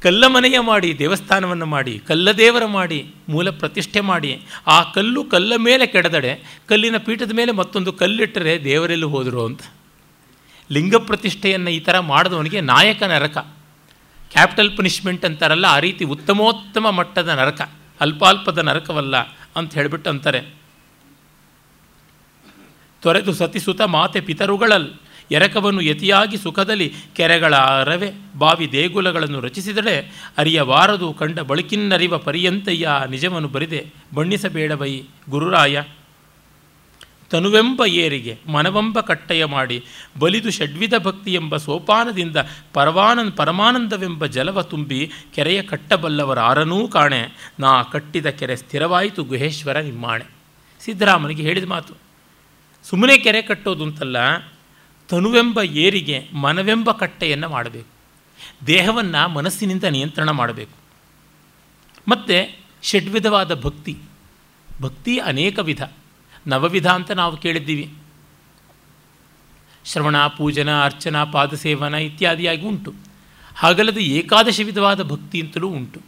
ಕಲ್ಲ ಮನೆಯ ಮಾಡಿ, ದೇವಸ್ಥಾನವನ್ನು ಮಾಡಿ, ಕಲ್ಲ ದೇವರ ಮಾಡಿ, ಮೂಲ ಪ್ರತಿಷ್ಠೆ ಮಾಡಿ, ಆ ಕಲ್ಲು ಕಲ್ಲ ಮೇಲೆ ಕೆಡದಡೆ, ಕಲ್ಲಿನ ಪೀಠದ ಮೇಲೆ ಮತ್ತೊಂದು ಕಲ್ಲಿಟ್ಟರೆ ದೇವರೆಲ್ಲೂ ಹೋದರು ಅಂತ. ಲಿಂಗ ಪ್ರತಿಷ್ಠೆಯನ್ನು ಈ ಥರ ಮಾಡಿದವನಿಗೆ ನಾಯಕ ನರಕ. ಕ್ಯಾಪಿಟಲ್ ಪನಿಷ್ಮೆಂಟ್ ಅಂತಾರಲ್ಲ, ಆ ರೀತಿ ಉತ್ತಮೋತ್ತಮ ಮಟ್ಟದ ನರಕ. ಅಲ್ಪಾಲ್ಪದ ನರಕವಲ್ಲ ಅಂತ ಹೇಳಿಬಿಟ್ಟು ಅಂತಾರೆ. ತೊರೆದು ಸತಿಸುತ ಮಾತೆ ಪಿತರುಗಳಲ್ಲಿ ಎರಕವನ್ನು ಯತಿಯಾಗಿ ಸುಖದಲ್ಲಿ ಕೆರೆಗಳ ಅರವೆ, ಬಾವಿ ದೇಗುಲಗಳನ್ನು ರಚಿಸಿದಳೆ ಅರಿಯಬಾರದು ಕಂಡ ಬಳಕಿನ್ನರಿವ ಪರ್ಯಂತಯ್ಯ ನಿಜವನ್ನು ಬರಿದೆ, ಬಣ್ಣಿಸಬೇಡವೈ ಗುರುರಾಯ. ತನುವೆಂಬ ಏರಿಗೆ, ಮನವೆಂಬ ಕಟ್ಟೆಯ ಮಾಡಿ, ಬಲಿದು ಷಡ್ವಿಧ ಭಕ್ತಿ ಎಂಬ ಸೋಪಾನದಿಂದ ಪರವಾನಂದ, ಪರಮಾನಂದವೆಂಬ ಜಲವ ತುಂಬಿ ಕೆರೆಯ ಕಟ್ಟಬಲ್ಲವರ ಆರನೂ ಕಾಣೆ, ನಾ ಕಟ್ಟಿದ ಕೆರೆ ಸ್ಥಿರವಾಯಿತು ಗುಹೇಶ್ವರ ನಿಮ್ಮಾಣೆ ಸಿದ್ದರಾಮನಿಗೆ ಹೇಳಿದ ಮಾತು, ಸುಮ್ಮನೆ ಕೆರೆ ಕಟ್ಟೋದು ಅಂತಲ್ಲ ತನುವೆಂಬ ಏರಿಗೆ ಮನವೆಂಬ ಕಟ್ಟೆಯನ್ನು ಮಾಡಬೇಕು. ದೇಹವನ್ನು ಮನಸ್ಸಿನಿಂದ ನಿಯಂತ್ರಣ ಮಾಡಬೇಕು. ಮತ್ತು ಷಡ್ವಿಧವಾದ ಭಕ್ತಿ ಭಕ್ತಿ ಅನೇಕ ವಿಧ. ನವವಿಧ ಅಂತ ನಾವು ಕೇಳಿದ್ದೀವಿ. ಶ್ರವಣ, ಪೂಜನ, ಅರ್ಚನಾ, ಪಾದಸೇವನ ಇತ್ಯಾದಿಯಾಗಿ ಉಂಟು. ಹಾಗಲ್ಲದೆ ಏಕಾದಶ ವಿಧವಾದ ಭಕ್ತಿ ಅಂತಲೂ ಉಂಟು.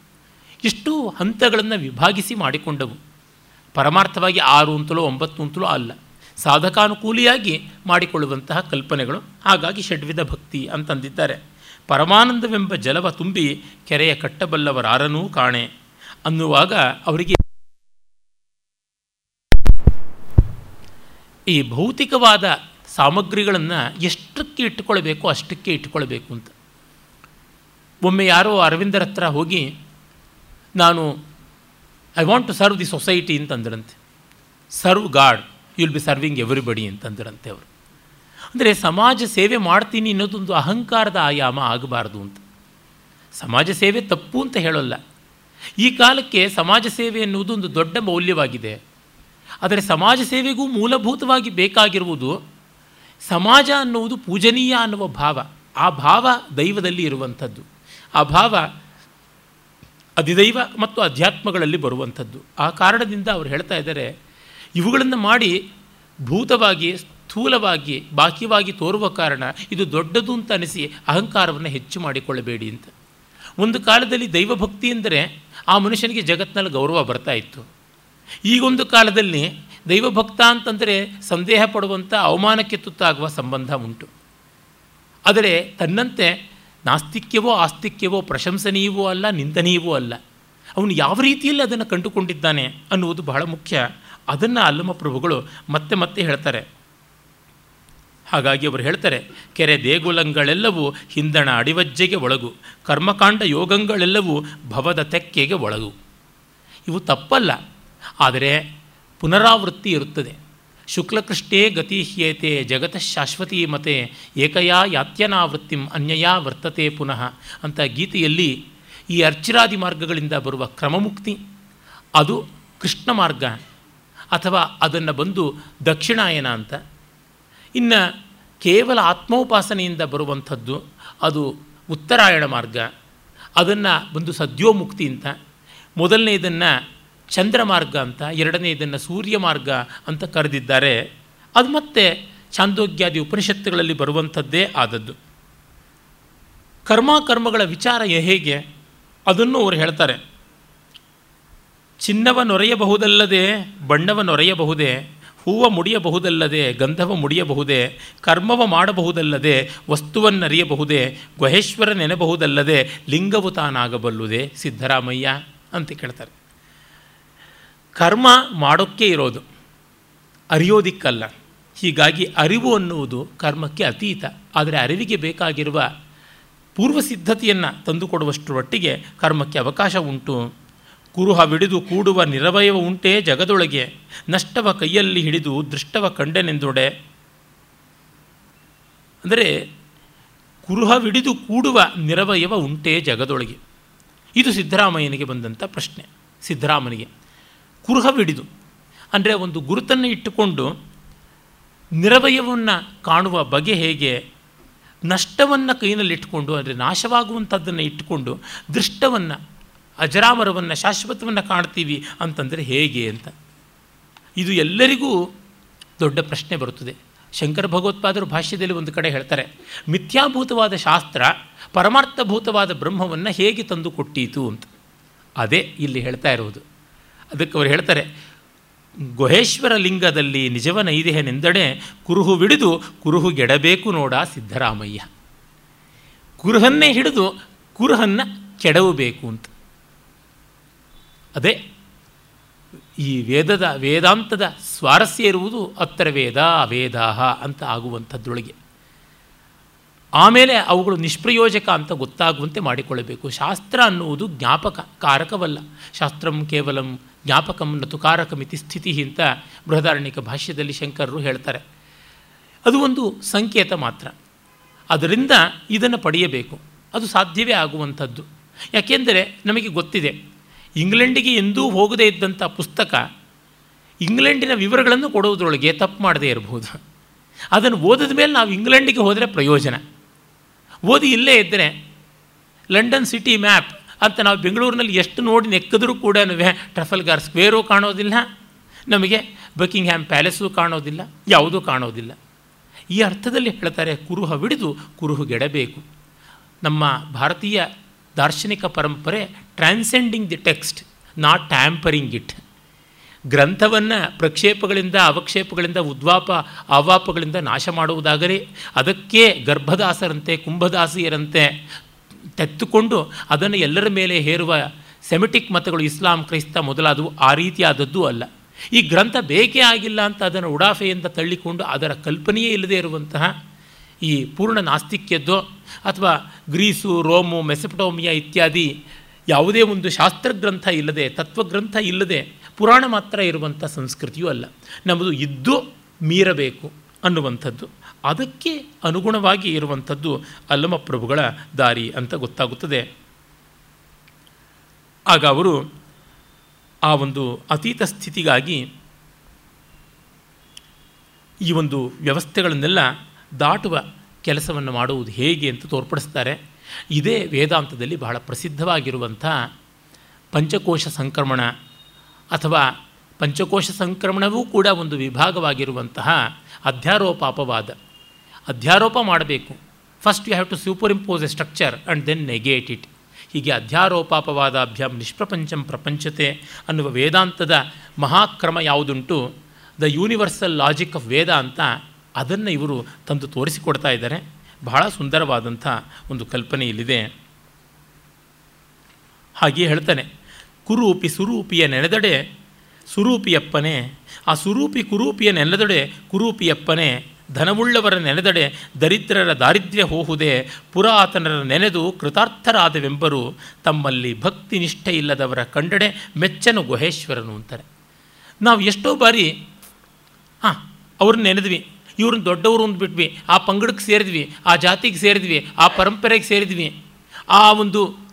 ಇಷ್ಟು ಹಂತಗಳನ್ನು ವಿಭಾಗಿಸಿ ಮಾಡಿಕೊಂಡವು. ಪರಮಾರ್ಥವಾಗಿ ಆರು ಅಂತಲೋ ಒಂಬತ್ತು ಅಂತಲೋ ಅಲ್ಲ. ಸಾಧಕಾನುಕೂಲಿಯಾಗಿ ಮಾಡಿಕೊಳ್ಳುವಂತಹ ಕಲ್ಪನೆಗಳು ಹಾಗಾಗಿ ಷಡ್ವಿಧ ಭಕ್ತಿ ಅಂತಂದಿದ್ದಾರೆ. ಪರಮಾನಂದವೆಂಬ ಜಲವ ತುಂಬಿ ಕೆರೆಯ ಕಟ್ಟಬಲ್ಲವರಾರನೂ ಕಾಣೆ ಅನ್ನುವಾಗ ಅವರಿಗೆ ಈ ಭೌತಿಕವಾದ ಸಾಮಗ್ರಿಗಳನ್ನು ಎಷ್ಟಕ್ಕೆ ಇಟ್ಟುಕೊಳ್ಬೇಕು, ಅಷ್ಟಕ್ಕೆ ಇಟ್ಟುಕೊಳ್ಬೇಕು ಅಂತ. ಒಮ್ಮೆ ಯಾರೋ ಅರವಿಂದರ ಹತ್ರ ಹೋಗಿ, ನಾನು I want to serve the society ಅಂತಂದ್ರಂತೆ. Serve god will be serving everybody ಅಂತಂದ್ರಂತೆ ಅವರು. ಅಂದರೆ ಸಮಾಜ ಸೇವೆ ಮಾಡ್ತೀನಿ ಅನ್ನೋದೊಂದು ಅಹಂಕಾರದ ಆಯಾಮ ಆಗಬಾರ್ದು ಅಂತ. ಸಮಾಜ ಸೇವೆ ತಪ್ಪು ಅಂತ ಹೇಳೋಲ್ಲ. ಈ ಕಾಲಕ್ಕೆ ಸಮಾಜ ಸೇವೆ ಎನ್ನುವುದು ಒಂದು ದೊಡ್ಡ ಮೌಲ್ಯವಾಗಿದೆ. ಆದರೆ ಸಮಾಜ ಸೇವೆಗೂ ಮೂಲಭೂತವಾಗಿ ಬೇಕಾಗಿರುವುದು ಸಮಾಜ ಅನ್ನುವುದು ಪೂಜನೀಯ ಅನ್ನುವ ಭಾವ. ಆ ಭಾವ ದೈವದಲ್ಲಿ ಇರುವಂಥದ್ದು. ಆ ಭಾವ ಅಧಿದೈವ ಮತ್ತು ಅಧ್ಯಾತ್ಮಗಳಲ್ಲಿ ಬರುವಂಥದ್ದು. ಆ ಕಾರಣದಿಂದ ಅವರು ಹೇಳ್ತಾ ಇದ್ದಾರೆ, ಇವುಗಳನ್ನು ಮಾಡಿ ಭೂತವಾಗಿ, ಸ್ಥೂಲವಾಗಿ ಬಾಕಿವಾಗಿ ತೋರುವ ಕಾರಣ ಇದು ದೊಡ್ಡದು ಅಂತ ಅನಿಸಿ ಅಹಂಕಾರವನ್ನು ಹೆಚ್ಚು ಮಾಡಿಕೊಳ್ಳಬೇಡಿ ಅಂತ. ಒಂದು ಕಾಲದಲ್ಲಿ ದೈವಭಕ್ತಿ ಎಂದರೆ ಆ ಮನುಷ್ಯನಿಗೆ ಜಗತ್ತಿನಲ್ಲಿ ಗೌರವ ಬರ್ತಾ ಇತ್ತು. ಈಗೊಂದು ಕಾಲದಲ್ಲಿ ದೈವಭಕ್ತ ಅಂತಂದರೆ ಸಂದೇಹ ಪಡುವಂಥ ಅವಮಾನಕ್ಕೆ ತುತ್ತಾಗುವ ಸಂಬಂಧ ಉಂಟು. ಆದರೆ ತನ್ನಂತೆ ನಾಸ್ತಿಕ್ಯವೋ ಆಸ್ತಿಕ್ಯವೋ ಪ್ರಶಂಸನೀಯವೋ ಅಲ್ಲ, ನಿಂದನೀಯವೋ ಅಲ್ಲ. ಅವನು ಯಾವ ರೀತಿಯಲ್ಲಿ ಅದನ್ನು ಕಂಡುಕೊಂಡಿದ್ದಾನೆ ಅನ್ನುವುದು ಬಹಳ ಮುಖ್ಯ. ಅದನ್ನು ಅಲ್ಲಮ ಪ್ರಭುಗಳು ಮತ್ತೆ ಮತ್ತೆ ಹೇಳ್ತಾರೆ. ಹಾಗಾಗಿ ಅವರು ಹೇಳ್ತಾರೆ, ಕೆರೆ ದೇಗುಲಂಗಳೆಲ್ಲವೂ ಹಿಂದಣ ಅಡಿವಜ್ಜೆಗೆ ಒಳಗು, ಕರ್ಮಕಾಂಡ ಯೋಗಂಗಳೆಲ್ಲವೂ ಭವದ ತೆಕ್ಕೆಗೆ ಒಳಗು. ಇವು ತಪ್ಪಲ್ಲ. ಆದರೆ ಪುನರಾವೃತ್ತಿ ಇರುತ್ತದೆ. ಶುಕ್ಲಕೃಷ್ಟೇ ಗತಿಹ್ಯೇತೆ ಜಗತಃ ಶಾಶ್ವತಿ ಮತೆ ಏಕಯಾ ಯಾತ್ಯನಾವೃತ್ತಿಂ ಅನ್ಯಯಾ ವರ್ತತೆ ಪುನಃ ಅಂತ ಗೀತೆಯಲ್ಲಿ ಈ ಅರ್ಚಿರಾದಿ ಮಾರ್ಗಗಳಿಂದ ಬರುವ ಕ್ರಮಮುಕ್ತಿ, ಅದು ಕೃಷ್ಣ ಮಾರ್ಗ ಅಥವಾ ಅದನ್ನು ಬಂದು ದಕ್ಷಿಣಾಯನ ಅಂತ. ಇನ್ನು ಕೇವಲ ಆತ್ಮೋಪಾಸನೆಯಿಂದ ಬರುವಂಥದ್ದು ಅದು ಉತ್ತರಾಯಣ ಮಾರ್ಗ, ಅದನ್ನು ಬಂದು ಸದ್ಯೋಮುಕ್ತಿ ಅಂತ. ಮೊದಲನೇದನ್ನು ಮಾರ್ಗ ಅಂತ ಎರಡನೇದನ್ನು ಸೂರ್ಯ ಮಾರ್ಗ ಅಂತ ಕರೆದಿದ್ದಾರೆ. ಅದು ಮತ್ತೆ ಚಾಂದೋಗ್ಯಾದಿ ಉಪನಿಷತ್ತುಗಳಲ್ಲಿ ಬರುವಂಥದ್ದೇ ಆದದ್ದು. ಕರ್ಮಕರ್ಮಗಳ ವಿಚಾರ ಹೇಗೆ? ಅದನ್ನು ಅವರು ಹೇಳ್ತಾರೆ. ಚಿನ್ನವ ನೊರೆಯಬಹುದಲ್ಲದೆ ಬಣ್ಣವ ನೊರೆಯಬಹುದೇ, ಹೂವ ಮುಡಿಯಬಹುದಲ್ಲದೆ ಗಂಧವ ಮುಡಿಯಬಹುದೇ, ಕರ್ಮವ ಮಾಡಬಹುದಲ್ಲದೆ ವಸ್ತುವನ್ನರಿಯಬಹುದೇ ಗುಹೇಶ್ವರ ನೆನಬಹುದಲ್ಲದೆ ಲಿಂಗವು ತಾನಾಗಬಲ್ಲುದೇ ಸಿದ್ದರಾಮಯ್ಯ ಅಂತ ಕೇಳ್ತಾರೆ. ಕರ್ಮ ಮಾಡೋಕ್ಕೆ ಇರೋದು. ಅರಿಯೋದಿಕ್ಕಲ್ಲ. ಹೀಗಾಗಿ ಅರಿವು ಅನ್ನುವುದು ಕರ್ಮಕ್ಕೆ ಅತೀತ. ಆದರೆ ಅರಿವಿಗೆ ಬೇಕಾಗಿರುವ ಪೂರ್ವ ಸಿದ್ಧತೆಯನ್ನು ತಂದುಕೊಡುವಷ್ಟರೊಟ್ಟಿಗೆ ಕರ್ಮಕ್ಕೆ ಅವಕಾಶ ಉಂಟು. ಕುರುಹ ಬಿಡಿದು ಕೂಡುವ ನಿರವಯವ ಉಂಟೇ ಜಗದೊಳಗೆ. ನಷ್ಟವ ಕೈಯಲ್ಲಿ ಹಿಡಿದು ದೃಷ್ಟವ ಕಂಡನೆಂದೊಡೆ. ಅಂದರೆ ಕುರುಹವಿಡಿದು ಕೂಡುವ ನಿರವಯವ ಉಂಟೇ ಜಗದೊಳಗೆ. ಇದು ಸಿದ್ದರಾಮಯ್ಯನಿಗೆ ಬಂದಂಥ ಪ್ರಶ್ನೆ. ಸಿದ್ದರಾಮನಿಗೆ. ಕುರುಹವಿಡಿದು ಅಂದರೆ ಒಂದು ಗುರುತನ್ನು ಇಟ್ಟುಕೊಂಡು ನಿರವಯವನ್ನು ಕಾಣುವ ಬಗೆ ಹೇಗೆ, ನಷ್ಟವನ್ನು ಕೈನಲ್ಲಿಟ್ಟುಕೊಂಡು ಅಂದರೆ ನಾಶವಾಗುವಂಥದ್ದನ್ನು ಇಟ್ಟುಕೊಂಡು ದೃಷ್ಟವನ್ನು, ಅಜರಾಮರವನ್ನು, ಶಾಶ್ವತವನ್ನು ಕಾಣ್ತೀವಿ ಅಂತಂದರೆ ಹೇಗೆ ಅಂತ. ಇದು ಎಲ್ಲರಿಗೂ ದೊಡ್ಡ ಪ್ರಶ್ನೆ ಬರುತ್ತದೆ. ಶಂಕರ ಭಗವತ್ಪಾದರು ಭಾಷ್ಯದಲ್ಲಿ ಒಂದು ಕಡೆ ಹೇಳ್ತಾರೆ, ಮಿಥ್ಯಾಭೂತವಾದ ಶಾಸ್ತ್ರ ಪರಮಾರ್ಥಭೂತವಾದ ಬ್ರಹ್ಮವನ್ನು ಹೇಗೆ ತಂದು ಕೊಟ್ಟೀತು ಅಂತ. ಅದೇ ಇಲ್ಲಿ ಹೇಳ್ತಾ ಇರುವುದು ಅದಕ್ಕೆ ಅವರು ಹೇಳ್ತಾರೆ, ಗುಹೇಶ್ವರ ಲಿಂಗದಲ್ಲಿ ನಿಜವ ನೈದೇಹನೆಂದಡೆ ಕುರುಹು ಹಿಡಿದು ಕುರುಹು ಗೆಡಬೇಕು ನೋಡ ಸಿದ್ದರಾಮಯ್ಯ. ಕುರುಹನ್ನೇ ಹಿಡಿದು ಕುರುಹನ್ನು ಕೆಡವಬೇಕು ಅಂತ. ಅದೇ, ಈ ವೇದದ, ವೇದಾಂತದ ಸ್ವಾರಸ್ಯ ಇರುವುದು ಅತ್ತರ ವೇದ ಅವೇದಾಹ ಅಂತ ಆಗುವಂಥದ್ದೊಳಗೆ ಆಮೇಲೆ ಅವುಗಳು ನಿಷ್ಪ್ರಯೋಜಕ ಅಂತ ಗೊತ್ತಾಗುವಂತೆ ಮಾಡಿಕೊಳ್ಳಬೇಕು. ಶಾಸ್ತ್ರ ಅನ್ನುವುದು ಜ್ಞಾಪಕ, ಕಾರಕವಲ್ಲ. ಶಾಸ್ತ್ರಂ ಕೇವಲಂ ಜ್ಞಾಪಕಂ ನತುಕಾರಕಮಿತಿ ಸ್ಥಿತಿ ಅಂತ ಬೃಹದಾರಣ್ಯಕ ಭಾಷ್ಯದಲ್ಲಿ ಶಂಕರರು ಹೇಳ್ತಾರೆ. ಅದು ಒಂದು ಸಂಕೇತ ಮಾತ್ರ. ಅದರಿಂದ ಇದನ್ನು ಪಡೆಯಬೇಕು. ಅದು ಸಾಧ್ಯವೇ ಆಗುವಂಥದ್ದು. ಯಾಕೆಂದರೆ ನಮಗೆ ಗೊತ್ತಿದೆ, ಇಂಗ್ಲೆಂಡಿಗೆ ಎಂದೂ ಹೋಗದೇ ಇದ್ದಂಥ ಪುಸ್ತಕ ಇಂಗ್ಲೆಂಡಿನ ವಿವರಗಳನ್ನು ಕೊಡುವುದರೊಳಗೆ ತಪ್ಪು ಮಾಡದೇ ಇರಬಹುದು. ಅದನ್ನು ಓದಿದ ಮೇಲೆ ನಾವು ಇಂಗ್ಲೆಂಡಿಗೆ ಹೋದರೆ ಪ್ರಯೋಜನ. ಓದಿ ಇಲ್ಲೇ ಇದ್ದರೆ ಲಂಡನ್ ಸಿಟಿ ಮ್ಯಾಪ್ ಅಂತ ನಾವು ಬೆಂಗಳೂರಿನಲ್ಲಿ ಎಷ್ಟು ನೋಡಿ ನೆಕ್ಕಿದ್ರೂ ಕೂಡ ಟ್ರಫಲ್ಗಾರ್ ಸ್ಕ್ವೇರು ಕಾಣೋದಿಲ್ಲ. ನಮಗೆ ಬಕಿಂಗ್ ಹ್ಯಾಮ್ ಪ್ಯಾಲೇಸು ಕಾಣೋದಿಲ್ಲ, ಯಾವುದೂ ಕಾಣೋದಿಲ್ಲ. ಈ ಅರ್ಥದಲ್ಲಿ ಹೇಳ್ತಾರೆ, ಕುರುಹ ಬಿಡಿದು ಕುರುಹುಗೆಡಬೇಕು ನಮ್ಮ ಭಾರತೀಯ ದಾರ್ಶನಿಕ ಪರಂಪರೆ transcending the text not tampering it ಗ್ರಂಥವನ್ನು ಪ್ರಕ್ಷೇಪಗಳಿಂದ, ಅವಕ್ಷೇಪಗಳಿಂದ, ಉದ್ವಾಪ, ಆವಾಪಗಳಿಂದ ನಾಶ ಮಾಡುವುದಾಗಲಿ ಅದಕ್ಕೆ ಗರ್ಭದಾಸರಂತೆ, ಕುಂಭದಾಸಿಯರಂತೆ ತೆತ್ತುಕೊಂಡು ಅದನ್ನು ಎಲ್ಲರ ಮೇಲೆ ಹೇರುವ ಸೆಮಿಟಿಕ್ ಮತಗಳು ಇಸ್ಲಾಂ, ಕ್ರೈಸ್ತ ಮೊದಲಾದವು ಆ ರೀತಿಯಾದದ್ದು ಅಲ್ಲ. ಈ ಗ್ರಂಥ ಬೇಕೇ ಆಗಿಲ್ಲ ಅಂತ ಅದನ್ನು ಉಡಾಫೆಯಿಂದ ತಳ್ಳಿಕೊಂಡು ಅದರ ಕಲ್ಪನೆಯೇ ಇಲ್ಲದೆ ಇರುವಂತಹ ಈ ಪೂರ್ಣ ನಾಸ್ತಿಕ್ಯದ್ದು ಅಥವಾ ಗ್ರೀಸು, ರೋಮು, ಮೆಸಪಟೋಮಿಯಾ ಇತ್ಯಾದಿ ಯಾವುದೇ ಒಂದು ಶಾಸ್ತ್ರಗ್ರಂಥ ಇಲ್ಲದೆ, ತತ್ವಗ್ರಂಥ ಇಲ್ಲದೆ ಪುರಾಣ ಮಾತ್ರ ಇರುವಂಥ ಸಂಸ್ಕೃತಿಯೂ ಅಲ್ಲ. ನಮ್ಮದು ಇದ್ದು ಮೀರಬೇಕು ಅನ್ನುವಂಥದ್ದು. ಅದಕ್ಕೆ ಅನುಗುಣವಾಗಿ ಇರುವಂಥದ್ದು ಅಲ್ಲಮ ಪ್ರಭುಗಳ ದಾರಿ ಅಂತ ಗೊತ್ತಾಗುತ್ತದೆ. ಆಗ ಅವರು ಆ ಒಂದು ಅತೀತ ಸ್ಥಿತಿಗಾಗಿ ಈ ಒಂದು ವ್ಯವಸ್ಥೆಗಳನ್ನೆಲ್ಲ ದಾಟುವ ಕೆಲಸವನ್ನು ಮಾಡುವುದು ಹೇಗೆ ಅಂತ ತೋರ್ಪಡಿಸ್ತಾರೆ. ಇದೇ ವೇದಾಂತದಲ್ಲಿ ಬಹಳ ಪ್ರಸಿದ್ಧವಾಗಿರುವಂಥ ಪಂಚಕೋಶ ಸಂಕ್ರಮಣ ಅಥವಾ ಪಂಚಕೋಶ ಸಂಕ್ರಮಣವೂ ಕೂಡ ಒಂದು ವಿಭಾಗವಾಗಿರುವಂತಹ ಅಧ್ಯಾರೋಪ ಅಪವಾದ ಅಧ್ಯಾರೋಪ ಮಾಡಬೇಕು. First you have to superimpose a structure and then negate it ಹೀಗೆ ಅಧ್ಯಾರೋಪಾಪವಾದಾಭ್ಯಾಮ್ ನಿಷ್ಪ್ರಪಂಚಂ ಪ್ರಪಂಚತೆ ಅನ್ನುವ ವೇದಾಂತದ ಮಹಾಕ್ರಮ ಯಾವುದುಂಟು? The universal logic of Vedanta ಅದನ್ನು ಇವರು ತಂದು ತೋರಿಸಿಕೊಡ್ತಾ ಇದ್ದಾರೆ. ಬಹಳ ಸುಂದರವಾದಂಥ ಒಂದು ಕಲ್ಪನೆ ಇಲ್ಲಿದೆ. ಹಾಗೆಯೇ ಹೇಳ್ತಾನೆ, ಕುರೂಪಿ ಸುರೂಪಿಯ ನೆನೆದಡೆ ಸುರೂಪಿಯಪ್ಪನೇ, ಆ ಸುರೂಪಿ ಕುರೂಪಿಯ ನೆನೆದಡೆ ಕುರೂಪಿಯಪ್ಪನೇ ಧನವುಳ್ಳವರ ನೆನೆದಡೆ ದರಿದ್ರರ ದಾರಿದ್ರ್ಯ ಹೋಹುದೇ ಪುರಾತನರ ನೆನೆದು ಕೃತಾರ್ಥರಾದವೆಂಬರು ತಮ್ಮಲ್ಲಿ ಭಕ್ತಿ ನಿಷ್ಠೆ ಇಲ್ಲದವರ ಕಂಡಡೆ ಮೆಚ್ಚನು ಗುಹೇಶ್ವರನು ಅಂತಾರೆ. ನಾವು ಎಷ್ಟೋ ಬಾರಿ, ಹಾಂ, ಅವ್ರನ್ನ ನೆನೆದ್ವಿ, ಇವ್ರನ್ನ ದೊಡ್ಡವರು ಅಂದ್ಬಿಟ್ವಿ ಆ ಪಂಗಡಕ್ಕೆ ಸೇರಿದ್ವಿ, ಆ ಜಾತಿಗೆ ಸೇರಿದ್ವಿ, ಆ ಪರಂಪರೆಗೆ ಸೇರಿದ್ವಿ, ಆ ಒಂದು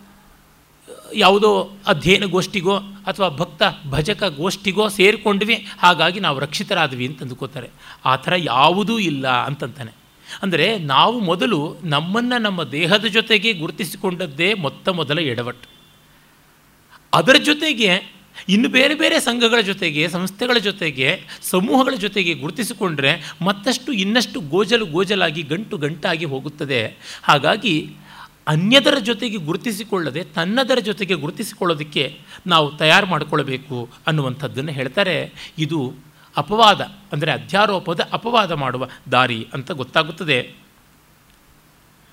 ಯಾವುದೋ ಅಧ್ಯಯನ ಗೋಷ್ಠಿಗೋ ಅಥವಾ ಭಕ್ತ ಭಜಕ ಗೋಷ್ಠಿಗೋ ಸೇರಿಕೊಂಡ್ವಿ, ಹಾಗಾಗಿ ನಾವು ರಕ್ಷಿತರಾದ್ವಿ ಅಂತ ಅಂದ್ಕೋತಾರೆ ಆ ಥರ ಯಾವುದೂ ಇಲ್ಲ ಅಂತಂತಾನೆ. ಅಂದರೆ ನಾವು ಮೊದಲು ನಮ್ಮನ್ನು ನಮ್ಮ ದೇಹದ ಜೊತೆಗೆ ಗುರುತಿಸಿಕೊಂಡದ್ದೇ ಮೊತ್ತ ಮೊದಲ ಎಡವಟ್ಟು ಅದರ ಜೊತೆಗೆ ಇನ್ನು ಬೇರೆ ಬೇರೆ ಸಂಘಗಳ ಜೊತೆಗೆ, ಸಂಸ್ಥೆಗಳ ಜೊತೆಗೆ, ಸಮೂಹಗಳ ಜೊತೆಗೆ ಗುರುತಿಸಿಕೊಂಡ್ರೆ ಮತ್ತಷ್ಟು ಇನ್ನಷ್ಟು ಗೋಜಲು ಗೋಜಲಾಗಿ ಗಂಟು ಗಂಟಾಗಿ ಹೋಗುತ್ತದೆ. ಹಾಗಾಗಿ ಅನ್ಯದರ ಜೊತೆಗೆ ಗುರುತಿಸಿಕೊಳ್ಳದೆ ತನ್ನದರ ಜೊತೆಗೆ ಗುರುತಿಸಿಕೊಳ್ಳೋದಕ್ಕೆ ನಾವು ತಯಾರು ಮಾಡಿಕೊಳ್ಳಬೇಕು ಅನ್ನುವಂಥದ್ದನ್ನು ಹೇಳ್ತಾರೆ. ಇದು ಅಪವಾದ, ಅಂದರೆ ಅಧ್ಯಾರೋಪದ ಅಪವಾದ ಮಾಡುವ ದಾರಿ ಅಂತ ಗೊತ್ತಾಗುತ್ತದೆ.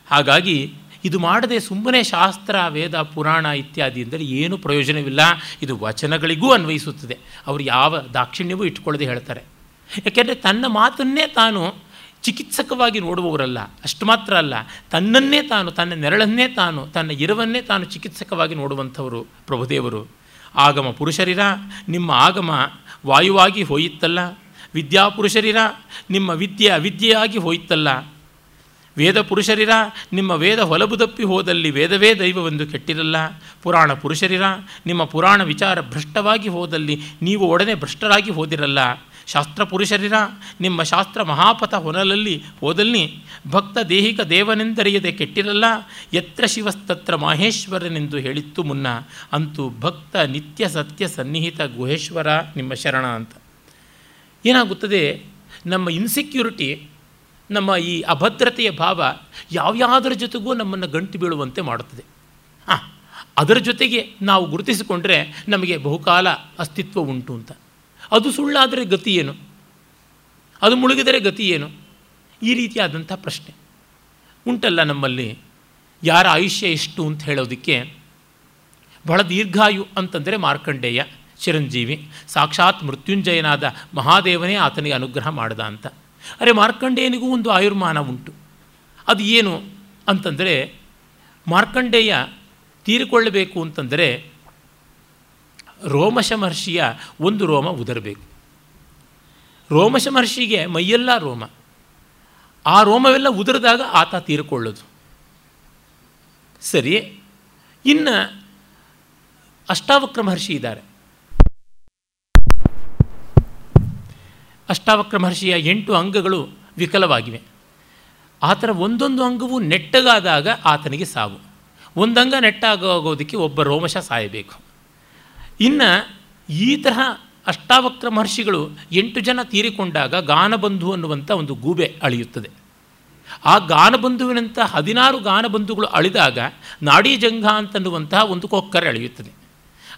ಹಾಗಾಗಿ ಇದು ಮಾಡದೆ ಸುಮ್ಮನೆ ಶಾಸ್ತ್ರ, ವೇದ, ಪುರಾಣ ಇತ್ಯಾದಿ ಅಂದರೆ ಏನೂ ಪ್ರಯೋಜನವಿಲ್ಲ. ಇದು ವಚನಗಳಿಗೂ ಅನ್ವಯಿಸುತ್ತದೆ. ಅವರು ಯಾವ ದಾಕ್ಷಿಣ್ಯವೂ ಇಟ್ಕೊಳ್ಳದೆ ಹೇಳ್ತಾರೆ. ಯಾಕೆಂದರೆ ತನ್ನ ಮಾತನ್ನೇ ತಾನು ಚಿಕಿತ್ಸಕವಾಗಿ ನೋಡುವವರಲ್ಲ, ಅಷ್ಟು ಮಾತ್ರ ಅಲ್ಲ, ತನ್ನನ್ನೇ ತಾನು, ತನ್ನ ನೆರಳನ್ನೇ ತಾನು, ತನ್ನ ಇರವನ್ನೇ ತಾನು ಚಿಕಿತ್ಸಕವಾಗಿ ನೋಡುವಂಥವರು ಪ್ರಭುದೇವರು. ಆಗಮ ಪುರುಷರಿರ, ನಿಮ್ಮ ಆಗಮ ವಾಯುವಾಗಿ ಹೋಯಿತ್ತಲ್ಲ ವಿದ್ಯಾಪುರುಷರಿರ ನಿಮ್ಮ ವಿದ್ಯೆ ಅವಿದ್ಯೆಯಾಗಿ ಹೋಯಿತಲ್ಲ ವೇದ ಪುರುಷರಿರ, ನಿಮ್ಮ ವೇದ ಹೊಲಬುದಪ್ಪಿ ಹೋದಲ್ಲಿ ವೇದವೇ ದೈವವೆಂದು ಕೆಟ್ಟಿರಲ್ಲ. ಪುರಾಣ ಪುರುಷರಿರ, ನಿಮ್ಮ ಪುರಾಣ ವಿಚಾರ ಭ್ರಷ್ಟವಾಗಿ ಹೋದಲ್ಲಿ ನೀವು ಒಡನೆ ಭ್ರಷ್ಟರಾಗಿ ಹೋದಿರಲ್ಲ. ಶಾಸ್ತ್ರ ಪುರುಷರಿರ ನಿಮ್ಮ ಶಾಸ್ತ್ರ ಮಹಾಪಥ ಹೊನಲಲ್ಲಿ ಹೋದಲ್ಲಿ ಭಕ್ತ ದೇಹಿಕ ದೇವನೆಂದರಿಯದೆ ಕೆಟ್ಟಿರಲ್ಲ? ಯತ್ರ ಶಿವಸ್ತತ್ರ ಮಾಹೇಶ್ವರನೆಂದು ಹೇಳಿತ್ತು ಮುನ್ನ. ಅಂತೂ ಭಕ್ತ ನಿತ್ಯ ಸತ್ಯ ಸನ್ನಿಹಿತ ಗುಹೇಶ್ವರ ನಿಮ್ಮ ಶರಣ ಅಂತ. ಏನಾಗುತ್ತದೆ? ನಮ್ಮ ಇನ್ಸೆಕ್ಯೂರಿಟಿ ನಮ್ಮ ಈ ಅಭದ್ರತೆಯ ಭಾವ ಯಾವ್ಯಾವುದರ ಜೊತೆಗೂ ನಮ್ಮನ್ನು ಗಂಟು ಬೀಳುವಂತೆ ಮಾಡುತ್ತದೆ. ಹಾಂ ಅದರ ಜೊತೆಗೆ ನಾವು ಗುರುತಿಸಿಕೊಂಡ್ರೆ ನಮಗೆ ಬಹುಕಾಲ ಅಸ್ತಿತ್ವ ಉಂಟು ಅಂತ. ಅದು ಸುಳ್ಳಾದರೆ ಗತಿ ಏನು? ಅದು ಮುಳುಗಿದರೆ ಗತಿ ಏನು? ಈ ರೀತಿಯಾದಂಥ ಪ್ರಶ್ನೆ. ಉಂಟಲ್ಲ ನಮ್ಮಲ್ಲಿ, ಯಾರ ಆಯುಷ್ಯ ಎಷ್ಟು ಅಂತ ಹೇಳೋದಕ್ಕೆ, ಬಹಳ ದೀರ್ಘಾಯು ಅಂತಂದರೆ ಮಾರ್ಕಂಡೇಯ ಚಿರಂಜೀವಿ, ಸಾಕ್ಷಾತ್ ಮೃತ್ಯುಂಜಯನಾದ ಮಹಾದೇವನೇ ಆತನಿಗೆ ಅನುಗ್ರಹ ಮಾಡ್ದ ಅಂತ. ಅರೆ ಮಾರ್ಕಂಡೇಯನಿಗೂ ಒಂದು ಆಯುರ್ಮಾನ ಉಂಟು. ಅದು ಏನು ಅಂತಂದರೆ, ಮಾರ್ಕಂಡೇಯ ತೀರಿಕೊಳ್ಳಬೇಕು ಅಂತಂದರೆ ರೋಮಶ ಮಹರ್ಷಿಯ ಒಂದು ರೋಮ ಉದರಬೇಕು. ರೋಮಶ ಮಹರ್ಷಿಗೆ ಮೈಯೆಲ್ಲ ರೋಮ. ಆ ರೋಮವೆಲ್ಲ ಉದುರಿದಾಗ ಆತ ತೀರಿಕೊಳ್ಳೋದು. ಸರಿ, ಇನ್ನು ಅಷ್ಟಾವಕ್ರ ಮಹರ್ಷಿ ಇದ್ದಾರೆ. ಅಷ್ಟಾವಕ್ರ ಮಹರ್ಷಿಯ ಎಂಟು ಅಂಗಗಳು ವಿಕಲವಾಗಿವೆ. ಆ ಥರ ಒಂದೊಂದು ಅಂಗವು ನೆಟ್ಟಗಾದಾಗ ಆತನಿಗೆ ಸಾವು. ಒಂದಂಗ ನೆಟ್ಟಾಗೋಗೋದಕ್ಕೆ ಒಬ್ಬ ರೋಮಶ ಸಾಯಬೇಕು. ಇನ್ನು ಈ ತರಹ ಅಷ್ಟಾವಕ್ರ ಮಹರ್ಷಿಗಳು ಎಂಟು ಜನ ತೀರಿಕೊಂಡಾಗ ಗಾನಬಂಧು ಅನ್ನುವಂಥ ಒಂದು ಗೂಬೆ ಅಳಿಯುತ್ತದೆ. ಆ ಗಾನಬಂಧುವಿನಂಥ ಹದಿನಾರು ಗಾನಬಂಧುಗಳು ಅಳಿದಾಗ ನಾಡೀಜಂಘ ಅಂತನ್ನುವಂತಹ ಒಂದು ಕೊಕ್ಕರೆ ಅಳೆಯುತ್ತದೆ.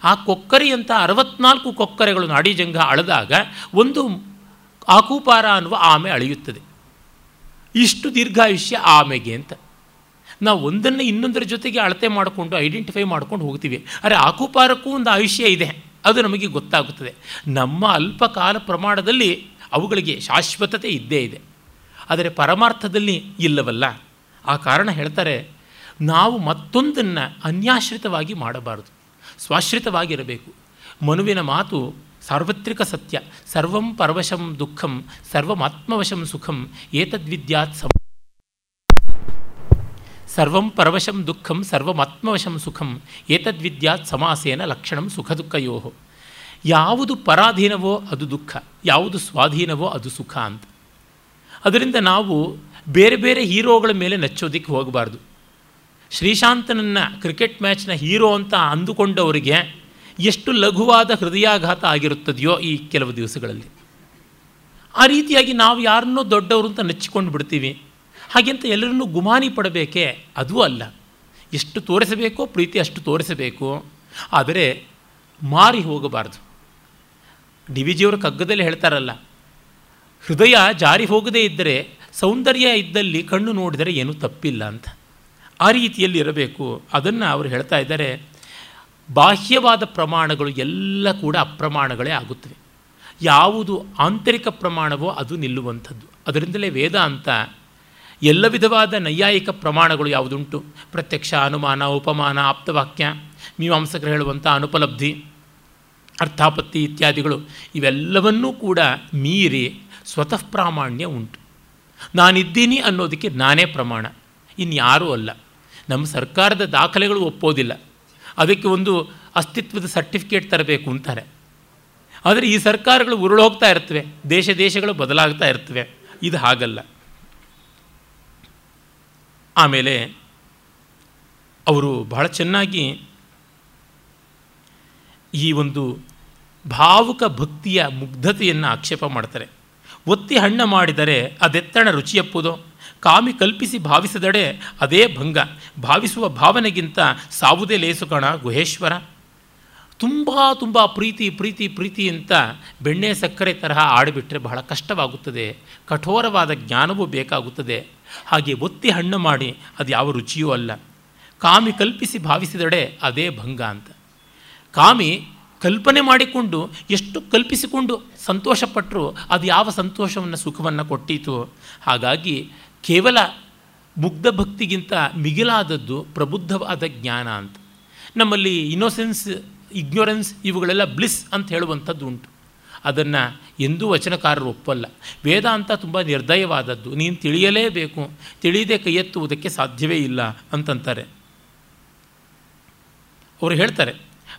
ಆ ಕೊಕ್ಕರೆಯಂಥ ಅರವತ್ನಾಲ್ಕು ಕೊಕ್ಕರೆಗಳು ನಾಡಿ ಜಂಘ ಅಳೆದಾಗ ಒಂದು ಆಕೂಪಾರ ಅನ್ನುವ ಆಮೆ ಅಳೆಯುತ್ತದೆ. ಇಷ್ಟು ದೀರ್ಘಾಯುಷ್ಯ ಆಮೆಗೆ ಅಂತ. ನಾವು ಒಂದನ್ನು ಇನ್ನೊಂದರ ಜೊತೆಗೆ ಅಳತೆ ಮಾಡಿಕೊಂಡು ಐಡೆಂಟಿಫೈ ಮಾಡ್ಕೊಂಡು ಹೋಗ್ತೀವಿ. ಆದರೆ ಆಕುಪಾರಕ್ಕೂ ಒಂದು ಆಯುಷ್ಯ ಇದೆ. ಅದು ನಮಗೆ ಗೊತ್ತಾಗುತ್ತದೆ. ನಮ್ಮ ಅಲ್ಪಕಾಲ ಪ್ರಮಾಣದಲ್ಲಿ ಅವುಗಳಿಗೆ ಶಾಶ್ವತತೆ ಇದ್ದೇ ಇದೆ. ಆದರೆ ಪರಮಾರ್ಥದಲ್ಲಿ ಇಲ್ಲವಲ್ಲ. ಆ ಕಾರಣ ಹೇಳ್ತಾರೆ, ನಾವು ಮತ್ತೊಂದನ್ನು ಅನ್ಯಾಶ್ರಿತವಾಗಿ ಮಾಡಬಾರದು. ಸ್ವಾಶ್ರಿತವಾಗಿರಬೇಕು. ಮನುವಿನ ಮಾತು ಸಾರ್ವತ್ರಿಕ ಸತ್ಯ. ಸರ್ವಂ ಪರವಶಂ ದುಃಖಂ ಸರ್ವಮಾತ್ಮವಶಂ ಸುಖಂ, ಏತದ್ವಿದ್ಯಾತ್ ಸಮ ಸರ್ವಂ ಪರವಶಂ ದುಃಖಂ, ಸರ್ವಮಾತ್ಮವಶಂ ಸುಖಂ, ಏತದ್ವಿದ್ಯಾತ್ ಸಮಾಸೇನ ಲಕ್ಷಣಂ ಸುಖ ದುಃಖಯೋ ಯಾವುದು ಪರಾಧೀನವೋ ಅದು ದುಃಖ, ಯಾವುದು ಸ್ವಾಧೀನವೋ ಅದು ಸುಖ ಅಂತ. ಅದರಿಂದ ನಾವು ಬೇರೆ ಬೇರೆ ಹೀರೋಗಳ ಮೇಲೆ ನಚ್ಚೋದಿಕ್ಕೆ ಹೋಗಬಾರ್ದು. ಶ್ರೀಶಾಂತನನ್ನು ಕ್ರಿಕೆಟ್ ಮ್ಯಾಚ್ನ ಹೀರೋ ಅಂತ ಅಂದುಕೊಂಡವರಿಗೆ ಎಷ್ಟು ಲಘುವಾದ ಹೃದಯಾಘಾತ ಆಗಿರುತ್ತದೆಯೋ ಈ ಕೆಲವು ದಿವಸಗಳಲ್ಲಿ. ಆ ರೀತಿಯಾಗಿ ನಾವು ಯಾರನ್ನೋ ದೊಡ್ಡವರು ಅಂತ ನೆಚ್ಚಿಕೊಂಡು ಬಿಡ್ತೀವಿ ಹಾಗೆಂತ ಎಲ್ಲರನ್ನೂ ಗುಮಾನಿ ಪಡಬೇಕೇ? ಅದೂ ಅಲ್ಲ. ಎಷ್ಟು ತೋರಿಸಬೇಕೋ, ಪ್ರೀತಿ ಅಷ್ಟು ತೋರಿಸಬೇಕು. ಆದರೆ ಮಾರಿ ಹೋಗಬಾರ್ದು. ಡಿ ವಿ ಜಿಯವರು ಕಗ್ಗದಲ್ಲಿ ಹೇಳ್ತಾರಲ್ಲ, ಹೃದಯ ಜಾರಿ ಹೋಗದೇ ಇದ್ದರೆ, ಸೌಂದರ್ಯ ಇದ್ದಲ್ಲಿ ಕಣ್ಣು ನೋಡಿದರೆ ಏನೂ ತಪ್ಪಿಲ್ಲ ಅಂತ. ಆ ರೀತಿಯಲ್ಲಿ ಇರಬೇಕು. ಅದನ್ನು ಅವರು ಹೇಳ್ತಾ ಇದ್ದಾರೆ, ಬಾಹ್ಯವಾದ ಪ್ರಮಾಣಗಳು ಎಲ್ಲ ಕೂಡ ಅಪ್ರಮಾಣಗಳೇ ಆಗುತ್ತವೆ. ಯಾವುದು ಆಂತರಿಕ ಪ್ರಮಾಣವೋ ಅದು ನಿಲ್ಲುವಂಥದ್ದು. ಅದರಿಂದಲೇ ವೇದ ಅಂತ ಎಲ್ಲ ವಿಧವಾದ ನೈಯಾಯಿಕ ಪ್ರಮಾಣಗಳು ಯಾವುದುಂಟು? ಪ್ರತ್ಯಕ್ಷ ಅನುಮಾನ, ಉಪಮಾನ, ಆಪ್ತವಾಕ್ಯ, ಮೀಮಾಂಸಕರು ಹೇಳುವಂಥ ಅನುಪಲಬ್ಧಿ, ಅರ್ಥಾಪತ್ತಿ ಇತ್ಯಾದಿಗಳು ಇವೆಲ್ಲವನ್ನೂ ಕೂಡ ಮೀರಿ ಸ್ವತಃ ಪ್ರಾಮಾಣ್ಯ ಉಂಟು. ನಾನಿದ್ದೀನಿ ಅನ್ನೋದಕ್ಕೆ ನಾನೇ ಪ್ರಮಾಣ. ಇನ್ಯಾರೂ ಅಲ್ಲ. ನಮ್ಮ ಸರ್ಕಾರದ ದಾಖಲೆಗಳು ಒಪ್ಪೋದಿಲ್ಲ. ಅದಕ್ಕೆ ಒಂದು ಅಸ್ತಿತ್ವದ ಸರ್ಟಿಫಿಕೇಟ್ ತರಬೇಕು ಅಂತಾರೆ. ಆದರೆ ಈ ಸರ್ಕಾರಗಳು ಉರುಳೋಗ್ತಾ ಇರ್ತವೆ. ದೇಶ ದೇಶಗಳು ಬದಲಾಗ್ತಾ ಇರ್ತವೆ. ಇದು ಹಾಗಲ್ಲ. ಆಮೇಲೆ ಅವರು ಬಹಳ ಚೆನ್ನಾಗಿ ಈ ಒಂದು ಭಾವುಕ ಭಕ್ತಿಯ ಮುಗ್ಧತೆಯನ್ನು ಆಕ್ಷೇಪ ಮಾಡ್ತಾರೆ. ಒತ್ತಿ ಹಣ್ಣ ಮಾಡಿದರೆ ಅದೆತ್ತಣ ರುಚಿಯಪ್ಪುದೋ ಕಾಮಿ ಕಲ್ಪಿಸಿ ಭಾವಿಸದಡೆ ಅದೇ ಭಂಗ. ಭಾವಿಸುವ ಭಾವನೆಗಿಂತ ಸಾವುದೇ ಲೇಸು ಕಣ ಗುಹೇಶ್ವರ. ತುಂಬ ತುಂಬ ಪ್ರೀತಿ ಪ್ರೀತಿ ಪ್ರೀತಿ ಅಂತ ಬೆಣ್ಣೆ ಸಕ್ಕರೆ ತರಹ ಆಡಿಬಿಟ್ರೆ ಬಹಳ ಕಷ್ಟವಾಗುತ್ತದೆ. ಕಠೋರವಾದ ಜ್ಞಾನವೂ ಬೇಕಾಗುತ್ತದೆ. ಹಾಗೆ ಒತ್ತಿ ಹಣ್ಣು ಮಾಡಿ, ಅದು ಯಾವ ರುಚಿಯೂ ಅಲ್ಲ. ಕಾಮಿ ಕಲ್ಪಿಸಿ ಭಾವಿಸಿದಡೆ ಅದೇ ಭಂಗ ಅಂತ. ಕಾಮಿ ಕಲ್ಪನೆ ಮಾಡಿಕೊಂಡು ಎಷ್ಟು ಕಲ್ಪಿಸಿಕೊಂಡು ಸಂತೋಷಪಟ್ಟರು ಅದು ಯಾವ ಸಂತೋಷವನ್ನು, ಸುಖವನ್ನು ಕೊಟ್ಟೀತು. ಹಾಗಾಗಿ ಕೇವಲ ಮುಗ್ಧ ಭಕ್ತಿಗಿಂತ ಮಿಗಿಲಾದದ್ದು ಪ್ರಬುದ್ಧವಾದ ಜ್ಞಾನ ಅಂತ. ನಮ್ಮಲ್ಲಿ ಇನ್ನೋಸೆನ್ಸ್ ಇಗ್ನೋರೆನ್ಸ್ ಇವುಗಳೆಲ್ಲ ಬ್ಲಿಸ್ ಅಂತ ಹೇಳುವಂಥದ್ದು ಉಂಟು. ಅದನ್ನು ಎಂದೂ ವಚನಕಾರರು ಒಪ್ಪಲ್ಲ. ವೇದಾಂತ ತುಂಬ ನಿರ್ದಯವಾದದ್ದು. ನೀನು ತಿಳಿಯಲೇಬೇಕು. ತಿಳಿಯದೆ ಕೈ ಎತ್ತುವುದಕ್ಕೆ ಸಾಧ್ಯವೇ ಇಲ್ಲ ಅಂತಂತಾರೆ. ಅವರು ಹೇಳ್ತಾರೆ,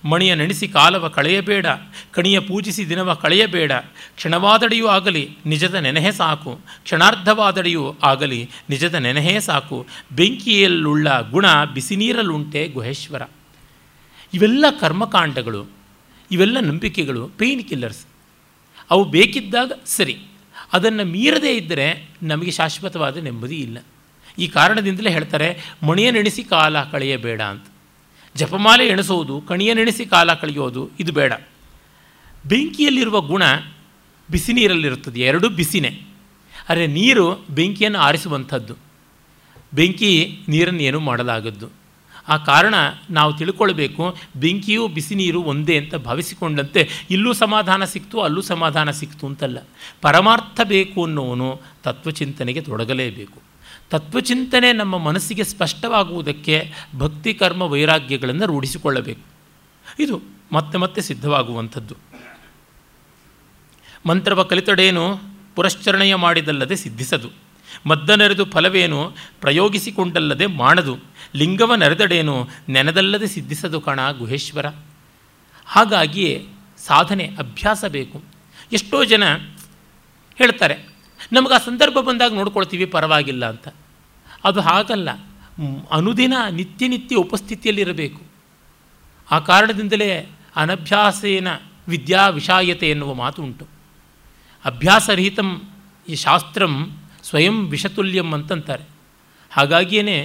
ಮಣಿಯ ನೆನೆಸಿ ಕಾಲವ ಕಳೆಯಬೇಡ. ಕಣಿಯ ಪೂಜಿಸಿ ದಿನವ ಕಳೆಯಬೇಡ. ಕ್ಷಣವಾದಡೆಯೂ ಆಗಲಿ ನಿಜದ ನೆನೆಹೇ ಸಾಕು. ಕ್ಷಣಾರ್ಧವಾದಡೆಯೂ ಆಗಲಿ ನಿಜದ ನೆನೆಹೇ ಸಾಕು. ಬೆಂಕಿಯಲ್ಲುಳ್ಳ ಗುಣ ಬಿಸಿ ನೀರಲ್ಲುಂಟೆ ಗುಹೇಶ್ವರ. ಇವೆಲ್ಲ ಕರ್ಮಕಾಂಡಗಳು. ಇವೆಲ್ಲ ನಂಬಿಕೆಗಳು. Pain killers. ಅವು ಬೇಕಿದ್ದಾಗ ಸರಿ. ಅದನ್ನು ಮೀರದೇ ಇದ್ದರೆ ನಮಗೆ ಶಾಶ್ವತವಾದ ನೆಮ್ಮದಿ ಇಲ್ಲ. ಈ ಕಾರಣದಿಂದಲೇ ಹೇಳ್ತಾರೆ, ಮಣಿಯ ನೆಣಸಿ ಕಾಲ ಕಳೆಯಬೇಡ ಅಂತ. ಜಪಮಾಲೆ ಎಣಿಸೋದು, ಕಣಿಯ ನೆಣಸಿ ಕಾಲ ಕಳೆಯೋದು, ಇದು ಬೇಡ. ಬೆಂಕಿಯಲ್ಲಿರುವ ಗುಣ ಬಿಸಿ ನೀರಲ್ಲಿರುತ್ತದೆ, ಎರಡೂ ಬಿಸಿನೇ. ಆದರೆ ನೀರು ಬೆಂಕಿಯನ್ನು ಆರಿಸುವಂಥದ್ದು. ಬೆಂಕಿ ನೀರನ್ನು ಏನೂ ಮಾಡಲಾಗದ್ದು. ಆ ಕಾರಣ ನಾವು ತಿಳ್ಕೊಳ್ಬೇಕು, ಬೆಂಕಿಯು ಬಿಸಿ ನೀರು ಒಂದೇ ಅಂತ ಭಾವಿಸಿಕೊಂಡಂತೆ ಇಲ್ಲೂ ಸಮಾಧಾನ ಸಿಕ್ತು, ಅಲ್ಲೂ ಸಮಾಧಾನ ಸಿಕ್ತು ಅಂತಲ್ಲ. ಪರಮಾರ್ಥ ಬೇಕು ಅನ್ನೋನು ತತ್ವಚಿಂತನೆಗೆ ತೊಡಗಲೇಬೇಕು. ತತ್ವಚಿಂತನೆ ನಮ್ಮ ಮನಸ್ಸಿಗೆ ಸ್ಪಷ್ಟವಾಗುವುದಕ್ಕೆ ಭಕ್ತಿ, ಕರ್ಮ, ವೈರಾಗ್ಯಗಳನ್ನು ರೂಢಿಸಿಕೊಳ್ಳಬೇಕು. ಇದು ಮತ್ತೆ ಮತ್ತೆ ಸಿದ್ಧವಾಗುವಂಥದ್ದು. ಮಂತ್ರವ ಕಲಿತಡೇನು ಪುರಶ್ಚರಣೆಯ ಮಾಡಿದಲ್ಲದೆ ಸಿದ್ಧಿಸದು. ಮದ್ದನೆರೆದು ಫಲವೇನು ಪ್ರಯೋಗಿಸಿಕೊಂಡಲ್ಲದೆ ಮಾಡದು ಲಿಂಗವ ನೆರೆದಡೇನು ನೆನದಲ್ಲದೆ ಸಿದ್ಧಿಸದು ಕಣ ಗುಹೇಶ್ವರ. ಹಾಗಾಗಿಯೇ ಸಾಧನೆ ಅಭ್ಯಾಸ ಬೇಕು. ಎಷ್ಟೋ ಜನ ಹೇಳ್ತಾರೆ, ನಮಗೆ ಆ ಸಂದರ್ಭ ಬಂದಾಗ ನೋಡ್ಕೊಳ್ತೀವಿ, ಪರವಾಗಿಲ್ಲ ಅಂತ. ಅದು ಹಾಗಲ್ಲ, ಅನುದಿನ ನಿತ್ಯ ನಿತ್ಯ ಉಪಸ್ಥಿತಿಯಲ್ಲಿರಬೇಕು. ಆ ಕಾರಣದಿಂದಲೇ ಅನಭ್ಯಾಸೇನ ವಿದ್ಯಾ ವಿಷಾಯತೆ ಎನ್ನುವ ಮಾತು ಉಂಟು ಅಭ್ಯಾಸರಹಿತಂ ಈ ಶಾಸ್ತ್ರಂ ಸ್ವಯಂ ವಿಷತುಲ್ಯಂ ಅಂತಂತಾರೆ. ಹಾಗಾಗಿಯೇ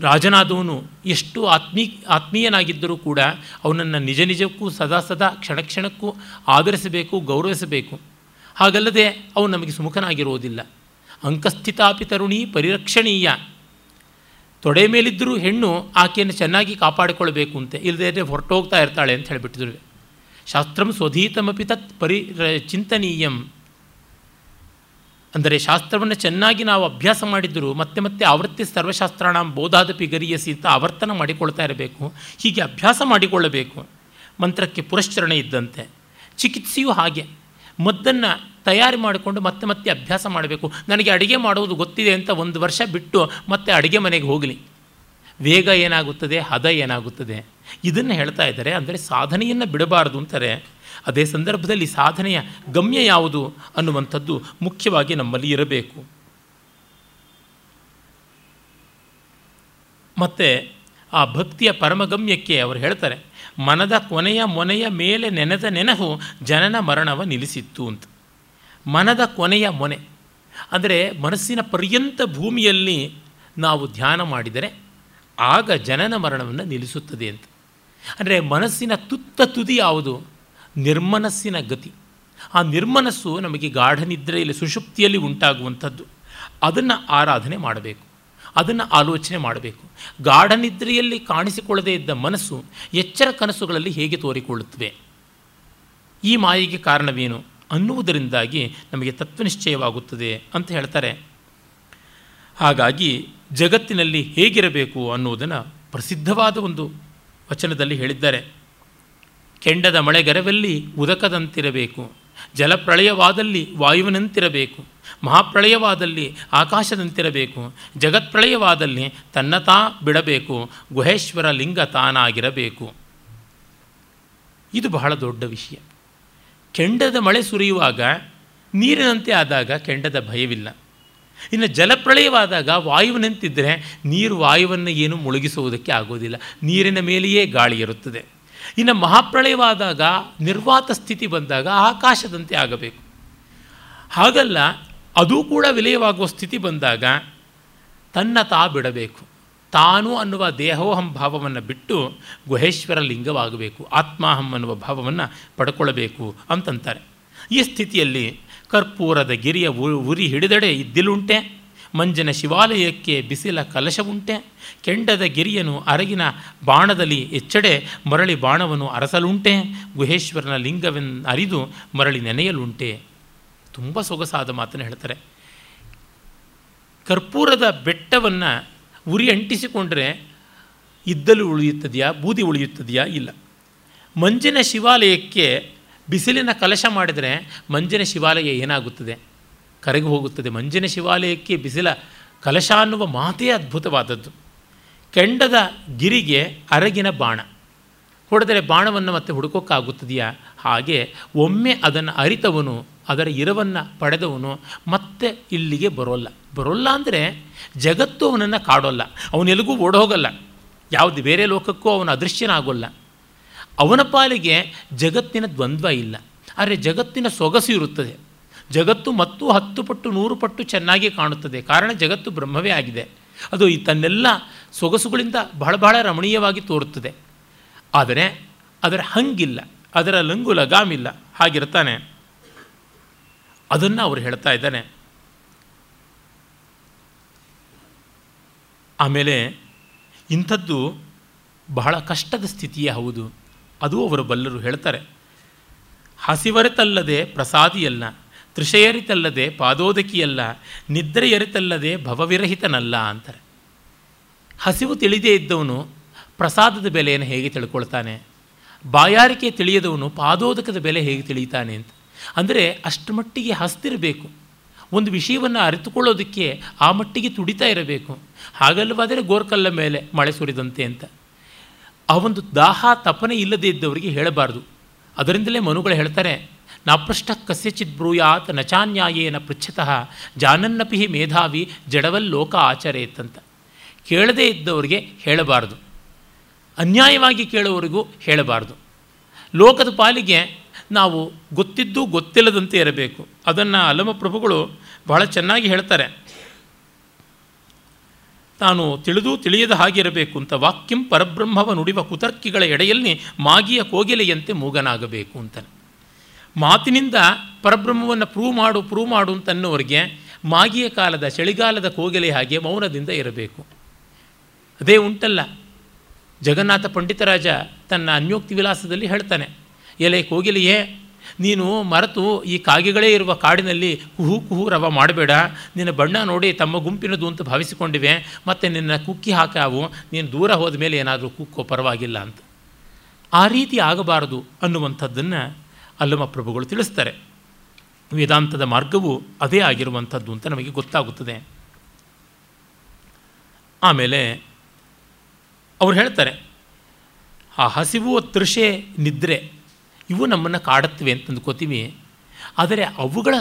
ರಾಜನಾದವನು ಎಷ್ಟು ಆತ್ಮೀ, ಆತ್ಮೀಯನಾಗಿದ್ದರೂ ಕೂಡ ಅವನನ್ನು ನಿಜ ನಿಜಕ್ಕೂ ಸದಾ ಸದಾ ಕ್ಷಣ ಕ್ಷಣಕ್ಕೂ ಆದರಿಸಬೇಕು ಗೌರವಿಸಬೇಕು. ಹಾಗಲ್ಲದೆ ಅವನು ನಮಗೆ ಸುಮುಖನಾಗಿರುವುದಿಲ್ಲ. ಅಂಕಸ್ಥಿತಾಪಿ ತರುಣಿ ಪರಿರಕ್ಷಣೀಯ. ತೊಡೆ ಮೇಲಿದ್ದರೂ ಹೆಣ್ಣು ಆಕೆಯನ್ನು ಚೆನ್ನಾಗಿ ಕಾಪಾಡಿಕೊಳ್ಳಬೇಕು ಅಂತೆ ಇಲ್ಲದೇ ಹೊರಟೋಗ್ತಾ ಇರ್ತಾಳೆ ಅಂತ ಹೇಳಿಬಿಟ್ಟಿದ್ರು. ಶಾಸ್ತ್ರಂ ಸ್ವಧೀತಮಪಿ ತತ್ ಪರಿ ಚಿಂತನೀಯಂ. ಅಂದರೆ ಶಾಸ್ತ್ರವನ್ನು ಚೆನ್ನಾಗಿ ನಾವು ಅಭ್ಯಾಸ ಮಾಡಿದ್ದರೂ ಮತ್ತೆ ಮತ್ತೆ ಆವೃತ್ತಿ ಸರ್ವಶಾಸ್ತ್ರಾಣ ಬೋಧಾದಪಿ ಗರಿಯಸಿ ಅಂತ ಆವರ್ತನ ಮಾಡಿಕೊಳ್ತಾ ಇರಬೇಕು, ಹೀಗೆ ಅಭ್ಯಾಸ ಮಾಡಿಕೊಳ್ಳಬೇಕು. ಮಂತ್ರಕ್ಕೆ ಪುರಶ್ಚರಣೆ ಇದ್ದಂತೆ. ಚಿಕಿತ್ಸೆಯೂ ಹಾಗೆ. ಮದ್ದನ್ನು ತಯಾರಿ ಮಾಡಿಕೊಂಡು ಮತ್ತೆ ಮತ್ತೆ ಅಭ್ಯಾಸ ಮಾಡಬೇಕು. ನನಗೆ ಅಡುಗೆ ಮಾಡುವುದು ಗೊತ್ತಿದೆ ಅಂತ ಒಂದು ವರ್ಷ ಬಿಟ್ಟು ಮತ್ತೆ ಅಡುಗೆ ಮನೆಗೆ ಹೋಗಲಿ. ವೇಗ ಏನಾಗುತ್ತದೆ, ಹದ ಏನಾಗುತ್ತದೆ? ಇದನ್ನು ಹೇಳ್ತಾ ಇದ್ದಾರೆ. ಅಂದರೆ ಸಾಧನೆಯನ್ನು ಬಿಡಬಾರದು ಅಂತಾರೆ. ಅದೇ ಸಂದರ್ಭದಲ್ಲಿ ಸಾಧನೆಯ ಗಮ್ಯ ಯಾವುದು ಅನ್ನುವಂಥದ್ದು ಮುಖ್ಯವಾಗಿ ನಮ್ಮಲ್ಲಿ ಇರಬೇಕು. ಮತ್ತು ಆ ಭಕ್ತಿಯ ಪರಮಗಮ್ಯಕ್ಕೆ ಅವರು ಹೇಳ್ತಾರೆ, ಮನದ ಕೊನೆಯ ಮೊನೆಯ ಮೇಲೆ ನೆನೆದ ನೆನಹು ಜನನ ಮರಣವ ನಿಲ್ಲಿಸಿತ್ತು ಅಂತ. ಮನದ ಕೊನೆಯ ಮೊನೆ. ಅಂದರೆ ಮನಸ್ಸಿನ ಪರ್ಯಂತ ಭೂಮಿಯಲ್ಲಿ ನಾವು ಧ್ಯಾನ ಮಾಡಿದರೆ ಆಗ ಜನನ ಮರಣವನ್ನು ನಿಲ್ಲಿಸುತ್ತದೆ ಅಂತ. ಅಂದರೆ ಮನಸ್ಸಿನ ತುತ್ತ ತುದಿ ಯಾವುದು? ನಿರ್ಮನಸ್ಸಿನ ಗತಿ. ಆ ನಿರ್ಮನಸ್ಸು ನಮಗೆ ಗಾಢ ನಿದ್ರೆಯಲ್ಲಿ ಸುಷುಪ್ತಿಯಲ್ಲಿ ಉಂಟಾಗುವಂಥದ್ದು. ಅದನ್ನು ಆರಾಧನೆ ಮಾಡಬೇಕು. ಅದನ್ನು ಆಲೋಚನೆ ಮಾಡಬೇಕು. ಗಾಢ ನಿದ್ರೆಯಲ್ಲಿ ಕಾಣಿಸಿಕೊಳ್ಳದೇ ಇದ್ದ ಮನಸ್ಸು ಎಚ್ಚರ ಕನಸುಗಳಲ್ಲಿ ಹೇಗೆ ತೋರಿಕೊಳ್ಳುತ್ತವೆ ಈ ಮಾಯೆಗೆ ಕಾರಣವೇನು ಅನ್ನುವುದರಿಂದಾಗಿ ನಮಗೆ ತತ್ವನಿಶ್ಚಯವಾಗುತ್ತದೆ ಅಂತ ಹೇಳ್ತಾರೆ. ಹಾಗಾಗಿ ಜಗತ್ತಿನಲ್ಲಿ ಹೇಗಿರಬೇಕು ಅನ್ನುವುದನ್ನು ಪ್ರಸಿದ್ಧವಾದ ಒಂದು ವಚನದಲ್ಲಿ ಹೇಳಿದ್ದಾರೆ. ಕೆಂಡದ ಮಳೆಗರವಲ್ಲಿ ಉದಕದಂತಿರಬೇಕು. ಜಲಪ್ರಳಯವಾದಲ್ಲಿ ವಾಯುವಿನಂತಿರಬೇಕು. ಮಹಾಪ್ರಳಯವಾದಲ್ಲಿ ಆಕಾಶದಂತಿರಬೇಕು. ಜಗತ್ಪ್ರಳಯವಾದಲ್ಲಿ ತನ್ನತಾ ಬಿಡಬೇಕು. ಗುಹೇಶ್ವರ ಲಿಂಗ ತಾನಾಗಿರಬೇಕು. ಇದು ಬಹಳ ದೊಡ್ಡ ವಿಷಯ. ಕೆಂಡದ ಮಳೆ ಸುರಿಯುವಾಗ ನೀರಿನಂತೆ ಆದಾಗ ಕೆಂಡದ ಭಯವಿಲ್ಲ. ಇನ್ನು ಜಲಪ್ರಳಯವಾದಾಗ ವಾಯುವಿನಂತಿದ್ದರೆ ನೀರು ವಾಯುವನ್ನು ಏನು ಮುಳುಗಿಸುವುದಕ್ಕೆ ಆಗೋದಿಲ್ಲ. ನೀರಿನ ಮೇಲೆಯೇ ಗಾಳಿ ಇರುತ್ತದೆ. ಇನ್ನು ಮಹಾಪ್ರಳಯವಾದಾಗ, ನಿರ್ವಾತ ಸ್ಥಿತಿ ಬಂದಾಗ ಆಕಾಶದಂತೆ ಆಗಬೇಕು. ಹಾಗಲ್ಲ, ಅದೂ ಕೂಡ ವಿಲಯವಾಗುವ ಸ್ಥಿತಿ ಬಂದಾಗ ತನ್ನ ತಾ ಬಿಡಬೇಕು. ತಾನು ಅನ್ನುವ ದೇಹೋಹಂ ಭಾವವನ್ನು ಬಿಟ್ಟು ಗುಹೇಶ್ವರ ಲಿಂಗವಾಗಬೇಕು, ಆತ್ಮಾಹಂ ಅನ್ನುವ ಭಾವವನ್ನು ಪಡ್ಕೊಳ್ಳಬೇಕು ಅಂತಂತಾರೆ. ಈ ಸ್ಥಿತಿಯಲ್ಲಿ ಕರ್ಪೂರದ ಗಿರಿಯ ಉರಿ ಹಿಡಿದಡೆ ಇದ್ದಿಲುಂಟೆ. ಮಂಜನ ಶಿವಾಲಯಕ್ಕೆ ಬಿಸಿಲ ಕಲಶವುಂಟೆ ಕೆಂಡದ ಗಿರಿಯನು ಅರಗಿನ ಬಾಣದಲ್ಲಿ ಎಚ್ಚಡೆ ಮರಳಿ ಬಾಣವನ್ನು ಅರಸಲುಂಟೆ. ಗುಹೇಶ್ವರನ ಲಿಂಗವೆನ್ ಅರಿದು ಮರಳಿ ನೆನೆಯಲುಂಟೆ. ತುಂಬ ಸೊಗಸಾದ ಮಾತನ್ನು ಹೇಳ್ತಾರೆ. ಕರ್ಪೂರದ ಬೆಟ್ಟವನ್ನು ಉರಿ ಅಂಟಿಸಿಕೊಂಡ್ರೆ ಇದ್ದಲು ಉಳಿಯುತ್ತದೆಯಾ, ಬೂದಿ ಉಳಿಯುತ್ತದೆಯಾ? ಇಲ್ಲ. ಮಂಜಿನ ಶಿವಾಲಯಕ್ಕೆ ಬಿಸಿಲಿನ ಕಲಶ ಮಾಡಿದರೆ ಮಂಜಿನ ಶಿವಾಲಯ ಏನಾಗುತ್ತದೆ? ಕರಗಿ ಹೋಗುತ್ತದೆ ಮಂಜಿನ ಶಿವಾಲಯಕ್ಕೆ ಬಿಸಿಲ ಕಲಶ ಅನ್ನುವ ಮಾತೇ ಅದ್ಭುತವಾದದ್ದು. ಕೆಂಡದ ಗಿರಿಗೆ ಅರಗಿನ ಬಾಣ. ಹೊಡೆದರೆ ಬಾಣವನ್ನು ಮತ್ತೆ ಹುಡುಕೋಕ್ಕಾಗುತ್ತದೆಯಾ? ಹಾಗೆ ಒಮ್ಮೆ ಅದನ್ನು ಅರಿತವನು, ಅದರ ಇರವನ್ನು ಪಡೆದವನು ಮತ್ತೆ ಇಲ್ಲಿಗೆ ಬರೋಲ್ಲ. ಬರೋಲ್ಲ ಅಂದರೆ ಜಗತ್ತು ಅವನನ್ನು ಕಾಡೋಲ್ಲ. ಅವನೆಲ್ಲಿಗೂ ಓಡೋಗಲ್ಲ. ಯಾವುದು ಬೇರೆ ಲೋಕಕ್ಕೂ ಅವನು ಅದೃಶ್ಯನಾಗೋಲ್ಲ. ಅವನ ಪಾಲಿಗೆ ಜಗತ್ತಿನ ದ್ವಂದ್ವ ಇಲ್ಲ. ಆದರೆ ಜಗತ್ತಿನ ಸೊಗಸು ಇರುತ್ತದೆ. ಜಗತ್ತು ಮತ್ತು ಹತ್ತು ಪಟ್ಟು, ನೂರು ಪಟ್ಟು ಚೆನ್ನಾಗಿ ಕಾಣುತ್ತದೆ. ಕಾರಣ ಜಗತ್ತು ಬ್ರಹ್ಮವೇ ಆಗಿದೆ. ಅದು ಈ ತನ್ನೆಲ್ಲ ಸೊಗಸುಗಳಿಂದ ಬಹಳ ಬಹಳ ರಮಣೀಯವಾಗಿ ತೋರುತ್ತದೆ. ಆದರೆ ಅದರ ಹಂಗಿಲ್ಲ, ಅದರ ಲಂಗು ಲಗಾಮಿಲ್ಲ, ಹಾಗಿರ್ತಾನೆ. ಅದನ್ನು ಅವರು ಹೇಳ್ತಾ ಇದ್ದಾನೆ. ಆಮೇಲೆ ಇಂಥದ್ದು ಬಹಳ ಕಷ್ಟದ ಸ್ಥಿತಿಯೇ ಹೌದು. ಅದು ಅವರು ಬಲ್ಲರು ಹೇಳ್ತಾರೆ. ಹಸಿವರೆತಲ್ಲದೆ ಪ್ರಸಾದಿಯಲ್ಲ. ತೃಷೆಯರಿತಲ್ಲದೆ, ಪಾದೋದಕಿಯಲ್ಲ, ನಿದ್ರೆಯರಿತಲ್ಲದೆ ಭವವಿರಹಿತನಲ್ಲ ಅಂತಾರೆ. ಹಸಿವು ತಿಳಿದೇ ಇದ್ದವನು ಪ್ರಸಾದದ ಬೆಲೆಯನ್ನು ಹೇಗೆ ತಿಳ್ಕೊಳ್ತಾನೆ? ಬಾಯಾರಿಕೆ ತಿಳಿಯದವನು ಪಾದೋದಕದ ಬೆಲೆ ಹೇಗೆ ತಿಳಿತಾನೆ ಅಂತ. ಅಂದರೆ ಅಷ್ಟು ಮಟ್ಟಿಗೆ ಹಸ್ತಿರಬೇಕು. ಒಂದು ವಿಷಯವನ್ನು ಅರಿತುಕೊಳ್ಳೋದಕ್ಕೆ ಆ ಮಟ್ಟಿಗೆ ತುಡಿತಾ ಇರಬೇಕು. ಹಾಗಲ್ಲವಾದರೆ ಗೋರ್ಕಲ್ಲ ಮೇಲೆ ಮಳೆ ಸುರಿದಂತೆ ಅಂತ. ಆ ಒಂದು ದಾಹ ತಪನೆ ಇಲ್ಲದೇ ಇದ್ದವರಿಗೆ ಹೇಳಬಾರ್ದು. ಅದರಿಂದಲೇ ಮನುಗಳು ಹೇಳ್ತಾರೆ ನಾಪೃಷ್ಟ ಕಸ್ಯಚಿತ್ ಬ್ರೂಯಾತ್ ನಚಾನ್ಯಾಯೇನ ಪೃಚ್ಛತಃ ಜಾನನ್ನಪಿ ಮೇಧಾವಿ ಜಡವಲ್ಲೋಕ ಆಚರೇತ್ ಅಂತ ಕೇಳದೇ ಇದ್ದವರಿಗೆ ಹೇಳಬಾರ್ದು. ಅನ್ಯಾಯವಾಗಿ ಕೇಳುವವರಿಗೂ ಹೇಳಬಾರ್ದು. ಲೋಕದ ಪಾಲಿಗೆ ನಾವು ಗೊತ್ತಿದ್ದು ಗೊತ್ತಿಲ್ಲದಂತೆ ಇರಬೇಕು. ಅದನ್ನು ಅಲಮ ಪ್ರಭುಗಳು ಬಹಳ ಚೆನ್ನಾಗಿ ಹೇಳ್ತಾರೆ. ತಾನು ತಿಳಿದು ತಿಳಿಯದ ಹಾಗಿರಬೇಕು ಅಂತ ವಾಕ್ಯಂ ಪರಬ್ರಹ್ಮವ ನುಡಿವ ಕುತರ್ಕಿಗಳ ಎಡೆಯಲ್ಲಿ ಮಾಗಿಯ ಕೋಗಿಲೆಯಂತೆ ಮೂಗನಾಗಬೇಕು ಅಂತಾನೆ ಮಾತಿನಿಂದ ಪರಬ್ರಹ್ಮವನ್ನು ಪ್ರೂವ್ ಮಾಡು ಪ್ರೂವ್ ಮಾಡು ಅಂತನ್ನೋರಿಗೆ ಮಾಗಿಯ ಕಾಲದ, ಚಳಿಗಾಲದ ಕೋಗಿಲೆ ಹಾಗೆ ಮೌನದಿಂದ ಇರಬೇಕು. ಅದೇ ಉಂಟಲ್ಲ. ಜಗನ್ನಾಥ ಪಂಡಿತರಾಜ ತನ್ನ ಅನ್ಯೋಕ್ತಿ ವಿಲಾಸದಲ್ಲಿ ಹೇಳ್ತಾನೆ, ಎಲೆ ಕೋಗಿಲೆಯೇ, ನೀನು ಮರೆತು ಈ ಕಾಗೆಗಳೇ ಇರುವ ಕಾಡಿನಲ್ಲಿ ಕುಹು ಕುಹು ರವ ಮಾಡಬೇಡ. ನಿನ್ನ ಬಣ್ಣ ನೋಡಿ ತಮ್ಮ ಗುಂಪಿನದು ಅಂತ ಭಾವಿಸಿಕೊಂಡಿವೆ. ಮತ್ತು ನಿನ್ನ ಕುಕ್ಕಿ ಹಾಕಾವು, ನೀನು ದೂರ ಹೋದ ಮೇಲೆ ಏನಾದರೂ ಕುಕ್ಕೋ ಪರವಾಗಿಲ್ಲ ಅಂತ. ಆ ರೀತಿ ಆಗಬಾರದು ಅನ್ನುವಂಥದ್ದನ್ನು ಅಲ್ಲಮ ಪ್ರಭುಗಳು ತಿಳಿಸ್ತಾರೆ. ವೇದಾಂತದ ಮಾರ್ಗವು ಅದೇ ಆಗಿರುವಂಥದ್ದು ಅಂತ ನಮಗೆ ಗೊತ್ತಾಗುತ್ತದೆ. ಆಮೇಲೆ ಅವ್ರು ಹೇಳ್ತಾರೆ, ಆ ಹಸಿವು ತೃಷೆ ನಿದ್ರೆ, ಇವು ನಮ್ಮನ್ನು ಕಾಡುತ್ತವೆ ಅಂತ ಅಂದ್ಕೋತೀವಿ ಆದರೆ ಅವುಗಳ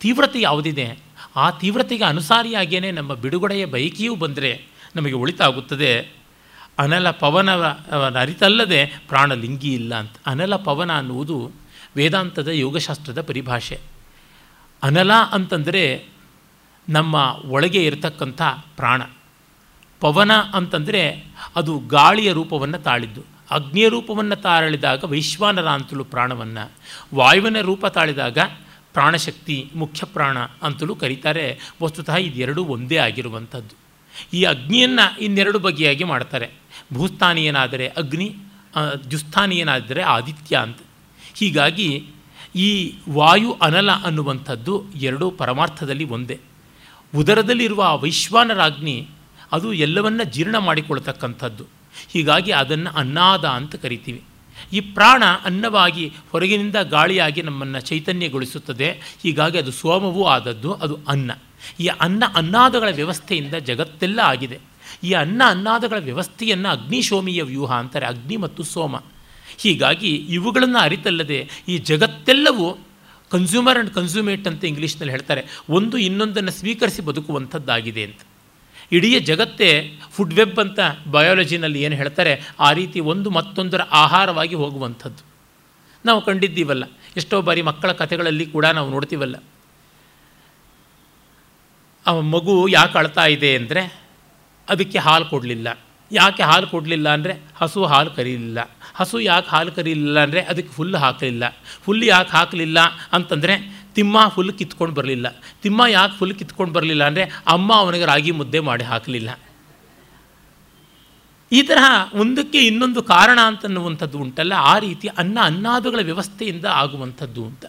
ತೀವ್ರತೆ ಯಾವುದಿದೆ? ಆ ತೀವ್ರತೆಗೆ ಅನುಸಾರಿಯಾಗಿಯೇ ನಮ್ಮ ಬಿಡುಗಡೆಯ ಬೈಕಿಯೂ ಬಂದರೆ ನಮಗೆ ಒಳಿತಾಗುತ್ತದೆ. ಅನಲ ಪವನ ಅರಿತಲ್ಲದೆ ಪ್ರಾಣಲಿಂಗಿ ಇಲ್ಲ ಅಂತ ಅನಲ ಪವನ ಅನ್ನುವುದು ವೇದಾಂತದ ಯೋಗಶಾಸ್ತ್ರದ ಪರಿಭಾಷೆ. ಅನಲ ಅಂತಂದರೆ ನಮ್ಮ ಒಳಗೆ ಇರತಕ್ಕಂಥ ಪ್ರಾಣ. ಪವನ ಅಂತಂದರೆ ಅದು ಗಾಳಿಯ ರೂಪವನ್ನು ತಾಳಿದ್ದು. ಅಗ್ನಿಯ ರೂಪವನ್ನು ತಾಳಿದಾಗ ವೈಶ್ವಾನರ ಅಂತಲೂ ಪ್ರಾಣವನ್ನು. ವಾಯುವಿನ ರೂಪ ತಾಳಿದಾಗ ಪ್ರಾಣಶಕ್ತಿ, ಮುಖ್ಯ ಪ್ರಾಣ ಅಂತಲೂ ಕರೀತಾರೆ. ವಸ್ತುತಃ ಇದೆರಡೂ ಒಂದೇ ಆಗಿರುವಂಥದ್ದು. ಈ ಅಗ್ನಿಯನ್ನು ಇನ್ನೆರಡು ಬಗೆಯಾಗಿ ಮಾಡ್ತಾರೆ. ಭೂಸ್ಥಾನೀಯನಾದರೆ ಅಗ್ನಿ ದ್ಯುಸ್ಥಾನೀಯನಾದರೆ ಆದಿತ್ಯ ಅಂತ. ಹೀಗಾಗಿ ಈ ವಾಯು ಅನಲ ಅನ್ನುವಂಥದ್ದು ಎರಡೂ ಪರಮಾರ್ಥದಲ್ಲಿ ಒಂದೇ. ಉದರದಲ್ಲಿರುವ ಆ ವೈಶ್ವಾನರಾಗ್ನಿ ಅದು ಎಲ್ಲವನ್ನ ಜೀರ್ಣ ಮಾಡಿಕೊಳ್ತಕ್ಕಂಥದ್ದು ಹೀಗಾಗಿ ಅದನ್ನು ಅನ್ನಾದ ಅಂತ ಕರಿತೀವಿ. ಈ ಪ್ರಾಣ ಅನ್ನವಾಗಿ ಹೊರಗಿನಿಂದ ಗಾಳಿಯಾಗಿ ನಮ್ಮನ್ನು ಚೈತನ್ಯಗೊಳಿಸುತ್ತದೆ. ಹೀಗಾಗಿ ಅದು ಸೋಮವೂ ಆದದ್ದು ಅದು ಅನ್ನ. ಈ ಅನ್ನ ಅನ್ನಾದಗಳ ವ್ಯವಸ್ಥೆಯಿಂದ ಜಗತ್ತೆಲ್ಲ ಆಗಿದೆ. ಈ ಅನ್ನ ಅನ್ನಾದಗಳ ವ್ಯವಸ್ಥೆಯನ್ನು ಅಗ್ನಿಶೋಮಿಯ ವ್ಯೂಹ ಅಂತಾರೆ. ಅಗ್ನಿ ಮತ್ತು ಸೋಮ. ಹೀಗಾಗಿ ಇವುಗಳನ್ನು ಅರಿತಲ್ಲದೆ ಈ ಜಗತ್ತೆಲ್ಲವೂ ಕನ್ಸ್ಯೂಮರ್ ಆ್ಯಂಡ್ ಕನ್ಸ್ಯೂಮೇಟ್ ಅಂತ ಇಂಗ್ಲೀಷ್ನಲ್ಲಿ ಹೇಳ್ತಾರೆ. ಒಂದು ಇನ್ನೊಂದನ್ನು ಸ್ವೀಕರಿಸಿ ಬದುಕುವಂಥದ್ದಾಗಿದೆ ಅಂತ. ಇಡೀ ಜಗತ್ತೇ ಫುಡ್ ವೆಬ್ ಅಂತ ಬಯಾಲಜಿನಲ್ಲಿ ಏನು ಹೇಳ್ತಾರೆ, ಆ ರೀತಿ ಒಂದು ಮತ್ತೊಂದರ ಆಹಾರವಾಗಿ ಹೋಗುವಂಥದ್ದು. ನಾವು ಕಂಡಿದ್ದೀವಲ್ಲ, ಎಷ್ಟೋ ಬಾರಿ ಮಕ್ಕಳ ಕಥೆಗಳಲ್ಲಿ ಕೂಡ ನಾವು ನೋಡ್ತೀವಲ್ಲ. ಆ ಮಗು ಯಾಕೆ ಅಳ್ತಾ ಇದೆ ಅಂದರೆ, ಅದಕ್ಕೆ ಹಾಲು ಕೊಡಲಿಲ್ಲ. ಯಾಕೆ ಹಾಲು ಕೊಡಲಿಲ್ಲ ಅಂದರೆ, ಹಸು ಹಾಲು ಕರೀಲಿಲ್ಲ. ಹಸು ಯಾಕೆ ಹಾಲು ಕರೀಲಿಲ್ಲ ಅಂದರೆ ಅದಕ್ಕೆ ಹುಲ್ಲು ಹಾಕಲಿಲ್ಲ. ಹುಲ್ಲು ಯಾಕೆ ಹಾಕಲಿಲ್ಲ ಅಂತಂದರೆ ತಿಮ್ಮ ಹುಲ್ಲು ಕಿತ್ಕೊಂಡು ಬರಲಿಲ್ಲ. ತಿಮ್ಮ ಯಾಕೆ ಹುಲ್ಲು ಕಿತ್ಕೊಂಡು ಬರಲಿಲ್ಲ ಅಂದರೆ ಅಮ್ಮ ಅವನಿಗೆ ರಾಗಿ ಮುದ್ದೆ ಮಾಡಿ ಹಾಕಲಿಲ್ಲ. ಈ ತರಹ ಒಂದಕ್ಕೆ ಇನ್ನೊಂದು ಕಾರಣ ಅಂತನ್ನುವಂಥದ್ದು ಉಂಟಲ್ಲ, ಆ ರೀತಿ ಅನ್ನ ಅನ್ನಾದುಗಳ ವ್ಯವಸ್ಥೆಯಿಂದ ಆಗುವಂಥದ್ದು ಅಂತ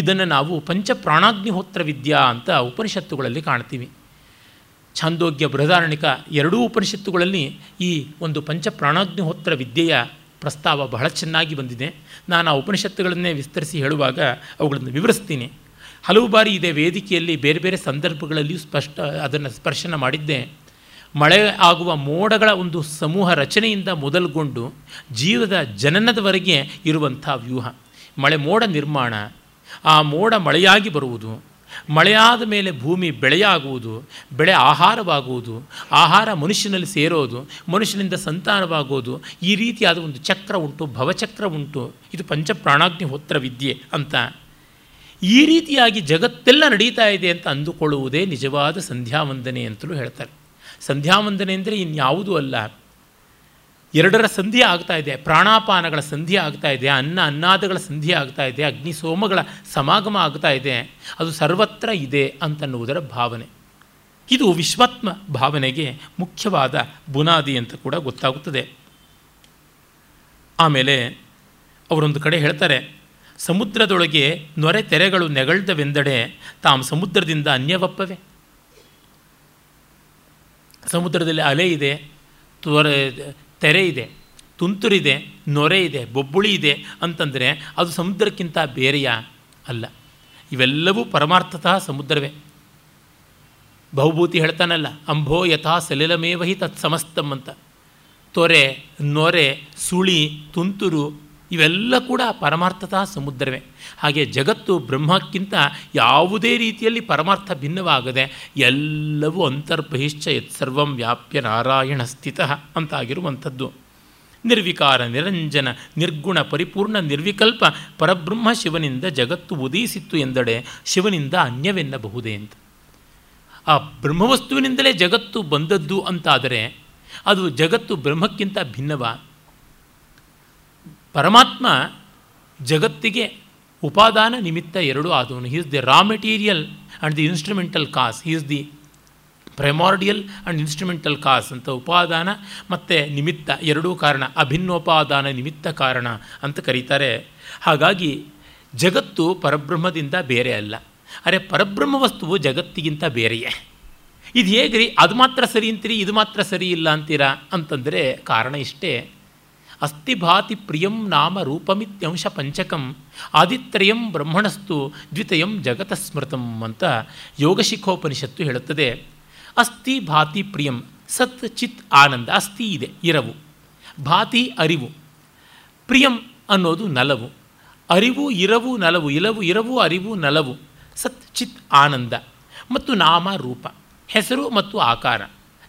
ಇದನ್ನು ನಾವು ಪಂಚ ಪ್ರಾಣಾಗ್ನಿಹೋತ್ರ ವಿದ್ಯಾ ಅಂತ ಉಪನಿಷತ್ತುಗಳಲ್ಲಿ ಕಾಣ್ತೀವಿ. ಛಾಂದೋಗ್ಯ ಬೃಹದಾರಣಿಕ ಎರಡೂ ಉಪನಿಷತ್ತುಗಳಲ್ಲಿ ಈ ಒಂದು ಪಂಚ ಪ್ರಾಣಾಗ್ನಿಹೋತ್ರ ವಿದ್ಯೆಯ ಪ್ರಸ್ತಾವ ಬಹಳ ಚೆನ್ನಾಗಿ ಬಂದಿದೆ. ನಾನು ಆ ಉಪನಿಷತ್ತುಗಳನ್ನೇ ವಿಸ್ತರಿಸಿ ಹೇಳುವಾಗ ಅವುಗಳನ್ನು ವಿವರಿಸ್ತೀನಿ. ಹಲವು ಬಾರಿ ಇದೆ ವೇದಿಕೆಯಲ್ಲಿ ಬೇರೆ ಬೇರೆ ಸಂದರ್ಭಗಳಲ್ಲಿಯೂ ಸ್ಪಷ್ಟ ಅದನ್ನು ಸ್ಪರ್ಶನ ಮಾಡಿದ್ದೆ. ಮಳೆ ಆಗುವ ಮೋಡಗಳ ಒಂದು ಸಮೂಹ ರಚನೆಯಿಂದ ಮೊದಲುಗೊಂಡು ಜೀವದ ಜನನದವರೆಗೆ ಇರುವಂಥ ವ್ಯೂಹ. ಮಳೆ ಮೋಡ ನಿರ್ಮಾಣ. ಆ ಮೋಡ ಮಳೆಯಾಗಿ ಬರುವುದು. ಮಳೆಯಾದ ಮೇಲೆ ಭೂಮಿ ಬೆಳೆಯಾಗುವುದು, ಬೆಳೆ ಆಹಾರವಾಗುವುದು, ಆಹಾರ ಮನುಷ್ಯನಲ್ಲಿ ಸೇರೋದು, ಮನುಷ್ಯನಿಂದ ಸಂತಾನವಾಗೋದು ಈ ರೀತಿಯಾದ ಒಂದು ಚಕ್ರ ಉಂಟು, ಭವಚಕ್ರ ಉಂಟು. ಇದು ಪಂಚಪ್ರಾಣಾಗ್ನಿ ಹೋತ್ರ ವಿದ್ಯೆ ಅಂತ. ಈ ರೀತಿಯಾಗಿ ಜಗತ್ತೆಲ್ಲ ನಡೀತಾ ಇದೆ ಅಂತ ಅಂದುಕೊಳ್ಳುವುದೇ ನಿಜವಾದ ಸಂಧ್ಯಾವಂದನೆ ಅಂತಲೂ ಹೇಳ್ತಾರೆ. ಸಂಧ್ಯಾವಂದನೆ ಅಂದರೆ ಇನ್ಯಾವುದೂ ಅಲ್ಲ. ಎರಡರ ಸಂಧಿ ಆಗ್ತಾ ಇದೆ. ಪ್ರಾಣಾಪಾನಗಳ ಸಂಧಿ ಆಗ್ತಾ ಇದೆ. ಅನ್ನ, ಅನ್ನಾದಗಳ ಸಂಧಿ ಆಗ್ತಾ ಇದೆ. ಅಗ್ನಿ ಸೋಮಗಳ ಸಮಾಗಮ ಆಗ್ತಾ ಇದೆ. ಅದು ಸರ್ವತ್ರ ಇದೆ ಅಂತನ್ನುವುದರ ಭಾವನೆ. ಇದು ವಿಶ್ವಾತ್ಮ ಭಾವನೆಗೆ ಮುಖ್ಯವಾದ ಬುನಾದಿ ಅಂತ ಕೂಡ ಗೊತ್ತಾಗುತ್ತದೆ. ಆಮೇಲೆ ಅವರೊಂದು ಕಡೆ ಹೇಳ್ತಾರೆ, ಸಮುದ್ರದೊಳಗೆ ನೊರೆ ತೆರೆಗಳು ನೆಗಳ್ದವೆಂದಡೆ ತಾಮ್ ಸಮುದ್ರದಿಂದ ಅನ್ಯವಪ್ಪವೆ. ಸಮುದ್ರದಲ್ಲಿ ಅಲೆ ಇದೆ ತ್ವರೆ ತೆರೆ ಇದೆ, ತುಂತುರಿದೆ, ನೊರೆ ಇದೆ, ಬೊಬ್ಬುಳಿ ಇದೆ ಅಂತಂದರೆ ಅದು ಸಮುದ್ರಕ್ಕಿಂತ ಬೇರೆಯ? ಅಲ್ಲ. ಇವೆಲ್ಲವೂ ಪರಮಾರ್ಥತಃ ಸಮುದ್ರವೇ. ಬಹುಭೂತಿ ಹೇಳ್ತಾನಲ್ಲ, ಅಂಭೋ ಯಥಾ ಸಲಿಲಮೇವಹಿ ತತ್ ಸಮಸ್ತಂ ಅಂತ. ತೊರೆ, ನೊರೆ, ಸುಳಿ, ತುಂತುರು ಇವೆಲ್ಲ ಕೂಡ ಪರಮಾರ್ಥತಃ ಸಮುದ್ರವೇ. ಹಾಗೆ ಜಗತ್ತು ಬ್ರಹ್ಮಕ್ಕಿಂತ ಯಾವುದೇ ರೀತಿಯಲ್ಲಿ ಪರಮಾರ್ಥ ಭಿನ್ನವಾಗದೆ ಎಲ್ಲವೂ ಅಂತರ್ಬಹಿಶ್ಚ ಯತ್ಸರ್ವಂ ವ್ಯಾಪ್ಯ ನಾರಾಯಣ ಸ್ಥಿತ ಅಂತಾಗಿರುವಂಥದ್ದು. ನಿರ್ವಿಕಾರ ನಿರಂಜನ ನಿರ್ಗುಣ ಪರಿಪೂರ್ಣ ನಿರ್ವಿಕಲ್ಪ ಪರಬ್ರಹ್ಮ ಶಿವನಿಂದ ಜಗತ್ತು ಉದಯಿಸಿತ್ತು ಎಂದಡೆ ಶಿವನಿಂದ ಅನ್ಯವೆನ್ನಬಹುದೇ ಅಂತ. ಆ ಬ್ರಹ್ಮವಸ್ತುವಿನಿಂದಲೇ ಜಗತ್ತು ಬಂದದ್ದು ಅಂತಾದರೆ ಅದು ಜಗತ್ತು ಬ್ರಹ್ಮಕ್ಕಿಂತ ಭಿನ್ನವ? ಪರಮಾತ್ಮ ಜಗತ್ತಿಗೆ ಉಪಾದಾನ ನಿಮಿತ್ತ ಎರಡೂ ಆದವನು. He is the raw material and the instrumental cause he is the primordial and instrumental cause ಅಂತ ಉಪಾದಾನ ಮತ್ತು ನಿಮಿತ್ತ ಎರಡೂ ಕಾರಣ, ಅಭಿನ್ನೋಪಾದಾನ ನಿಮಿತ್ತ ಕಾರಣ ಅಂತ ಕರೀತಾರೆ. ಹಾಗಾಗಿ ಜಗತ್ತು ಪರಬ್ರಹ್ಮದಿಂದ ಬೇರೆ ಅಲ್ಲ. ಅರೆ ಪರಬ್ರಹ್ಮ ವಸ್ತುವು ಜಗತ್ತಿಗಿಂತ ಬೇರೆಯೇ. ಇದು ಹೇಗ್ರಿ? ಅದು ಮಾತ್ರ ಸರಿ ಅಂತೀರಿ, ಇದು ಮಾತ್ರ ಸರಿ ಇಲ್ಲ ಅಂತೀರಾ ಅಂತಂದರೆ ಕಾರಣ ಇಷ್ಟೇ. ಅಸ್ತಿ ಭಾತಿ ಪ್ರಿಯಂ ನಾಮ ರೂಪಮಿತ್ಯಂಶ ಪಂಚಕಂ, ಆದಿತ್ರಯಂ ಬ್ರಹ್ಮಣಸ್ತು, ದ್ವಿತಯಂ ಜಗತ ಸ್ಮೃತಂ ಅಂತ ಯೋಗಶಿಖೋಪನಿಷತ್ತು ಹೇಳುತ್ತದೆ. ಅಸ್ಥಿ ಭಾತಿ ಪ್ರಿಯಂ, ಸತ್ ಚಿತ್ ಆನಂದ ಅಸ್ಥಿ ಇದೆ, ಇರವು. ಭಾತಿ ಅರಿವು. ಪ್ರಿಯಂ ಅನ್ನೋದು ನಲವು. ಅರಿವು, ಇರವು, ನಲವು, ಇಲವು, ಇರವು, ಅರಿವು, ನಲವು, ಸತ್ ಚಿತ್ ಆನಂದ ಮತ್ತು ನಾಮ ರೂಪ. ಹೆಸರು ಮತ್ತು ಆಕಾರ.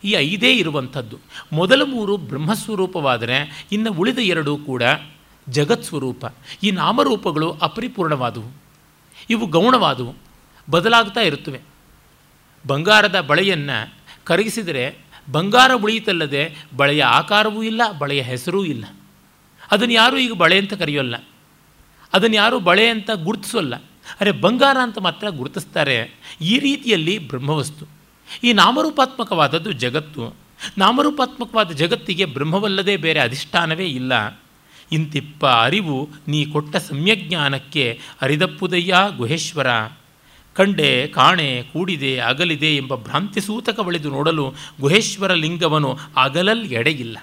ಈ ಐದೇ ಇರುವಂಥದ್ದು. ಮೊದಲ ಮೂರು ಬ್ರಹ್ಮಸ್ವರೂಪವಾದರೆ, ಇನ್ನು ಉಳಿದ ಎರಡು ಕೂಡ ಜಗತ್ ಸ್ವರೂಪ ಈ ನಾಮರೂಪಗಳು ಅಪರಿಪೂರ್ಣವಾದವು. ಇವು ಗೌಣವಾದವು. ಬದಲಾಗ್ತಾ ಇರುತ್ತವೆ. ಬಂಗಾರದ ಬಳೆಯನ್ನು ಕರಗಿಸಿದರೆ, ಬಂಗಾರ ಉಳಿಯಿತಲ್ಲದೆ ಬಳೆಯ ಆಕಾರವೂ ಇಲ್ಲ, ಬಳೆಯ ಹೆಸರೂ ಇಲ್ಲ. ಅದನ್ನು ಯಾರೂ ಈಗ ಬಳೆ ಅಂತ ಕರೆಯೋಲ್ಲ. ಅದನ್ನು ಯಾರೂ ಬಳೆ ಅಂತ ಗುರುತಿಸೋಲ್ಲ. ಅರೆ ಬಂಗಾರ ಅಂತ ಮಾತ್ರ ಗುರುತಿಸ್ತಾರೆ. ಈ ರೀತಿಯಲ್ಲಿ ಬ್ರಹ್ಮವಸ್ತು. ಈ ನಾಮರೂಪಾತ್ಮಕವಾದದ್ದು ಜಗತ್ತು. ನಾಮರೂಪಾತ್ಮಕವಾದ ಜಗತ್ತಿಗೆ ಬ್ರಹ್ಮವಲ್ಲದೆ ಬೇರೆ ಅಧಿಷ್ಠಾನವೇ ಇಲ್ಲ. ಇಂತಿಪ್ಪ ಅರಿವು ನೀ ಕೊಟ್ಟ ಸಮ್ಯಜ್ಞಾನಕ್ಕೆ ಅರಿದಪ್ಪುದಯ್ಯ ಗುಹೇಶ್ವರ. ಕಂಡೆ, ಕಾಣೆ, ಕೂಡಿದೆ, ಅಗಲಿದೆ ಎಂಬ ಭ್ರಾಂತಿ ಸೂತಕವಳಿದು ನೋಡಲು ಗುಹೇಶ್ವರ ಲಿಂಗವನು ಅಗಲಲ್ ಎಡೆಯಿಲ್ಲ.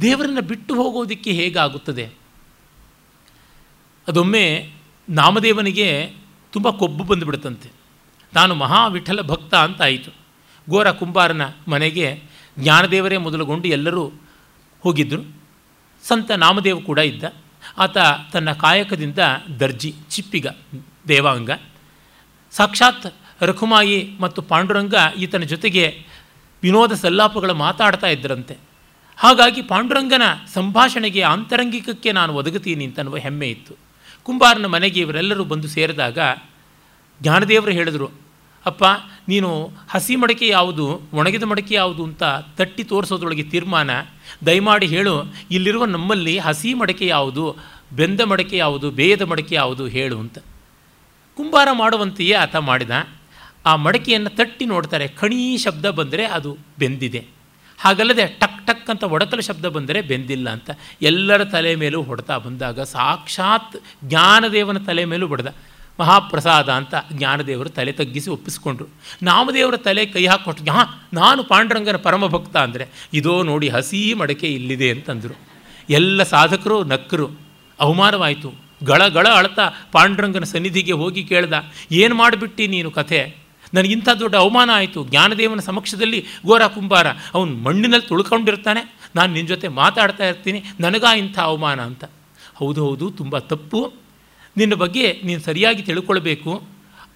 ದೇವರನ್ನು ಬಿಟ್ಟು ಹೋಗೋದಕ್ಕೆ ಹೇಗಾಗುತ್ತದೆ? ಅದೊಮ್ಮೆ ನಾಮದೇವನಿಗೆ ತುಂಬ ಕೊಬ್ಬು ಬಂದುಬಿಡುತ್ತಂತೆ ನಾನು ಮಹಾವಿಠಲ ಭಕ್ತ ಅಂತ ಆಯಿತು. ಗೋರ ಕುಂಬಾರನ ಮನೆಗೆ ಜ್ಞಾನದೇವರೇ ಮೊದಲುಗೊಂಡು ಎಲ್ಲರೂ ಹೋಗಿದ್ದರು ಸಂತ ನಾಮದೇವ ಕೂಡ ಇದ್ದ. ಆತ ತನ್ನ ಕಾಯಕದಿಂದ ದರ್ಜಿ, ಚಿಪ್ಪಿಗ, ದೇವಾಂಗ. ಸಾಕ್ಷಾತ್ ರಘುಮಾಯಿ ಮತ್ತು ಪಾಂಡುರಂಗ ಈತನ ಜೊತೆಗೆ ವಿನೋದ ಸಲ್ಲಾಪಗಳು ಮಾತಾಡ್ತಾ ಇದ್ದರಂತೆ ಹಾಗಾಗಿ ಪಾಂಡುರಂಗನ ಸಂಭಾಷಣೆಗೆ ಆಂತರಂಗಿಕಕ್ಕೆ ನಾನು ಒದಗುತ್ತೀನಿ ಅಂತನ್ನುವ ಹೆಮ್ಮೆ ಇತ್ತು. ಕುಂಬಾರನ ಮನೆಗೆ ಇವರೆಲ್ಲರೂ ಬಂದು ಸೇರಿದಾಗ ಜ್ಞಾನದೇವರು ಹೇಳಿದರು, ಅಪ್ಪ, ನೀನು ಹಸಿ ಮಡಕೆ ಯಾವುದು, ಒಣಗಿದ ಮಡಕೆ ಯಾವುದು ಅಂತ ತಟ್ಟಿ ತೋರಿಸೋದ್ರೊಳಗೆ ತೀರ್ಮಾನ, ದಯಮಾಡಿ ಹೇಳು, ಇಲ್ಲಿರುವ ನಮ್ಮಲ್ಲಿ ಹಸಿ ಮಡಕೆ ಯಾವುದು, ಬೆಂದ ಮಡಕೆ ಯಾವುದು, ಬೇಯದ ಮಡಕೆ ಯಾವುದು ಹೇಳು ಅಂತ. ಕುಂಬಾರ ಮಾಡುವಂತೆಯೇ ಆತ ಮಾಡಿದ. ಆ ಮಡಕೆಯನ್ನು ತಟ್ಟಿ ನೋಡ್ತಾರೆ, ಕಣಿ ಶಬ್ದ ಬಂದರೆ ಅದು ಬೆಂದಿದೆ. ಹಾಗಲ್ಲದೆ ಟಕ್ ಟಕ್ ಅಂತ ಒಡಕಲ ಶಬ್ದ ಬಂದರೆ ಬೆಂದಿಲ್ಲ ಅಂತ. ಎಲ್ಲರ ತಲೆ ಮೇಲೂ ಹೊಡೆತಾ ಬಂದಾಗ ಸಾಕ್ಷಾತ್ ಜ್ಞಾನದೇವನ ತಲೆ ಮೇಲೂ ಬಡ್ದ ಮಹಾಪ್ರಸಾದ ಅಂತ ಜ್ಞಾನದೇವರು ತಲೆ ತಗ್ಗಿಸಿ ಒಪ್ಪಿಸ್ಕೊಂಡ್ರು. ನಾಮದೇವರ ತಲೆ ಕೈ ಹಾಕ್ಕೊಟ್ಟು ಹಾಂ ನಾನು ಪಾಂಡುರಂಗನ ಪರಮಭಕ್ತ ಅಂದರೆ ಇದೋ ನೋಡಿ ಹಸಿ ಮಡಕೆ ಇಲ್ಲಿದೆ ಅಂತಂದರು. ಎಲ್ಲ ಸಾಧಕರು ನಕ್ಕರು. ಅವಮಾನವಾಯಿತು. ಗಳ ಗಳ ಅಳ್ತಾ ಪಾಂಡುರಂಗನ ಸನ್ನಿಧಿಗೆ ಹೋಗಿ ಕೇಳ್ದ, ಏನು ಮಾಡಿಬಿಟ್ಟು ನೀನು ಕಥೆ? ನನಗಿಂಥ ದೊಡ್ಡ ಅವಮಾನ ಆಯಿತು. ಜ್ಞಾನದೇವನ ಸಮಕ್ಷದಲ್ಲಿ ಗೋರ ಕುಂಬಾರ. ಅವನು ಮಣ್ಣಿನಲ್ಲಿ ತುಳ್ಕೊಂಡಿರ್ತಾನೆ. ನಾನು ನಿನ್ನ ಜೊತೆ ಮಾತಾಡ್ತಾ ಇರ್ತೀನಿ. ನನಗಾ ಇಂಥ ಅವಮಾನ ಅಂತ. ಹೌದು ಹೌದು, ತುಂಬ ತಪ್ಪು. ನಿನ್ನ ಬಗ್ಗೆ ನೀನು ಸರಿಯಾಗಿ ತಿಳ್ಕೊಳ್ಬೇಕು.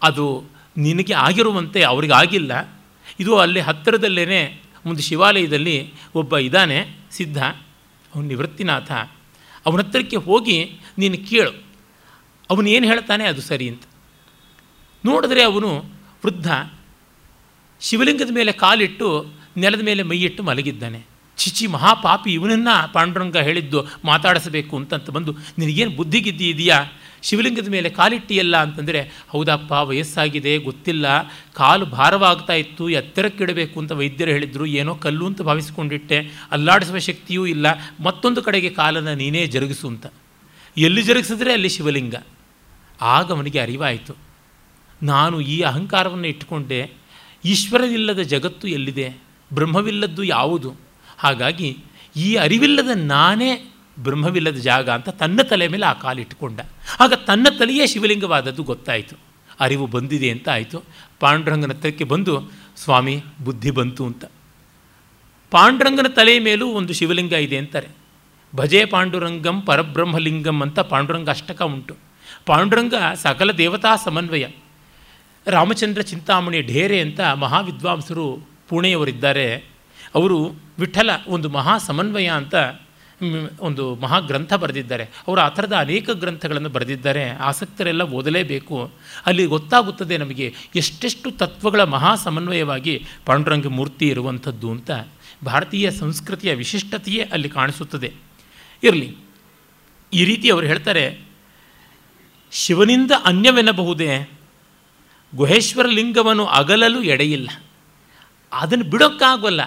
ಅದು ನಿನಗೆ ಆಗಿರುವಂತೆ ಅವ್ರಿಗೆ ಆಗಿಲ್ಲ. ಇದು ಅಲ್ಲಿ ಹತ್ತಿರದಲ್ಲೇ ಒಂದು ಶಿವಾಲಯದಲ್ಲಿ ಒಬ್ಬ ಇದ್ದಾನೆ, ಸಿದ್ಧ. ಅವನು ನಿವೃತ್ತಿನಾಥ. ಅವನ ಹತ್ತಿರಕ್ಕೆ ಹೋಗಿ ನೀನು ಕೇಳು. ಅವನು ಏನು ಹೇಳ್ತಾನೆ ಅದು ಸರಿ ಅಂತ. ನೋಡಿದ್ರೆ ಅವನು ವೃದ್ಧ. ಶಿವಲಿಂಗದ ಮೇಲೆ ಕಾಲಿಟ್ಟು ನೆಲದ ಮೇಲೆ ಮೈಯಿಟ್ಟು ಮಲಗಿದ್ದಾನೆ. ಚಿಚಿ ಮಹಾಪಾಪಿ, ಇವನನ್ನು ಪಾಂಡುರಂಗ ಹೇಳಿದ್ದು ಮಾತಾಡಿಸಬೇಕು ಅಂತಂತ ಬಂದು, ನಿನಗೇನು ಬುದ್ಧಿಗಿದ್ದಿ ಇದೆಯಾ? ಶಿವಲಿಂಗದ ಮೇಲೆ ಕಾಲಿಟ್ಟಿಯಲ್ಲ ಅಂತಂದರೆ, ಹೌದಪ್ಪ, ವಯಸ್ಸಾಗಿದೆ, ಗೊತ್ತಿಲ್ಲ, ಕಾಲು ಭಾರವಾಗ್ತಾ ಇತ್ತು, ಎತ್ತರಕ್ಕಿಡಬೇಕು ಅಂತ ವೈದ್ಯರು ಹೇಳಿದರು, ಏನೋ ಕಲ್ಲು ಅಂತ ಭಾವಿಸಿಕೊಂಡಿಟ್ಟೆ, ಅಲ್ಲಾಡಿಸುವ ಶಕ್ತಿಯೂ ಇಲ್ಲ, ಮತ್ತೊಂದು ಕಡೆಗೆ ಕಾಲನ್ನು ನೀನೇ ಜರುಗಿಸು ಅಂತ. ಎಲ್ಲಿ ಜರುಗಿಸಿದ್ರೆ ಅಲ್ಲಿ ಶಿವಲಿಂಗ. ಆಗ ಅವನಿಗೆ ಅರಿವಾಯಿತು. ನಾನು ಈ ಅಹಂಕಾರವನ್ನು ಇಟ್ಟುಕೊಂಡೆ, ಈಶ್ವರನಿಲ್ಲದ ಜಗತ್ತು ಎಲ್ಲಿದೆ, ಬ್ರಹ್ಮವಿಲ್ಲದ್ದು ಯಾವುದು? ಹಾಗಾಗಿ ಈ ಅರಿವಿಲ್ಲದ ನಾನೇ ಬ್ರಹ್ಮವಿಲ್ಲದ ಜಾಗ ಅಂತ ತನ್ನ ತಲೆ ಮೇಲೆ ಆ ಕಾಲಿಟ್ಟುಕೊಂಡ ಆಗ ತನ್ನ ತಲೆಯೇ ಶಿವಲಿಂಗವಾದದ್ದು ಗೊತ್ತಾಯಿತು. ಅರಿವು ಬಂದಿದೆ ಅಂತ ಆಯಿತು. ಪಾಂಡುರಂಗನ ಹತ್ರಕ್ಕೆ ಬಂದು, ಸ್ವಾಮಿ, ಬುದ್ಧಿ ಬಂತು ಅಂತ. ಪಾಂಡುರಂಗನ ತಲೆಯ ಮೇಲೂ ಒಂದು ಶಿವಲಿಂಗ ಇದೆ ಅಂತಾರೆ. ಭಜೆ ಪಾಂಡುರಂಗಂ ಪರಬ್ರಹ್ಮಲಿಂಗಂ ಅಂತ ಪಾಂಡುರಂಗ ಅಷ್ಟಕ ಉಂಟು. ಪಾಂಡುರಂಗ ಸಕಲ ದೇವತಾ ಸಮನ್ವಯ. ರಾಮಚಂದ್ರ ಚಿಂತಾಮಣಿ ಢೇರೆ ಅಂತ ಮಹಾವಿದ್ವಾಂಸರು ಪುಣೆಯವರಿದ್ದಾರೆ. ಅವರು ವಿಠಲ ಒಂದು ಮಹಾ ಸಮನ್ವಯ ಅಂತ ಒಂದು ಮಹಾಗ್ರಂಥ ಬರೆದಿದ್ದಾರೆ. ಅವರು ಆ ಥರದ ಅನೇಕ ಗ್ರಂಥಗಳನ್ನು ಬರೆದಿದ್ದಾರೆ. ಆಸಕ್ತರೆಲ್ಲ ಓದಲೇಬೇಕು. ಅಲ್ಲಿ ಗೊತ್ತಾಗುತ್ತದೆ ನಮಗೆ ಎಷ್ಟೆಷ್ಟು ತತ್ವಗಳ ಮಹಾ ಸಮನ್ವಯವಾಗಿ ಪಾಂಡುರಂಗ ಮೂರ್ತಿ ಇರುವಂಥದ್ದು ಅಂತ. ಭಾರತೀಯ ಸಂಸ್ಕೃತಿಯ ವಿಶಿಷ್ಟತೆಯೇ ಅಲ್ಲಿ ಕಾಣಿಸುತ್ತದೆ. ಇರಲಿ, ಈ ರೀತಿ ಅವರು ಹೇಳ್ತಾರೆ, ಶಿವನಿಂದ ಅನ್ಯವೆನ್ನಬಹುದೇ? ಗುಹೇಶ್ವರ ಲಿಂಗವನ್ನು ಅಗಲಲು ಎಡೆಯಿಲ್ಲ. ಅದನ್ನು ಬಿಡೋಕ್ಕಾಗಲ್ಲ.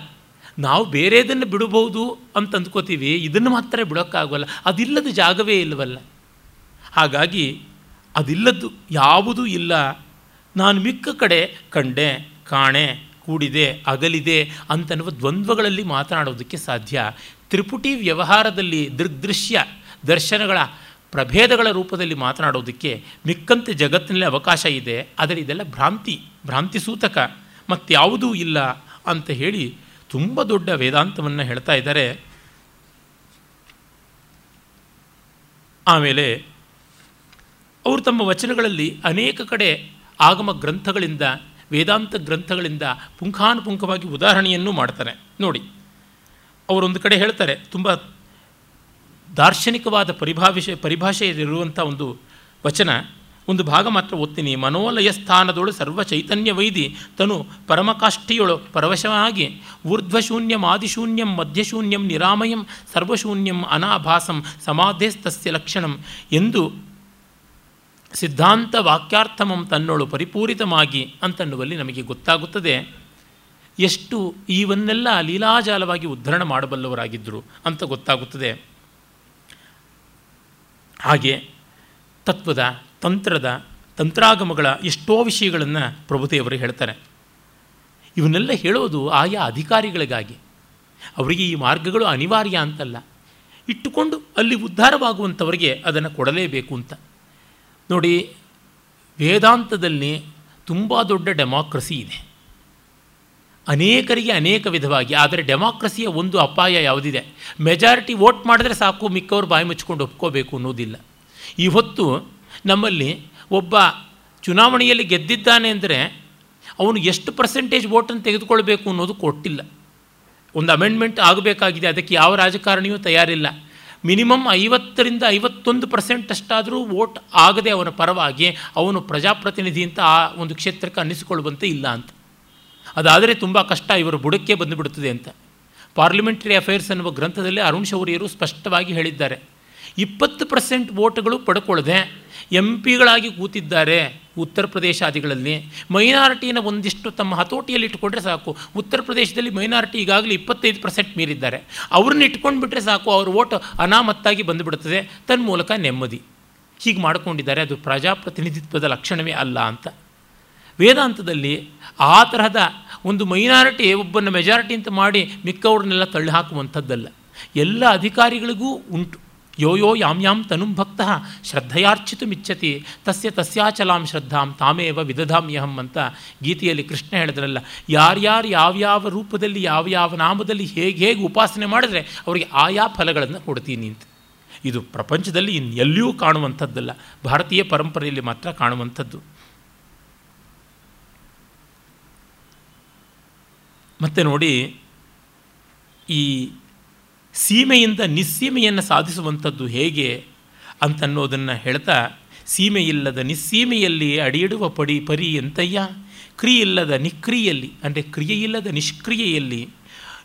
ನಾವು ಬೇರೆದನ್ನು ಬಿಡಬಹುದು ಅಂತ ಅಂದ್ಕೋತೀವಿ, ಇದನ್ನು ಮಾತ್ರ ಬಿಡೋಕ್ಕಾಗೋಲ್ಲ, ಅದಿಲ್ಲದ ಜಾಗವೇ ಇಲ್ಲವಲ್ಲ ಹಾಗಾಗಿ ಅದಿಲ್ಲದ್ದು ಯಾವುದೂ ಇಲ್ಲ. ನಾನು ಮಿಕ್ಕ ಕಡೆ ಕಂಡೆ, ಕಾಣೆ, ಕೂಡಿದೆ, ಅಗಲಿದೆ ಅಂತನ್ನುವ ದ್ವಂದ್ವಗಳಲ್ಲಿ ಮಾತನಾಡೋದಕ್ಕೆ ಸಾಧ್ಯ. ತ್ರಿಪುಟಿ ವ್ಯವಹಾರದಲ್ಲಿ ದೃಗ್ದೃಶ್ಯ ದರ್ಶನಗಳ ಪ್ರಭೇದಗಳ ರೂಪದಲ್ಲಿ ಮಾತನಾಡೋದಕ್ಕೆ ಮಿಕ್ಕಂತೆ ಜಗತ್ತಿನಲ್ಲಿ ಅವಕಾಶ ಇದೆ. ಆದರೆ ಇದೆಲ್ಲ ಭ್ರಾಂತಿ ಭ್ರಾಂತಿ ಸೂತಕ ಮತ್ತಾವುದೂ ಇಲ್ಲ ಅಂತ ಹೇಳಿ ತುಂಬ ದೊಡ್ಡ ವೇದಾಂತವನ್ನು ಹೇಳ್ತಾ ಇದ್ದಾರೆ. ಆಮೇಲೆ ಅವರು ತಮ್ಮ ವಚನಗಳಲ್ಲಿ ಅನೇಕ ಕಡೆ ಆಗಮ ಗ್ರಂಥಗಳಿಂದ, ವೇದಾಂತ ಗ್ರಂಥಗಳಿಂದ ಪುಂಖಾನುಪುಂಖವಾಗಿ ಉದಾಹರಣೆಯನ್ನು ಮಾಡ್ತಾರೆ. ನೋಡಿ, ಅವರೊಂದು ಕಡೆ ಹೇಳ್ತಾರೆ, ತುಂಬ ದಾರ್ಶನಿಕವಾದ ಪರಿಭಾವಿಷ ಪರಿಭಾಷೆಯಲ್ಲಿರುವಂಥ ಒಂದು ವಚನ ಒಂದು ಭಾಗ ಮಾತ್ರ ಓದ್ತೀನಿ. ಮನೋಲಯ ಸ್ಥಾನದೊಳು ಸರ್ವ ಚೈತನ್ಯ ವೈದಿ. ತನು ಪರಮಕಾಷ್ಠಿಯೊಳು ಪರವಶವಾಗಿ ಊರ್ಧ್ವಶೂನ್ಯಂ, ಆದಿಶೂನ್ಯಂ, ಮಧ್ಯಶೂನ್ಯಂ, ನಿರಾಮಯಂ, ಸರ್ವಶೂನ್ಯಂ, ಅನಾಭಾಸಂ, ಸಮಾಧೇಸ್ತಸ್ಯ ಲಕ್ಷಣಂ ಎಂದು ಸಿದ್ಧಾಂತ ವಾಕ್ಯಾರ್ಥಮಂ ತನ್ನೊಳು ಪರಿಪೂರಿತಮಾಗಿ ಅಂತನ್ನುವಲ್ಲಿ ನಮಗೆ ಗೊತ್ತಾಗುತ್ತದೆ. ಎಷ್ಟು ಇವನ್ನೆಲ್ಲ ಲೀಲಾಜಾಲವಾಗಿ ಉದ್ಧರಣ ಮಾಡಬಲ್ಲವರಾಗಿದ್ದರು ಅಂತ ಗೊತ್ತಾಗುತ್ತದೆ. ಹಾಗೆ ತತ್ವದ ತಂತ್ರದ ತಂತ್ರಾಗಮಗಳ ಎಷ್ಟೋ ವಿಷಯಗಳನ್ನು ಪ್ರಭುತೆಯವರು ಹೇಳ್ತಾರೆ. ಇವನ್ನೆಲ್ಲ ಹೇಳೋದು ಆಯಾ ಅಧಿಕಾರಿಗಳಿಗಾಗಿ. ಅವರಿಗೆ ಈ ಮಾರ್ಗಗಳು ಅನಿವಾರ್ಯ ಅಂತಲ್ಲ. ಇಟ್ಟುಕೊಂಡು ಅಲ್ಲಿ ಉದ್ಧಾರವಾಗುವಂಥವರಿಗೆ ಅದನ್ನು ಕೊಡಲೇಬೇಕು ಅಂತ. ನೋಡಿ, ವೇದಾಂತದಲ್ಲಿ ತುಂಬ ದೊಡ್ಡ ಡೆಮಾಕ್ರಸಿ ಇದೆ. ಅನೇಕರಿಗೆ ಅನೇಕ ವಿಧವಾಗಿ, ಆದರೆ ಡೆಮಾಕ್ರಸಿಯ ಒಂದು ಅಪಾಯ ಯಾವುದಿದೆ? ಮೆಜಾರಿಟಿ ವೋಟ್ ಮಾಡಿದ್ರೆ ಸಾಕು, ಮಿಕ್ಕವರು ಬಾಯಿ ಮುಚ್ಕೊಂಡು ಒಪ್ಕೋಬೇಕು ಅನ್ನೋದಿಲ್ಲ. ಇವತ್ತು ನಮ್ಮಲ್ಲಿ ಒಬ್ಬ ಚುನಾವಣೆಯಲ್ಲಿ ಗೆದ್ದಿದ್ದಾನೆ ಅಂದರೆ ಅವನು ಎಷ್ಟು ಪರ್ಸೆಂಟೇಜ್ ವೋಟನ್ನು ತೆಗೆದುಕೊಳ್ಬೇಕು ಅನ್ನೋದು ಕೊಟ್ಟಿಲ್ಲ. ಒಂದು ಅಮೆಂಡ್ಮೆಂಟ್ ಆಗಬೇಕಾಗಿದೆ, ಅದಕ್ಕೆ ಯಾವ ರಾಜಕಾರಣಿಯೂ ತಯಾರಿಲ್ಲ. ಮಿನಿಮಮ್ ಐವತ್ತರಿಂದ ಐವತ್ತೊಂದು ಪರ್ಸೆಂಟ್ ಅಷ್ಟಾದರೂ ವೋಟ್ ಆಗದೆ ಅವನ ಪರವಾಗಿ ಅವನು ಪ್ರಜಾಪ್ರತಿನಿಧಿ ಅಂತ ಆ ಒಂದು ಕ್ಷೇತ್ರಕ್ಕೆ ಅನ್ನಿಸಿಕೊಳ್ಳುವಂತೆ ಇಲ್ಲ ಅಂತ. ಅದಾದರೆ ತುಂಬ ಕಷ್ಟ, ಇವರು ಬುಡಕ್ಕೆ ಬಂದುಬಿಡುತ್ತದೆ ಅಂತ. ಪಾರ್ಲಿಮೆಂಟರಿ ಅಫೇರ್ಸ್ ಅನ್ನುವ ಗ್ರಂಥದಲ್ಲಿ ಅರುಣ್ ಶೌರ್ಯರು ಸ್ಪಷ್ಟವಾಗಿ ಹೇಳಿದ್ದಾರೆ. ಇಪ್ಪತ್ತು ಪರ್ಸೆಂಟ್ ವೋಟ್ಗಳು ಪಡ್ಕೊಳ್ಳದೆ ಎಂ ಪಿಗಳಾಗಿ ಕೂತಿದ್ದಾರೆ ಉತ್ತರ ಪ್ರದೇಶಾದಿಗಳಲ್ಲಿ. ಮೈನಾರಿಟಿನ ಒಂದಿಷ್ಟು ತಮ್ಮ ಹತೋಟಿಯಲ್ಲಿ ಇಟ್ಕೊಂಡ್ರೆ ಸಾಕು. ಉತ್ತರ ಪ್ರದೇಶದಲ್ಲಿ ಮೈನಾರಿಟಿ ಈಗಾಗಲೇ ಇಪ್ಪತ್ತೈದು ಪರ್ಸೆಂಟ್ ಮೀರಿದ್ದಾರೆ. ಅವ್ರನ್ನ ಇಟ್ಕೊಂಡು ಬಿಟ್ಟರೆ ಸಾಕು, ಅವ್ರ ಓಟ್ ಅನಾಮತ್ತಾಗಿ ಬಂದುಬಿಡುತ್ತದೆ. ತನ್ಮೂಲಕ ನೆಮ್ಮದಿ. ಹೀಗೆ ಮಾಡ್ಕೊಂಡಿದ್ದಾರೆ, ಅದು ಪ್ರಜಾಪ್ರತಿನಿಧಿತ್ವದ ಲಕ್ಷಣವೇ ಅಲ್ಲ ಅಂತ. ವೇದಾಂತದಲ್ಲಿ ಆ ತರಹದ ಒಂದು ಮೈನಾರಿಟಿ ಒಬ್ಬನ ಮೆಜಾರಿಟಿ ಅಂತ ಮಾಡಿ ಮಿಕ್ಕವ್ರನ್ನೆಲ್ಲ ತಳ್ಳಿ ಹಾಕುವಂಥದ್ದಲ್ಲ ಎಲ್ಲ ಅಧಿಕಾರಿಗಳಿಗೂ ಉಂಟು. ಯೋ ಯೋ ಯಾಂ ಯಾಂ ತನುಂ ಭಕ್ತ ಶ್ರದ್ಧೆಯಾರ್ಚಿತು ಮಿಚ್ಚತಿ ತಸ್ಯ ತಸ್ಯಾಚಲಾಂ ಶ್ರದ್ಧಾಂ, ತಾಮೇವ ವಿದಧಾಮ್ಯಹಂ ಅಂತ ಗೀತೆಯಲ್ಲಿ ಕೃಷ್ಣ ಹೇಳಿದ್ರಲ್ಲ ಯಾರ್ಯಾರು ಯಾವ್ಯಾವ ರೂಪದಲ್ಲಿ ಯಾವ್ಯಾವ ಯಾವ ನಾಮದಲ್ಲಿ ಹೇಗೆ ಹೇಗೆ ಉಪಾಸನೆ ಮಾಡಿದ್ರೆ ಅವರಿಗೆ ಆಯಾ ಫಲಗಳನ್ನು ಕೊಡ್ತೀನಿ ಅಂತ. ಇದು ಪ್ರಪಂಚದಲ್ಲಿ ಇನ್ನೆಲ್ಲಿಯೂ ಕಾಣುವಂಥದ್ದಲ್ಲ, ಭಾರತೀಯ ಪರಂಪರೆಯಲ್ಲಿ ಮಾತ್ರ ಕಾಣುವಂಥದ್ದು. ಮತ್ತು ನೋಡಿ ಈ ಸೀಮೆಯಿಂದ ನಿಸ್ಸೀಮೆಯನ್ನು ಸಾಧಿಸುವಂಥದ್ದು ಹೇಗೆ ಅಂತನ್ನೋದನ್ನು ಹೇಳ್ತಾ, ಸೀಮೆಯಿಲ್ಲದ ನಿಸ್ಸೀಮೆಯಲ್ಲಿ ಅಡಿಯಿಡುವ ಪಡಿ ಪರಿ ಎಂತಯ್ಯ? ಕ್ರಿಯಿಲ್ಲದ ನಿಕ್ರಿಯಲ್ಲಿ, ಅಂದರೆ ಕ್ರಿಯೆಯಿಲ್ಲದ ನಿಷ್ಕ್ರಿಯೆಯಲ್ಲಿ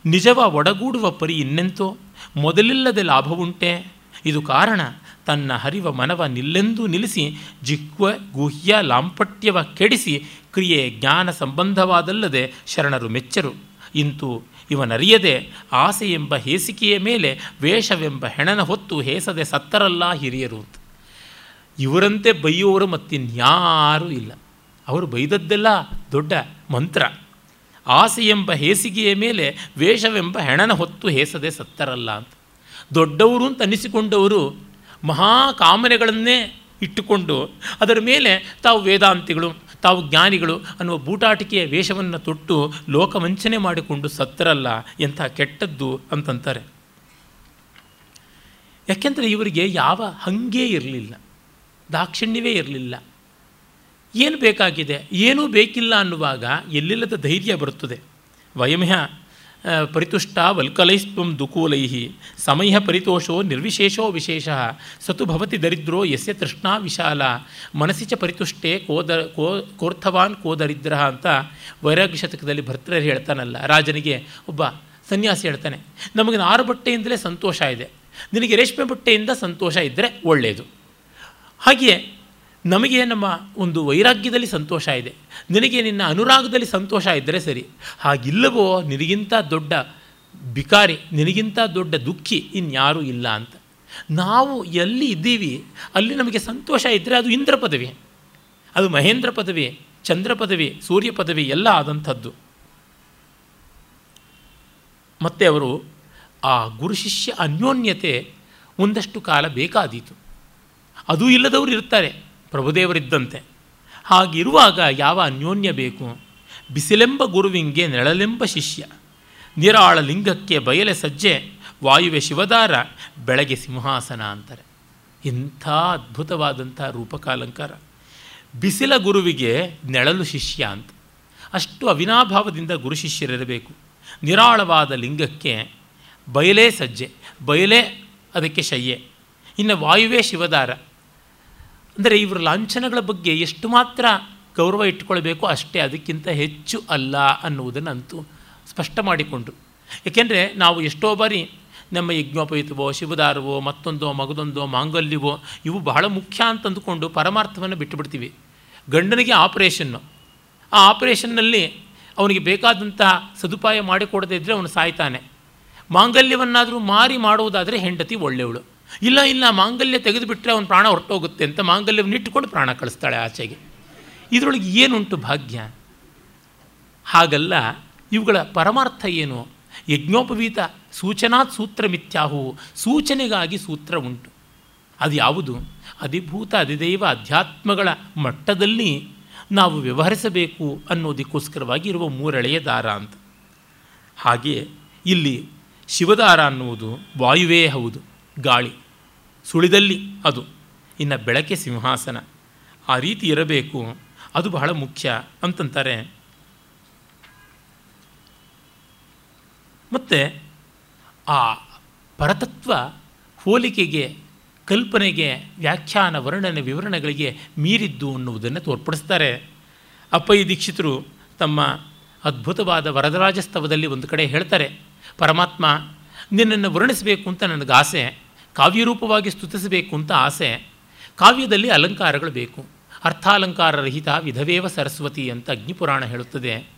ನಿಜವ ಒಡಗೂಡುವ ಪರಿ ಇನ್ನೆಂತೋ? ಮೊದಲಿಲ್ಲದೆ ಲಾಭವುಂಟೆ? ಇದು ಕಾರಣ ತನ್ನ ಹರಿವ ಮನವ ನಿಲ್ಲೆಂದೂ ನಿಲ್ಲಿಸಿ, ಜಿಕ್ವ ಗುಹ್ಯ ಲಾಂಪಟ್ಯವ ಕೆಡಿಸಿ, ಕ್ರಿಯೆ ಜ್ಞಾನ ಸಂಬಂಧವಾದಲ್ಲದೆ ಶರಣರು ಮೆಚ್ಚರು. ಇಂತು ಇವನರಿಯದೆ ಆಸೆ ಎಂಬ ಹೇಸಿಕೆಯ ಮೇಲೆ ವೇಷವೆಂಬ ಹೆಣನ ಹೊತ್ತು ಹೇಸದೆ ಸತ್ತರಲ್ಲ ಹಿರಿಯರು ಅಂತ. ಇವರಂತೆ ಬೈಯೋರು ಮತ್ತಿನ್ಯಾರೂ ಇಲ್ಲ. ಅವರು ಬೈದದ್ದೆಲ್ಲ ದೊಡ್ಡ ಮಂತ್ರ. ಆಸೆ ಎಂಬ ಹೇಸಿಗೆಯ ಮೇಲೆ ವೇಷವೆಂಬ ಹೆಣನ ಹೊತ್ತು ಹೇಸದೆ ಸತ್ತರಲ್ಲ ಅಂತ. ದೊಡ್ಡವರು ಅಂತ ಅನ್ನಿಸಿಕೊಂಡವರು ಮಹಾಕಾಮನೆಗಳನ್ನೇ ಇಟ್ಟುಕೊಂಡು ಅದರ ಮೇಲೆ ತಾವು ವೇದಾಂತಿಗಳು ತಾವು ಜ್ಞಾನಿಗಳು ಅನ್ನುವ ಬೂಟಾಟಿಕೆಯ ವೇಷವನ್ನು ತೊಟ್ಟು ಲೋಕವಂಚನೆ ಮಾಡಿಕೊಂಡು ಸತ್ತರಲ್ಲ ಎಂಥ ಕೆಟ್ಟದ್ದು ಅಂತಂತಾರೆ. ಯಾಕೆಂದರೆ ಇವರಿಗೆ ಯಾವ ಹಂಗೇ ಇರಲಿಲ್ಲ, ದಾಕ್ಷಿಣ್ಯವೇ ಇರಲಿಲ್ಲ. ಏನು ಬೇಕಾಗಿದೆ, ಏನೂ ಬೇಕಿಲ್ಲ ಅನ್ನುವಾಗ ಎಲ್ಲಿಲ್ಲದ ಧೈರ್ಯ ಬರುತ್ತದೆ. ವಯಮ್ಯ ಪರಿತುಷ್ಟ ವಲ್ಕಲೈಸ್ತ್ವಂ ದುಕೂಲೈ ಸಮಯ ಪರಿತೋಷೋ ನಿರ್ವಿಶೇಷೋ ವಿಶೇಷ ಸತು ಭವತಿ ದರಿದ್ರೋ ಯಸ್ಯ ತೃಷ್ಣಾ ವಿಶಾಲ ಮನಸ್ಸಿ ಚ ಪರಿತುಷ್ಟೇ ಕೋದ ಕೋ ಕೋರ್ಥವಾನ್ ಕೋ ದರಿದ್ರ ಅಂತ ವೈರಾಗ್ಯ ಶತಕದಲ್ಲಿ ಭರ್ತೃರು ಹೇಳ್ತಾನಲ್ಲ, ರಾಜನಿಗೆ ಒಬ್ಬ ಸನ್ಯಾಸಿ ಹೇಳ್ತಾನೆ, ನಮಗೆ ನಾರು ಬಟ್ಟೆಯಿಂದಲೇ ಸಂತೋಷ ಇದೆ, ನಿನಗೆ ರೇಷ್ಮೆ ಬಟ್ಟೆಯಿಂದ ಸಂತೋಷ ಇದ್ದರೆ ಒಳ್ಳೆಯದು ಹಾಗೆಯೇ ನಮಗೆ ನಮ್ಮ ಒಂದು ವೈರಾಗ್ಯದಲ್ಲಿ ಸಂತೋಷ ಇದೆ. ನಿನಗೆ ನಿನ್ನ ಅನುರಾಗದಲ್ಲಿ ಸಂತೋಷ ಇದ್ದರೆ ಸರಿ. ಹಾಗಿಲ್ಲವೋ, ನಿನಗಿಂತ ದೊಡ್ಡ ಬಿಕಾರಿ, ನಿನಗಿಂತ ದೊಡ್ಡ ದುಃಖಿ ಇನ್ಯಾರೂ ಇಲ್ಲ ಅಂತ. ನಾವು ಎಲ್ಲಿ ಇದ್ದೀವಿ, ಅಲ್ಲಿ ನಮಗೆ ಸಂತೋಷ ಇದ್ದರೆ ಅದು ಇಂದ್ರ ಪದವಿ. ಅದು ಮಹೇಂದ್ರ ಪದವಿ, ಚಂದ್ರ ಪದವಿ, ಸೂರ್ಯ ಪದವಿ, ಎಲ್ಲ ಆದಂಥದ್ದು. ಮತ್ತು ಅವರು, ಆ ಗುರು ಶಿಷ್ಯ ಅನ್ಯೋನ್ಯತೆ ಒಂದಷ್ಟು ಕಾಲ ಬೇಕಾದೀತು. ಅದು ಇಲ್ಲದವರು ಇರ್ತಾರೆ. ಪ್ರಭುದೇವರಿದ್ದಂತೆ. ಹಾಗಿರುವಾಗ ಯಾವ ಅನ್ಯೋನ್ಯ ಬೇಕು? ಬಿಸಿಲೆಂಬ ಗುರುವಿಂಗೆ ನೆಳಲೆಂಬ ಶಿಷ್ಯ. ನಿರಾಳ ಲಿಂಗಕ್ಕೆ ಬಯಲೆ ಸಜ್ಜೆ ವಾಯುವೆ ಶಿವದಾರ, ಬೆಳಗ್ಗೆ ಸಿಂಹಾಸನ ಅಂತಾರೆ. ಇಂಥ ಅದ್ಭುತವಾದಂಥ ರೂಪಕಾಲಂಕಾರ. ಬಿಸಿಲ ಗುರುವಿಗೆ ನೆಳಲು ಶಿಷ್ಯ ಅಂತ. ಅಷ್ಟು ಅವಿನಾಭಾವದಿಂದ ಗುರು ಶಿಷ್ಯರಿರಬೇಕು. ನಿರಾಳವಾದ ಲಿಂಗಕ್ಕೆ ಬಯಲೇ ಸಜ್ಜೆ, ಬಯಲೇ ಅದಕ್ಕೆ ಶಯ್ಯೆ. ಇನ್ನು ವಾಯುವೇ ಶಿವದಾರ ಅಂದರೆ ಇವರ ಲಾಂಛನಗಳ ಬಗ್ಗೆ ಎಷ್ಟು ಮಾತ್ರ ಗೌರವ ಇಟ್ಟುಕೊಳ್ಬೇಕು ಅಷ್ಟೇ ಅದಕ್ಕಿಂತ ಹೆಚ್ಚು ಅಲ್ಲ ಅನ್ನುವುದನ್ನಂತೂ ಸ್ಪಷ್ಟ ಮಾಡಿಕೊಂಡ್ರು. ಏಕೆಂದರೆ ನಾವು ಎಷ್ಟೋ ಬಾರಿ ನಮ್ಮ ಯಜ್ಞೋಪಯುತವೋ, ಶಿವದಾರವೋ, ಮತ್ತೊಂದೋ, ಮಗದೊಂದೋ, ಮಾಂಗಲ್ಯವೋ, ಇವು ಬಹಳ ಮುಖ್ಯ ಅಂತಂದುಕೊಂಡು ಪರಮಾರ್ಥವನ್ನು ಬಿಟ್ಟುಬಿಡ್ತೀವಿ. ಗಂಡನಿಗೆ ಆಪರೇಷನ್ನು. ಆ ಆಪರೇಷನ್ನಲ್ಲಿ ಅವನಿಗೆ ಬೇಕಾದಂತಹ ಸದುಪಾಯ ಮಾಡಿಕೊಡದೇ ಇದ್ದರೆ ಅವನು ಸಾಯ್ತಾನೆ. ಮಾಂಗಲ್ಯವನ್ನಾದರೂ ಮಾರಿ ಮಾಡುವುದಾದರೆ ಹೆಂಡತಿ ಒಳ್ಳೆಯವಳು ಇಲ್ಲ ಇಲ್ಲ, ಮಾಂಗಲ್ಯ ತೆಗೆದುಬಿಟ್ರೆ ಅವನ ಪ್ರಾಣ ಹೊರಟೋಗುತ್ತೆ ಅಂತ ಮಾಂಗಲ್ಯವನ್ನು ಇಟ್ಟುಕೊಂಡು ಪ್ರಾಣ ಕಳಿಸ್ತಾಳೆ ಆಚೆಗೆ. ಇದರೊಳಗೆ ಏನುಂಟು ಭಾಗ್ಯ? ಹಾಗಲ್ಲ, ಇವುಗಳ ಪರಮಾರ್ಥ ಏನು? ಯಜ್ಞೋಪವೀತ, ಸೂಚನಾತ್ ಸೂತ್ರ ಮಿಥ್ಯಾಹು, ಸೂಚನೆಗಾಗಿ ಸೂತ್ರ ಉಂಟು. ಅದು ಯಾವುದು? ಅಧಿಭೂತ, ಅಧಿದೈವ, ಅಧ್ಯಾತ್ಮಗಳ ಮಟ್ಟದಲ್ಲಿ ನಾವು ವ್ಯವಹರಿಸಬೇಕು ಅನ್ನೋದಕ್ಕೋಸ್ಕರವಾಗಿ ಇರುವ ಮೂರಳೆಯ ದಾರ ಅಂತ. ಹಾಗೆಯೇ ಇಲ್ಲಿ ಶಿವದಾರ ಅನ್ನುವುದು ವಾಯುವೇ ಹೌದು. ಗಾಳಿ, ಸುಳಿದಲ್ಲಿ ಅದು. ಇನ್ನು ಬೆಳಕೆ ಸಿಂಹಾಸನ. ಆ ರೀತಿ ಇರಬೇಕು, ಅದು ಬಹಳ ಮುಖ್ಯ ಅಂತಂತಾರೆ. ಮತ್ತು ಆ ಪರತತ್ವ ಹೋಲಿಕೆಗೆ, ಕಲ್ಪನೆಗೆ, ವ್ಯಾಖ್ಯಾನ ವರ್ಣನೆ ವಿವರಣೆಗಳಿಗೆ ಮೀರಿದ್ದು ಅನ್ನುವುದನ್ನು ತೋರ್ಪಡಿಸ್ತಾರೆ. ಅಪ್ಪಯ್ಯ ದೀಕ್ಷಿತರು ತಮ್ಮ ಅದ್ಭುತವಾದ ವರದರಾಜಸ್ತವದಲ್ಲಿ ಒಂದು ಕಡೆ ಹೇಳ್ತಾರೆ, ಪರಮಾತ್ಮ ನಿನ್ನನ್ನು ವರ್ಣಿಸಬೇಕು ಅಂತ ನನಗೆ ಆಸೆ, ಕಾವ್ಯರೂಪವಾಗಿ ಸ್ತುತಿಸಬೇಕು ಅಂತ ಆಸೆ, ಕಾವ್ಯದಲ್ಲಿ ಅಲಂಕಾರಗಳು ಬೇಕು. ಅರ್ಥಾಲಂಕಾರ ರಹಿತ ವಿಧವೇವ ಸರಸ್ವತಿ ಅಂತ ಅಗ್ನಿಪುರಾಣ ಹೇಳುತ್ತದೆ.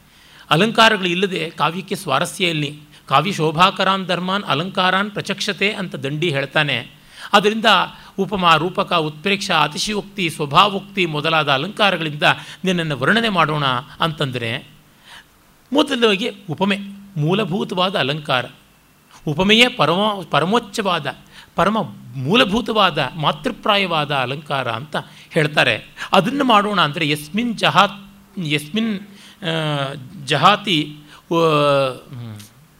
ಅಲಂಕಾರಗಳು ಇಲ್ಲದೆ ಕಾವ್ಯಕ್ಕೆ ಸ್ವಾರಸ್ಯ ಇಲ್ಲಿ ಕಾವ್ಯ ಶೋಭಾಕರಾನ್ ಧರ್ಮಾನ್ ಅಲಂಕಾರಾನ್ ಪ್ರಚಕ್ಷತೆ ಅಂತ ದಂಡಿ ಹೇಳ್ತಾನೆ. ಅದರಿಂದ ಉಪಮಾ ರೂಪಕ ಉತ್ಪ್ರೇಕ್ಷ ಅತಿಶಯೋಕ್ತಿ ಸ್ವಭಾವೋಕ್ತಿ ಮೊದಲಾದ ಅಲಂಕಾರಗಳಿಂದ ನಿನ್ನನ್ನು ವರ್ಣನೆ ಮಾಡೋಣ ಅಂತಂದರೆ ಮೊದಲಾಗಿ ಉಪಮೆ, ಮೂಲಭೂತವಾದ ಅಲಂಕಾರ. ಉಪಮೆಯೇ ಪರಮ ಪರಮೋಚ್ಚವಾದ ಪರಮ ಮೂಲಭೂತವಾದ, ಮಾತೃಪ್ರಾಯವಾದ ಅಲಂಕಾರ ಅಂತ ಹೇಳ್ತಾರೆ. ಅದನ್ನು ಮಾಡೋಣ ಅಂದರೆ ಯಸ್ಮಿನ್ ಜಹಾ ಯಸ್ಮಿನ್ ಜಹಾತಿ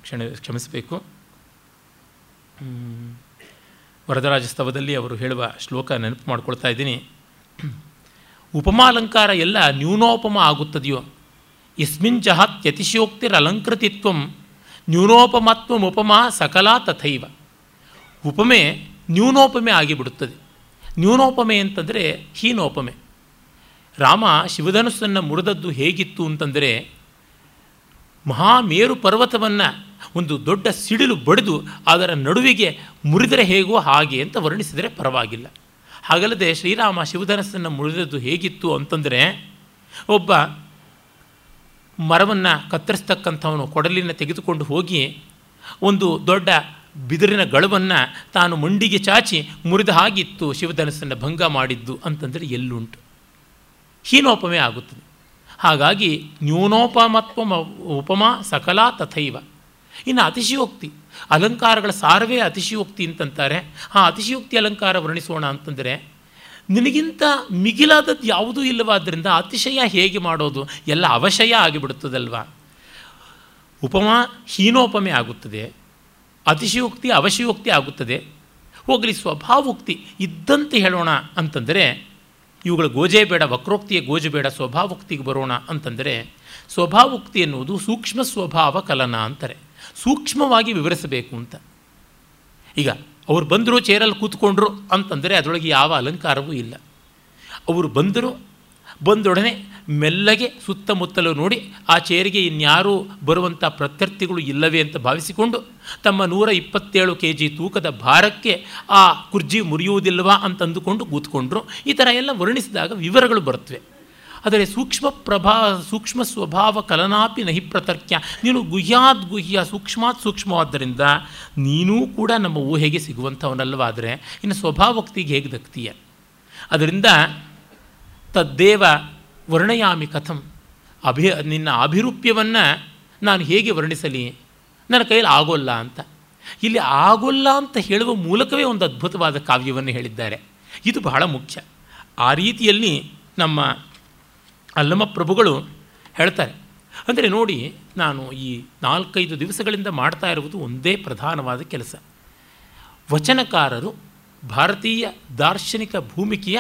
ಕ್ಷಣ, ಕ್ಷಮಿಸಬೇಕು. ವರದರಾಜಸ್ತವದಲ್ಲಿ ಅವರು ಹೇಳುವ ಶ್ಲೋಕ ನೆನಪು ಮಾಡ್ಕೊಳ್ತಾ ಇದ್ದೀನಿ. ಉಪಮಾಲಂಕಾರ ಎಲ್ಲ ನ್ಯೂನೋಪಮ ಆಗುತ್ತದೆಯೋ? ಯಸ್ಮಿನ್ ಜಹಾತ್ ಅಲಂಕೃತಿತ್ವಂ ನ್ಯೂನೋಪಮತ್ವಂ ಉಪಮಾ ಸಕಲ ತಥೈವ. ಉಪಮೆ ನ್ಯೂನೋಪಮೆ ಆಗಿಬಿಡುತ್ತದೆ. ನ್ಯೂನೋಪಮೆ ಅಂತಂದರೆ ಹೀನೋಪಮೆ. ರಾಮ ಶಿವಧನಸ್ಸನ್ನು ಮುರಿದದ್ದು ಹೇಗಿತ್ತು ಅಂತಂದರೆ ಮಹಾಮೇರು ಪರ್ವತವನ್ನು ಒಂದು ದೊಡ್ಡ ಸಿಡಿಲು ಬಡಿದು ಅದರ ನಡುವಿಗೆ ಮುರಿದರೆ ಹೇಗೋ ಹಾಗೆ ಅಂತ ವರ್ಣಿಸಿದರೆ ಪರವಾಗಿಲ್ಲ. ಹಾಗಲ್ಲದೆ ಶ್ರೀರಾಮ ಶಿವಧನಸ್ಸನ್ನು ಮುರಿದದ್ದು ಹೇಗಿತ್ತು ಅಂತಂದರೆ ಒಬ್ಬ ಮರವನ್ನು ಕತ್ತರಿಸ್ತಕ್ಕಂಥವನು ಕೊಡಲಿನ ತೆಗೆದುಕೊಂಡು ಹೋಗಿ ಒಂದು ದೊಡ್ಡ ಬಿದಿರಿನ ಗಳವನ್ನು ತಾನು ಮಂಡಿಗೆ ಚಾಚಿ ಮುರಿದ ಹಾಗಿತ್ತು ಶಿವಧನಸ್ಸನ್ನು ಭಂಗ ಮಾಡಿದ್ದು ಅಂತಂದರೆ ಎಲ್ಲುಂಟು. ಹೀನೋಪಮೆ ಆಗುತ್ತದೆ. ಹಾಗಾಗಿ ನ್ಯೂನೋಪಮತ್ವ ಉಪಮಾ ಸಕಲ ತಥೈವ. ಇನ್ನು ಅತಿಶಯೋಕ್ತಿ, ಅಲಂಕಾರಗಳ ಸಾರವೇ ಅತಿಶಯೋಕ್ತಿ ಅಂತಂತಾರೆ. ಆ ಅತಿಶಯೋಕ್ತಿ ಅಲಂಕಾರ ವರ್ಣಿಸೋಣ ಅಂತಂದರೆ ನಿನಗಿಂತ ಮಿಗಿಲಾದದ್ದು ಯಾವುದೂ ಇಲ್ಲವಾದ್ದರಿಂದ ಅತಿಶಯ ಹೇಗೆ ಮಾಡೋದು? ಎಲ್ಲ ಅವಶಯ ಆಗಿಬಿಡುತ್ತದಲ್ವ? ಉಪಮಾ ಹೀನೋಪಮೆ ಆಗುತ್ತದೆ. ಅತಿಶಯೋಕ್ತಿ, ಅವಶಯೋಕ್ತಿ ಆಗುತ್ತದೆ. ಹೋಗಲಿ ಸ್ವಭಾವೋಕ್ತಿ ಇದ್ದಂತೆ ಹೇಳೋಣ ಅಂತಂದರೆ, ಇವುಗಳ ಗೋಜೆ ಬೇಡ, ವಕ್ರೋಕ್ತಿಯ ಗೋಜೆ ಬೇಡ, ಸ್ವಭಾವೋಕ್ತಿಗೆ ಬರೋಣ ಅಂತಂದರೆ, ಸ್ವಭಾವೋಕ್ತಿ ಎನ್ನುವುದು ಸೂಕ್ಷ್ಮ ಸ್ವಭಾವ ಕಲನ ಅಂತಾರೆ. ಸೂಕ್ಷ್ಮವಾಗಿ ವಿವರಿಸಬೇಕು ಅಂತ. ಈಗ ಅವ್ರು ಬಂದರು ಚೇರಲ್ಲಿ ಕೂತ್ಕೊಂಡ್ರು ಅಂತಂದರೆ ಅದರೊಳಗೆ ಯಾವ ಅಲಂಕಾರವೂ ಇಲ್ಲ. ಅವರು ಬಂದರು ಬಂದೊಡನೆ ಮೆಲ್ಲಗೆ ಸುತ್ತಮುತ್ತಲು ನೋಡಿ ಆ ಚೇರಿಗೆ ಇನ್ಯಾರೂ ಬರುವಂಥ ಪ್ರತ್ಯರ್ಥಿಗಳು ಇಲ್ಲವೇ ಅಂತ ಭಾವಿಸಿಕೊಂಡು ತಮ್ಮ ನೂರ ಇಪ್ಪತ್ತೇಳು ಕೆ ಜಿ ತೂಕದ ಭಾರಕ್ಕೆ ಆ ಕುರ್ಜಿ ಮುರಿಯುವುದಿಲ್ಲವಾ ಅಂತ ಅಂದುಕೊಂಡು ಕೂತ್ಕೊಂಡ್ರು. ಈ ಥರ ಎಲ್ಲ ವರ್ಣಿಸಿದಾಗ ವಿವರಗಳು ಬರುತ್ತವೆ. ಆದರೆ ಸೂಕ್ಷ್ಮ ಪ್ರಭಾ, ಸೂಕ್ಷ್ಮ ಸ್ವಭಾವ ಕಲನಾಪಿ ನಹಿ ಪ್ರತರ್ಕ್ಯ. ನೀನು ಗುಹ್ಯಾದ್ ಗುಹ್ಯ, ಸೂಕ್ಷ್ಮಾತ್ ಸೂಕ್ಷ್ಮವಾದ್ದರಿಂದ ನೀನೂ ಕೂಡ ನಮ್ಮ ಊಹೆಗೆ ಸಿಗುವಂಥವನಲ್ಲವಾದರೆ ಇನ್ನು ಸ್ವಭಾವಕ್ತಿಗೆ ಹೇಗೆ ದಕ್ತೀಯ? ಅದರಿಂದ ತದ್ದೇವ ವರ್ಣಯಾಮಿ ಕಥಂ. ಅಭಿ, ನಿನ್ನ ಅಭಿರೂಪ್ಯವನ್ನು ನಾನು ಹೇಗೆ ವರ್ಣಿಸಲಿ? ನನ್ನ ಕೈಯಲ್ಲಿ ಆಗೋಲ್ಲ ಅಂತ. ಇಲ್ಲಿ ಆಗೋಲ್ಲ ಅಂತ ಹೇಳುವ ಮೂಲಕವೇ ಒಂದು ಅದ್ಭುತವಾದ ಕಾವ್ಯವನ್ನು ಹೇಳಿದ್ದಾರೆ. ಇದು ಬಹಳ ಮುಖ್ಯ. ಆ ರೀತಿಯಲ್ಲಿ ನಮ್ಮ ಅಲ್ಲಮ ಪ್ರಭುಗಳು ಹೇಳ್ತಾರೆ. ಅಂದರೆ ನೋಡಿ, ನಾನು ಈ ನಾಲ್ಕೈದು ದಿವಸಗಳಿಂದ ಮಾಡ್ತಾ ಇರುವುದು ಒಂದೇ ಪ್ರಧಾನವಾದ ಕೆಲಸ. ವಚನಕಾರರು ಭಾರತೀಯ ದಾರ್ಶನಿಕ ಭೂಮಿಕೆಯ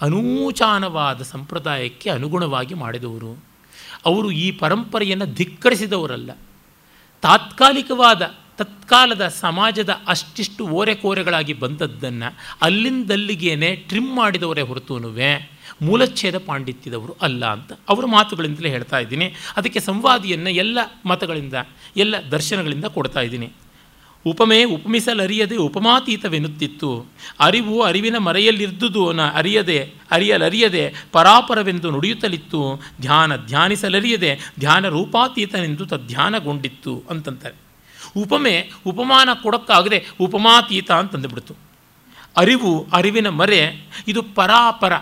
ಅನೂಚಾನವಾದ ಸಂಪ್ರದಾಯಕ್ಕೆ ಅನುಗುಣವಾಗಿ ಮಾಡಿದವರು. ಅವರು ಈ ಪರಂಪರೆಯನ್ನು ಧಿಕ್ಕರಿಸಿದವರಲ್ಲ. ತಾತ್ಕಾಲಿಕವಾದ, ತತ್ಕಾಲದ ಸಮಾಜದ ಅಷ್ಟಿಷ್ಟು ಓರೆಕೋರೆಗಳಾಗಿ ಬಂದದ್ದನ್ನು ಅಲ್ಲಿಂದಲ್ಲಿಗೇನೆ ಟ್ರಿಮ್ ಮಾಡಿದವರೇ ಹೊರತುನುವೆ. ಮೂಲಚ್ಛೇದ ಪಾಂಡಿತ್ಯದವರು ಅಲ್ಲ ಅಂತ ಅವರ ಮಾತುಗಳಿಂದಲೇ ಹೇಳ್ತಾ ಇದ್ದೀನಿ. ಅದಕ್ಕೆ ಸಂವಾದಿಯನ್ನು ಎಲ್ಲ ಮತಗಳಿಂದ, ಎಲ್ಲ ದರ್ಶನಗಳಿಂದ ಕೊಡ್ತಾ ಇದ್ದೀನಿ. ಉಪಮೆ ಉಪಮಿಸಲರಿಯದೆ ಉಪಮಾತೀತವೆನ್ನುತ್ತಿತ್ತು. ಅರಿವು ಅರಿವಿನ ಮರೆಯಲ್ಲಿರ್ದುದು ನ ಅರಿಯದೆ, ಅರಿಯಲರಿಯದೆ ಪರಾಪರವೆಂದು ನುಡಿಯುತ್ತಲಿತ್ತು. ಧ್ಯಾನ ಧ್ಯಾನಿಸಲರಿಯದೆ ಧ್ಯಾನ ರೂಪಾತೀತನೆಂದು ತದ್ಧ್ಯಾನಗೊಂಡಿತ್ತು ಅಂತಂತಾರೆ. ಉಪಮೆ ಉಪಮಾನ ಕೊಡೋಕ್ಕಾಗದೆ ಉಪಮಾತೀತ ಅಂತಂದುಬಿಡ್ತು. ಅರಿವು ಅರಿವಿನ ಮರೆ, ಇದು ಪರಾಪರ.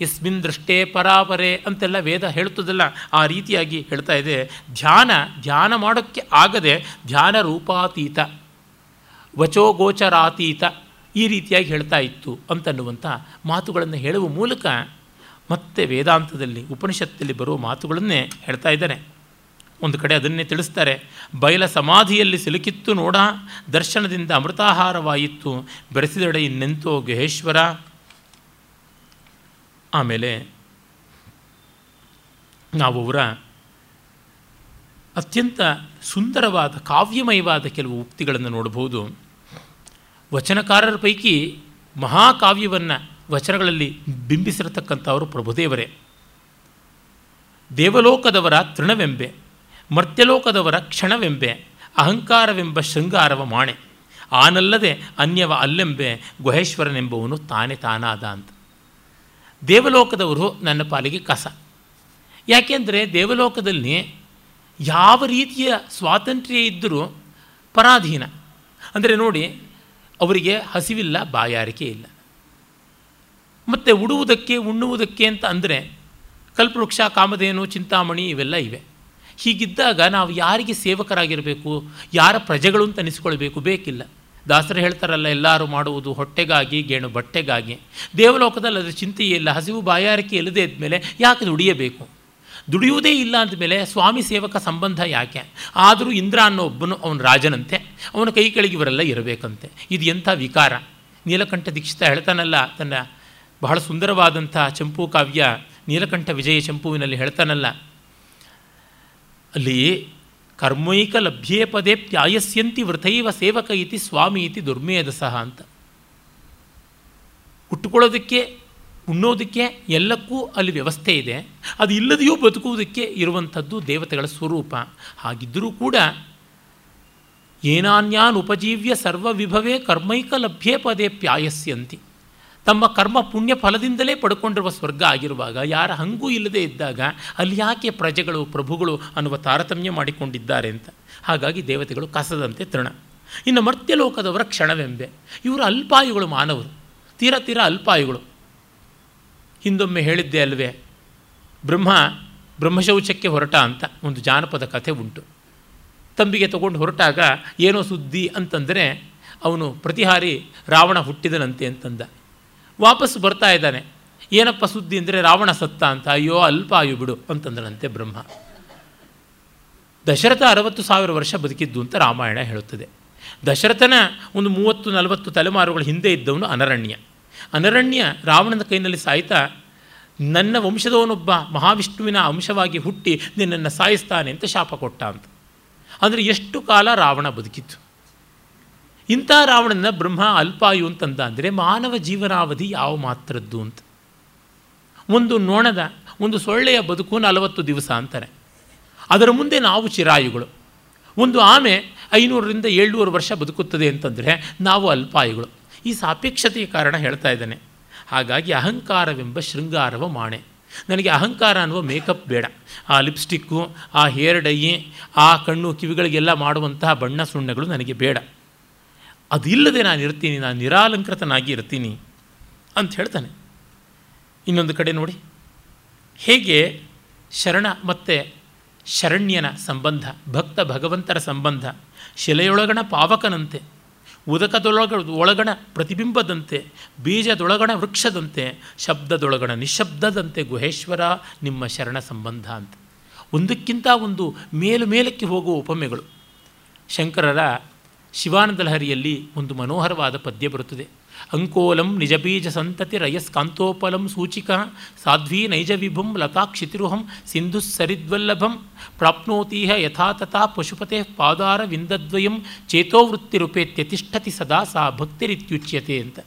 ಎಸ್ಮಿನ್ ದೃಷ್ಟೇ ಪರಾಪರೆ ಅಂತೆಲ್ಲ ವೇದ ಹೇಳುತ್ತದಲ್ಲ, ಆ ರೀತಿಯಾಗಿ ಹೇಳ್ತಾ ಇದೆ. ಧ್ಯಾನ ಧ್ಯಾನ ಮಾಡೋಕ್ಕೆ ಆಗದೆ ಧ್ಯಾನ ರೂಪಾತೀತ ವಚೋಗೋಚರಾತೀತ ಈ ರೀತಿಯಾಗಿ ಹೇಳ್ತಾ ಇತ್ತು ಅಂತನ್ನುವಂಥ ಮಾತುಗಳನ್ನು ಹೇಳುವ ಮೂಲಕ ಮತ್ತೆ ವೇದಾಂತದಲ್ಲಿ, ಉಪನಿಷತ್ತಲ್ಲಿ ಬರುವ ಮಾತುಗಳನ್ನೇ ಹೇಳ್ತಾ ಇದ್ದಾನೆ ಒಂದು ಕಡೆ ಅದನ್ನೇ ತಿಳಿಸ್ತಾರೆ, ಬಯಲ ಸಮಾಧಿಯಲ್ಲಿ ಸಿಲುಕಿತ್ತು ನೋಡ, ದರ್ಶನದಿಂದ ಅಮೃತಾಹಾರವಾಯಿತು, ಬೆರೆಸಿದೆಡೆ ಇನ್ನೆಂತೋ ಗಹೇಶ್ವರ ಆಮೇಲೆ ನಾವು ಅವರ ಅತ್ಯಂತ ಸುಂದರವಾದ, ಕಾವ್ಯಮಯವಾದ ಕೆಲವು ಉಕ್ತಿಗಳನ್ನು ನೋಡಬಹುದು. ವಚನಕಾರರ ಪೈಕಿ ಮಹಾಕಾವ್ಯವನ್ನು ವಚನಗಳಲ್ಲಿ ಬಿಂಬಿಸಿರತಕ್ಕಂಥವರು ಪ್ರಭುದೇವರೇ. ದೇವಲೋಕದವರ ತೃಣವೆಂಬೆ, ಮರ್ತ್ಯಲೋಕದವರ ಕ್ಷಣವೆಂಬೆ, ಅಹಂಕಾರವೆಂಬ ಶೃಂಗಾರವ ಮಾಣೆ, ಆನಲ್ಲದೆ ಅನ್ಯವ ಅಲ್ಲೆಂಬೆ, ಗುಹೇಶ್ವರನೆಂಬವನು ತಾನೇ ತಾನಾದ ಅಂತ. ದೇವಲೋಕದವರು ನನ್ನ ಪಾಲಿಗೆ ಕಸ. ಯಾಕೆಂದರೆ ದೇವಲೋಕದಲ್ಲಿ ಯಾವ ರೀತಿಯ ಸ್ವಾತಂತ್ರ್ಯ ಇದ್ದರೂ ಪರಾಧೀನ. ಅಂದರೆ ನೋಡಿ, ಅವರಿಗೆ ಹಸಿವಿಲ್ಲ, ಬಾಯಾರಿಕೆ ಇಲ್ಲ. ಮತ್ತು ಉಡುವುದಕ್ಕೆ, ಉಣ್ಣುವುದಕ್ಕೆ ಅಂತ ಅಂದರೆ ಕಲ್ಪವೃಕ್ಷ, ಕಾಮಧೇನು, ಚಿಂತಾಮಣಿ ಇವೆಲ್ಲ ಇವೆ. ಹೀಗಿದ್ದಾಗ ನಾವು ಯಾರಿಗೆ ಸೇವಕರಾಗಿರಬೇಕು, ಯಾರ ಪ್ರಜೆಗಳು ಅಂತ ಅನಿಸ್ಕೊಳ್ಬೇಕು ಬೇಕಿಲ್ಲ. ದಾಸರು ಹೇಳ್ತಾರಲ್ಲ, ಎಲ್ಲರೂ ಮಾಡುವುದು ಹೊಟ್ಟೆಗಾಗಿ, ಗೇಣು ಬಟ್ಟೆಗಾಗಿ. ದೇವಲೋಕದಲ್ಲಿ ಅದರ ಚಿಂತೆಯೇ ಇಲ್ಲ, ಹಸಿವು ಬಾಯಾರಿಕೆ ಇಲ್ಲದೆ ಇದ್ಮೇಲೆ ಯಾಕೆ ದುಡಿಯಬೇಕು ದುಡಿಯುವುದೇ ಇಲ್ಲ ಅಂದಮೇಲೆ ಸ್ವಾಮಿ ಸೇವಕ ಸಂಬಂಧ ಯಾಕೆ? ಆದರೂ ಇಂದ್ರ ಅನ್ನೋ ಒಬ್ಬನು ಅವನ ರಾಜನಂತೆ, ಅವನ ಕೈ ಕೆಳಗೆ ಇವರೆಲ್ಲ ಇರಬೇಕಂತೆ. ಇದು ಎಂಥ ವಿಕಾರ? ನೀಲಕಂಠ ದೀಕ್ಷಿತ ಹೇಳ್ತಾನಲ್ಲ, ತನ್ನ ಬಹಳ ಸುಂದರವಾದಂಥ ಚಂಪು ಕಾವ್ಯ ನೀಲಕಂಠ ವಿಜಯ ಚಂಪುವಿನಲ್ಲಿ ಹೇಳ್ತಾನಲ್ಲ, ಅಲ್ಲಿ ಕರ್ಮೈಕ ಲಭ್ಯೇ ಪದೇ ಪ್ಯಾಯಸ್ಯಂತಿ ವೃಥೈವ ಸೇವಕ ಇತಿ ಸ್ವಾಮಿ ಇತಿ ದುರ್ಮೇಧಸಃ ಅಂತ. ಹುಟ್ಟುಕೊಳ್ಳೋದಕ್ಕೆ ಉಣ್ಣೋದಕ್ಕೆ ಎಲ್ಲಕ್ಕೂ ಅಲ್ಲಿ ವ್ಯವಸ್ಥೆ ಇದೆ. ಅದು ಇಲ್ಲದೆಯೂ ಬದುಕುವುದಕ್ಕೆ ಇರುವಂಥದ್ದು ದೇವತೆಗಳ ಸ್ವರೂಪ. ಹಾಗಿದ್ದರೂ ಕೂಡ ಏನಾನ್ಯಾನ್ ಉಪಜೀವ್ಯ ಸರ್ವವಿಭವೇ ಕರ್ಮೈಕ ಲಭ್ಯೇ ಪದೇ ಪ್ಯಾಯಸ್ಯಂತಿ ತಮ್ಮ ಕರ್ಮ ಪುಣ್ಯ ಫಲದಿಂದಲೇ ಪಡ್ಕೊಂಡಿರುವ ಸ್ವರ್ಗ ಆಗಿರುವಾಗ, ಯಾರ ಹಂಗೂ ಇಲ್ಲದೆ ಇದ್ದಾಗ ಅಲ್ಲಿ ಯಾಕೆ ಪ್ರಜೆಗಳು, ಪ್ರಭುಗಳು ಅನ್ನುವ ತಾರತಮ್ಯ ಮಾಡಿಕೊಂಡಿದ್ದಾರೆ ಅಂತ. ಹಾಗಾಗಿ ದೇವತೆಗಳು ಕಸದಂತೆ ತೃಣ. ಇನ್ನು ಮರ್ತ್ಯಲೋಕದವರ ಕ್ಷಣವೆಂಬೆ. ಇವರು ಅಲ್ಪಾಯುಗಳು ಮಾನವರು. ತೀರ ತೀರ ಅಲ್ಪಾಯುಗಳು. ಹಿಂದೊಮ್ಮೆ ಹೇಳಿದ್ದೆ ಅಲ್ವೇ, ಬ್ರಹ್ಮ ಬ್ರಹ್ಮಶೌಚಕ್ಕೆ ಹೊರಟ ಅಂತ ಒಂದು ಜಾನಪದ ಕಥೆ ಉಂಟು. ತಂಬಿಗೆ ತಗೊಂಡು ಹೊರಟಾಗ ಏನೋ ಸುದ್ದಿ ಅಂತಂದರೆ, ಅವನು ಪ್ರತಿಹಾರಿ ರಾವಣ ಹುಟ್ಟಿದನಂತೆ ಅಂತಂದ. ವಾಪಸ್ ಬರ್ತಾ ಇದ್ದಾನೆ. ಏನಪ್ಪ ಸುದ್ದಿ ಅಂದರೆ ರಾವಣ ಸತ್ತ ಅಂತ. ಅಯ್ಯೋ, ಅಲ್ಪ ಆಯು ಬಿಡು ಅಂತಂದನಂತೆ ಬ್ರಹ್ಮ. ದಶರಥ ಅರವತ್ತು ಸಾವಿರ ವರ್ಷ ಬದುಕಿದ್ದು ಅಂತ ರಾಮಾಯಣ ಹೇಳುತ್ತದೆ. ದಶರಥನ ಒಂದು ಮೂವತ್ತು, ನಲವತ್ತು ತಲೆಮಾರುಗಳ ಹಿಂದೆ ಇದ್ದವನು ಅನರಣ್ಯ. ಅನರಣ್ಯ ರಾವಣನ ಕೈನಲ್ಲಿ ಸಾಯ್ತಾ, ನನ್ನ ವಂಶದವನೊಬ್ಬ ಮಹಾವಿಷ್ಣುವಿನ ಅಂಶವಾಗಿ ಹುಟ್ಟಿ ನಿನ್ನನ್ನು ಸಾಯಿಸ್ತಾನೆ ಅಂತ ಶಾಪ ಕೊಟ್ಟ ಅಂತ. ಅಂದರೆ ಎಷ್ಟು ಕಾಲ ರಾವಣ ಬದುಕಿತ್ತು? ಇಂಥ ರಾವಣನ ಬ್ರಹ್ಮ ಅಲ್ಪಾಯು ಅಂತಂದ ಅಂದರೆ ಮಾನವ ಜೀವನಾವಧಿ ಯಾವ ಮಾತ್ರದ್ದು ಅಂತ. ಒಂದು ನೋಣದ, ಒಂದು ಸೊಳ್ಳೆಯ ಬದುಕು ನಲವತ್ತು ದಿವಸ ಅಂತಾರೆ. ಅದರ ಮುಂದೆ ನಾವು ಚಿರಾಯುಗಳು. ಒಂದು ಆಮೆ ಐನೂರರಿಂದ ಏಳ್ನೂರು ವರ್ಷ ಬದುಕುತ್ತದೆ ಅಂತಂದರೆ ನಾವು ಅಲ್ಪಾಯುಗಳು. ಈ ಸಾಪೇಕ್ಷತೆಯ ಕಾರಣ ಹೇಳ್ತಾ ಇದ್ದಾನೆ. ಹಾಗಾಗಿ ಅಹಂಕಾರವೆಂಬ ಶೃಂಗಾರವ ಮಾಣೆ. ನನಗೆ ಅಹಂಕಾರ ಅನ್ನುವ ಮೇಕಪ್ ಬೇಡ. ಆ ಲಿಪ್ಸ್ಟಿಕ್ಕು, ಆ ಹೇರ್ ಡೈ ಆ ಕಣ್ಣು ಕಿವಿಗಳಿಗೆಲ್ಲ ಮಾಡುವಂತಹ ಬಣ್ಣ ಸುಣ್ಣಗಳು ನನಗೆ ಬೇಡ. ಅದಿಲ್ಲದೆ ನಾನು ಇರ್ತೀನಿ, ನಾನು ನಿರಾಲಂಕೃತನಾಗಿ ಇರ್ತೀನಿ ಅಂತ ಹೇಳ್ತಾನೆ. ಇನ್ನೊಂದು ಕಡೆ ನೋಡಿ, ಹೇಗೆ ಶರಣ ಮತ್ತು ಶರಣ್ಯನ ಸಂಬಂಧ, ಭಕ್ತ ಭಗವಂತರ ಸಂಬಂಧ, ಶಿಲೆಯೊಳಗಣ ಪಾವಕನಂತೆ, ಉದಕದೊಳಗ, ಒಳಗಣ ಪ್ರತಿಬಿಂಬದಂತೆ, ಬೀಜದೊಳಗಣ ವೃಕ್ಷದಂತೆ, ಶಬ್ದದೊಳಗಣ ನಿಶಬ್ದದಂತೆ ಗುಹೇಶ್ವರ, ನಿಮ್ಮ ಶರಣ ಸಂಬಂಧ ಅಂತ. ಒಂದಕ್ಕಿಂತ ಒಂದು ಮೇಲು ಮೇಲಕ್ಕೆ ಹೋಗುವ ಉಪಮೆಗಳು. ಶಂಕರರ ಶಿವಾನಂದ ಲಹರಿಯಲ್ಲಿ ಒಂದು ಮನೋಹರವಾದ ಪದ್ಯ ಬರುತ್ತದೆ. ಅಂಕೋಲಂ ನಿಜಬೀಜ ಸಂತತಿ ರಯಸ್ಕಾಂತೋಪಲಂ ಸೂಚಿಕ ಸಾಧ್ವೀ ನೈಜ ವಿಭುಂ ಲತಾಕ್ಷಿತಿರುಹಂ ಸಿಂಧು ಸರಿದ್ವಲ್ಲಭಂ ಪ್ರಾಪ್ನೋತೀಹ ಯಥಾ ತಥಾ ಪಶುಪತೆ ಪಾದಾರ ವಿಂದದ್ವಯಂ ಚೇತೋವೃತ್ತಿರುಪೇತ್ಯ ತಿಷ್ಠತಿ ಸದಾ ಸಾ ಭಕ್ತಿರಿತ್ಯುಚ್ಯತೆ ಅಂತ.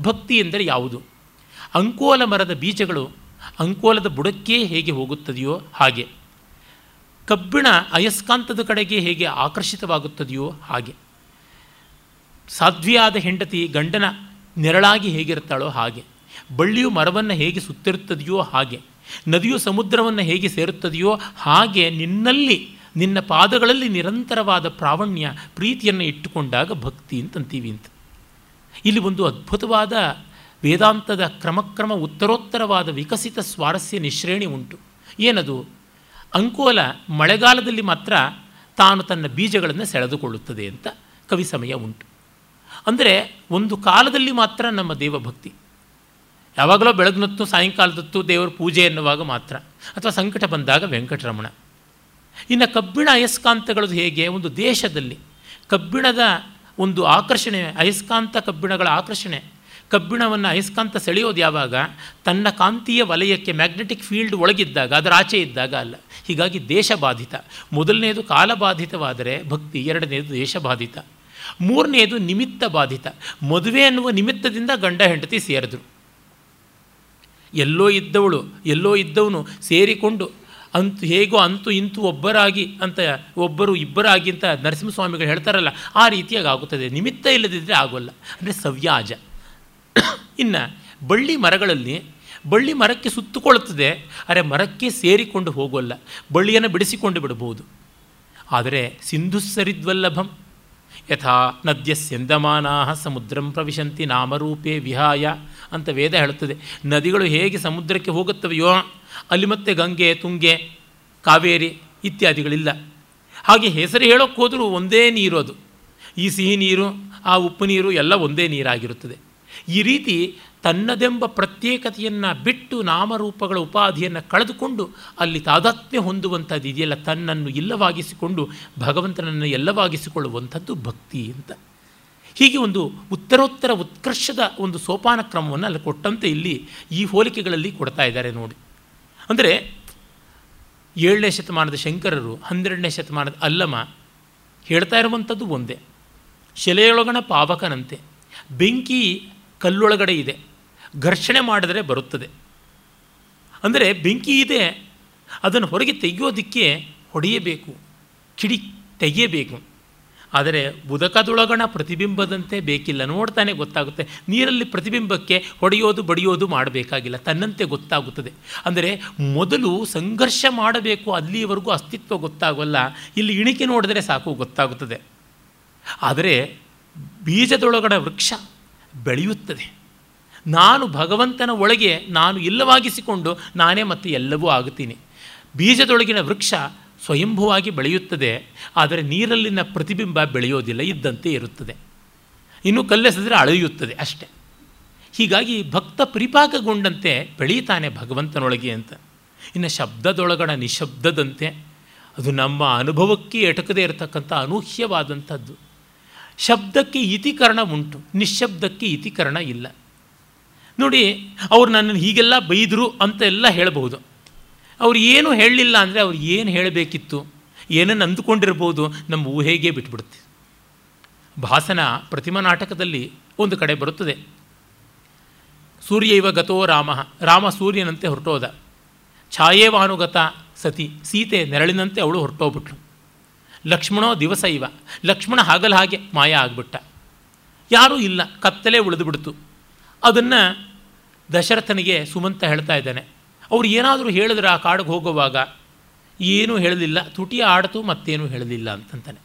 ಭಕ್ತಿ ಎಂದರೆ ಯಾವುದು? ಅಂಕೋಲ ಮರದ ಬೀಜಗಳು ಅಂಕೋಲದ ಬುಡಕ್ಕೇ ಹೇಗೆ ಹೋಗುತ್ತದೆಯೋ ಹಾಗೆ. ಕಬ್ಬಿಣ ಅಯಸ್ಕಾಂತದ ಕಡೆಗೆ ಹೇಗೆ ಆಕರ್ಷಿತವಾಗುತ್ತದೆಯೋ ಹಾಗೆ. ಸಾಧ್ವಿಯಾದ ಹೆಂಡತಿ ಗಂಡನ ನೆರಳಾಗಿ ಹೇಗಿರ್ತಾಳೋ ಹಾಗೆ, ಬಳ್ಳಿಯು ಮರವನ್ನು ಹೇಗೆ ಸುತ್ತಿರುತ್ತದೆಯೋ ಹಾಗೆ, ನದಿಯು ಸಮುದ್ರವನ್ನು ಹೇಗೆ ಸೇರುತ್ತದೆಯೋ ಹಾಗೆ ನಿನ್ನಲ್ಲಿ, ನಿನ್ನ ಪಾದಗಳಲ್ಲಿ ನಿರಂತರವಾದ ಪ್ರಾವಣ್ಯ ಪ್ರೀತಿಯನ್ನು ಇಟ್ಟುಕೊಂಡಾಗ ಭಕ್ತಿ ಅಂತಂತೀವಿ ಅಂತ. ಇಲ್ಲಿ ಒಂದು ಅದ್ಭುತವಾದ ವೇದಾಂತದ ಕ್ರಮಕ್ರಮ ಉತ್ತರೋತ್ತರವಾದ ವಿಕಸಿತ ಸ್ವಾರಸ್ಯ ನಿಶ್ರೇಣಿ ಉಂಟು. ಏನದು? ಅಂಕೋಲ ಮಳೆಗಾಲದಲ್ಲಿ ಮಾತ್ರ ತಾನು ತನ್ನ ಬೀಜಗಳನ್ನು ಸೆಳೆದುಕೊಳ್ಳುತ್ತದೆ ಅಂತ ಕವಿ ಸಮಯ ಉಂಟು. ಅಂದರೆ ಒಂದು ಕಾಲದಲ್ಲಿ ಮಾತ್ರ ನಮ್ಮ ದೇವಭಕ್ತಿ. ಯಾವಾಗಲೋ ಬೆಳಗ್ನತ್ತು, ಸಾಯಂಕಾಲದತ್ತು ದೇವರ ಪೂಜೆ ಎನ್ನುವಾಗ ಮಾತ್ರ. ಅಥವಾ ಸಂಕಟ ಬಂದಾಗ ವೆಂಕಟರಮಣ. ಇನ್ನು ಕಬ್ಬಿಣ ಅಯಸ್ಕಾಂತಗಳದು ಹೇಗೆ? ಒಂದು ದೇಶದಲ್ಲಿ ಕಬ್ಬಿಣದ ಒಂದು ಆಕರ್ಷಣೆ, ಅಯಸ್ಕಾಂತ ಕಬ್ಬಿಣಗಳ ಆಕರ್ಷಣೆ. ಕಬ್ಬಿಣವನ್ನು ಅಯಸ್ಕಾಂತ ಸೆಳೆಯೋದು ಯಾವಾಗ? ತನ್ನ ಕಾಂತೀಯ ವಲಯಕ್ಕೆ ಮ್ಯಾಗ್ನೆಟಿಕ್ ಫೀಲ್ಡ್ ಒಳಗಿದ್ದಾಗ, ಅದರ ಆಚೆ ಇದ್ದಾಗ ಅಲ್ಲ. ಹೀಗಾಗಿ ದೇಶಬಾಧಿತ. ಮೊದಲನೆಯದು ಕಾಲಬಾಧಿತವಾದರೆ ಭಕ್ತಿ, ಎರಡನೇದು ದೇಶಬಾಧಿತ. ಮೂರನೆಯದು ನಿಮಿತ್ತ ಬಾಧಿತ. ಮದುವೆ ಅನ್ನುವ ನಿಮಿತ್ತದಿಂದ ಗಂಡ ಹೆಂಡತಿ ಸೇರಿದ್ರು ಎಲ್ಲೋ ಇದ್ದವಳು, ಎಲ್ಲೋ ಇದ್ದವನು ಸೇರಿಕೊಂಡು ಅಂತು ಹೇಗೋ ಅಂತೂ ಇಂತೂ ಒಬ್ಬರಾಗಿ ಅಂತ ಒಬ್ಬರು ಇಬ್ಬರಾಗಿ ಅಂತ ನರಸಿಂಹಸ್ವಾಮಿಗಳು ಹೇಳ್ತಾರಲ್ಲ, ಆ ರೀತಿಯಾಗಿ ಆಗುತ್ತದೆ. ನಿಮಿತ್ತ ಇಲ್ಲದಿದ್ದರೆ ಆಗೋಲ್ಲ. ಅಂದರೆ ಸವ್ಯಾಜ. ಇನ್ನು ಬಳ್ಳಿ ಮರಗಳಲ್ಲಿ, ಬಳ್ಳಿ ಮರಕ್ಕೆ ಸುತ್ತುಕೊಳ್ಳುತ್ತದೆ, ಅರೆ ಮರಕ್ಕೆ ಸೇರಿಕೊಂಡು ಹೋಗೋಲ್ಲ. ಬಳ್ಳಿಯನ್ನು ಬಿಡಿಸಿಕೊಂಡು ಬಿಡಬಹುದು. ಆದರೆ ಸಿಂಧು ಸರಿದ್ವಲ್ಲಭಂ ಯಥಾ ನದ್ಯ ಸ್ಯಂದಮಾನಾ ಸಮುದ್ರಂ ಪ್ರವಿಶಂತಿ ನಾಮರೂಪೇ ವಿಹಾಯ ಅಂತ ವೇದ ಹೇಳುತ್ತದೆ. ನದಿಗಳು ಹೇಗೆ ಸಮುದ್ರಕ್ಕೆ ಹೋಗುತ್ತವೆಯೋ ಅಲ್ಲಿ ಮತ್ತೆ ಗಂಗೆ, ತುಂಗೆ, ಕಾವೇರಿ ಇತ್ಯಾದಿಗಳಿಲ್ಲ. ಹಾಗೆ ಹೆಸರು ಹೇಳೋಕ್ಕೆ ಹೋದರೂ ಒಂದೇ ನೀರು ಅದು. ಈ ಸಿಹಿ ನೀರು, ಆ ಉಪ್ಪು ನೀರು ಎಲ್ಲ ಒಂದೇ ನೀರಾಗಿರುತ್ತದೆ. ಈ ರೀತಿ ತನ್ನದೆಂಬ ಪ್ರತ್ಯೇಕತೆಯನ್ನು ಬಿಟ್ಟು ನಾಮರೂಪಗಳ ಉಪಾಧಿಯನ್ನು ಕಳೆದುಕೊಂಡು ಅಲ್ಲಿ ತಾದಾತ್ಮ್ಯ ಹೊಂದುವಂಥದ್ದು ಇದೆಯಲ್ಲ, ತನ್ನನ್ನು ಇಲ್ಲವಾಗಿಸಿಕೊಂಡು ಭಗವಂತನನ್ನು ಎಲ್ಲವಾಗಿಸಿಕೊಳ್ಳುವಂಥದ್ದು ಭಕ್ತಿ ಅಂತ. ಹೀಗೆ ಒಂದು ಉತ್ತರೋತ್ತರ ಉತ್ಕರ್ಷದ ಒಂದು ಸೋಪಾನ ಕ್ರಮವನ್ನು ಅಲ್ಲಿ ಕೊಟ್ಟಂತೆ ಇಲ್ಲಿ ಈ ಹೋಲಿಕೆಗಳಲ್ಲಿ ಕೊಡ್ತಾ ಇದ್ದಾರೆ ನೋಡಿ. ಅಂದರೆ ಏಳನೇ ಶತಮಾನದ ಶಂಕರರು, ಹನ್ನೆರಡನೇ ಶತಮಾನದ ಅಲ್ಲಮ ಹೇಳ್ತಾ ಇರುವಂಥದ್ದು ಒಂದೇ. ಶಿಲೆಯೊಳಗಣ ಪಾವಕನಂತೆ. ಬೆಂಕಿ ಕಲ್ಲೊಳಗಡೆ ಇದೆ. ಘರ್ಷಣೆ ಮಾಡಿದರೆ ಬರುತ್ತದೆ. ಅಂದರೆ ಬೆಂಕಿ ಇದೆ, ಅದನ್ನು ಹೊರಗೆ ತೆಗೆಯೋದಕ್ಕೆ ಹೊಡೆಯಬೇಕು, ಕಿಡಿ ತೆಗೆಯಬೇಕು. ಆದರೆ ಉದಕದೊಳಗಣ ಪ್ರತಿಬಿಂಬದಂತೆ ಬೇಕಿಲ್ಲ. ನೋಡ್ತಾನೆ ಗೊತ್ತಾಗುತ್ತೆ. ನೀರಲ್ಲಿ ಪ್ರತಿಬಿಂಬಕ್ಕೆ ಹೊಡೆಯೋದು, ಬಡಿಯೋದು ಮಾಡಬೇಕಾಗಿಲ್ಲ. ತನ್ನಂತೆ ಗೊತ್ತಾಗುತ್ತದೆ. ಅಂದರೆ ಮೊದಲು ಸಂಘರ್ಷ ಮಾಡಬೇಕು, ಅಲ್ಲಿಯವರೆಗೂ ಅಸ್ತಿತ್ವ ಗೊತ್ತಾಗೋಲ್ಲ. ಇಲ್ಲಿ ಇಣಿಕೆ ನೋಡಿದರೆ ಸಾಕು ಗೊತ್ತಾಗುತ್ತದೆ. ಆದರೆ ಬೀಜದೊಳಗಣ ವೃಕ್ಷ ಬೆಳೆಯುತ್ತದೆ. ನಾನು ಭಗವಂತನ ಒಳಗೆ ನಾನು ಇಲ್ಲವಾಗಿಸಿಕೊಂಡು ನಾನೇ ಮತ್ತೆ ಎಲ್ಲವೂ ಆಗುತ್ತೀನಿ. ಬೀಜದೊಳಗಿನ ವೃಕ್ಷ ಸ್ವಯಂಭುವಾಗಿ ಬೆಳೆಯುತ್ತದೆ, ಆದರೆ ನೀರಲ್ಲಿನ ಪ್ರತಿಬಿಂಬ ಬೆಳೆಯೋದಿಲ್ಲ, ಇದ್ದಂತೆ ಇರುತ್ತದೆ. ಇನ್ನು ಕಲ್ಲೆಸಿದ್ರೆ ಅಳೆಯುತ್ತದೆ ಅಷ್ಟೆ. ಹೀಗಾಗಿ ಭಕ್ತ ಪರಿಪಾಕಗೊಂಡಂತೆ ಬೆಳೀತಾನೆ ಭಗವಂತನೊಳಗೆ ಅಂತ. ಇನ್ನು ಶಬ್ದದೊಳಗಣ ನಿಶಬ್ದದಂತೆ, ಅದು ನಮ್ಮ ಅನುಭವಕ್ಕೆ ಎಟಕದೇ ಇರತಕ್ಕಂಥ ಅನೂಹ್ಯವಾದಂಥದ್ದು. ಶಬ್ದಕ್ಕೆ ಇತಿಕರಣ ಉಂಟು ನಿಶ್ಶಬ್ದಕ್ಕೆ ಇತಿಕರಣ ಇಲ್ಲ. ನೋಡಿ, ಅವ್ರು ನನ್ನನ್ನು ಹೀಗೆಲ್ಲ ಬೈದರು ಅಂತ ಎಲ್ಲ ಹೇಳಬಹುದು. ಅವ್ರು ಏನು ಹೇಳಲಿಲ್ಲ ಅಂದರೆ ಅವ್ರು ಏನು ಹೇಳಬೇಕಿತ್ತು, ಏನನ್ನು ಅಂದುಕೊಂಡಿರ್ಬೋದು ನಮ್ಮ ಊಹೆಗೆ ಬಿಟ್ಬಿಡುತ್ತೆ. ಭಾಸನ ಪ್ರತಿಮಾ ನಾಟಕದಲ್ಲಿ ಒಂದು ಕಡೆ ಬರುತ್ತದೆ. ಸೂರ್ಯೈವ ಗತೋ ರಾಮ ರಾಮ ಸೂರ್ಯನಂತೆ ಹೊರಟೋದ. ಛಾಯೇವಾನುಗತ ಸತಿ, ಸೀತೆ ನೆರಳಿನಂತೆ ಅವಳು ಹೊರಟೋಗ್ಬಿಟ್ಲು. ಲಕ್ಷ್ಮಣೋ ದಿವಸ ಇವ, ಲಕ್ಷ್ಮಣ ಹಾಗಲ ಹಾಗೆ ಮಾಯ ಆಗಿಬಿಟ್ಟ. ಯಾರೂ ಇಲ್ಲ, ಕತ್ತಲೇ ಉಳಿದು ಬಿಡ್ತು ಅದನ್ನು ದಶರಥನಿಗೆ ಸುಮಂತ ಹೇಳ್ತಾ ಇದ್ದಾನೆ. ಅವ್ರು ಏನಾದರೂ ಹೇಳಿದ್ರೆ ಆ ಕಾಡಿಗೆ ಹೋಗುವಾಗ, ಏನೂ ಹೇಳಲಿಲ್ಲ ತುಟಿ ಆಡ್ತು ಮತ್ತೇನೂ ಹೇಳಲಿಲ್ಲ ಅಂತಂತಾನೆ.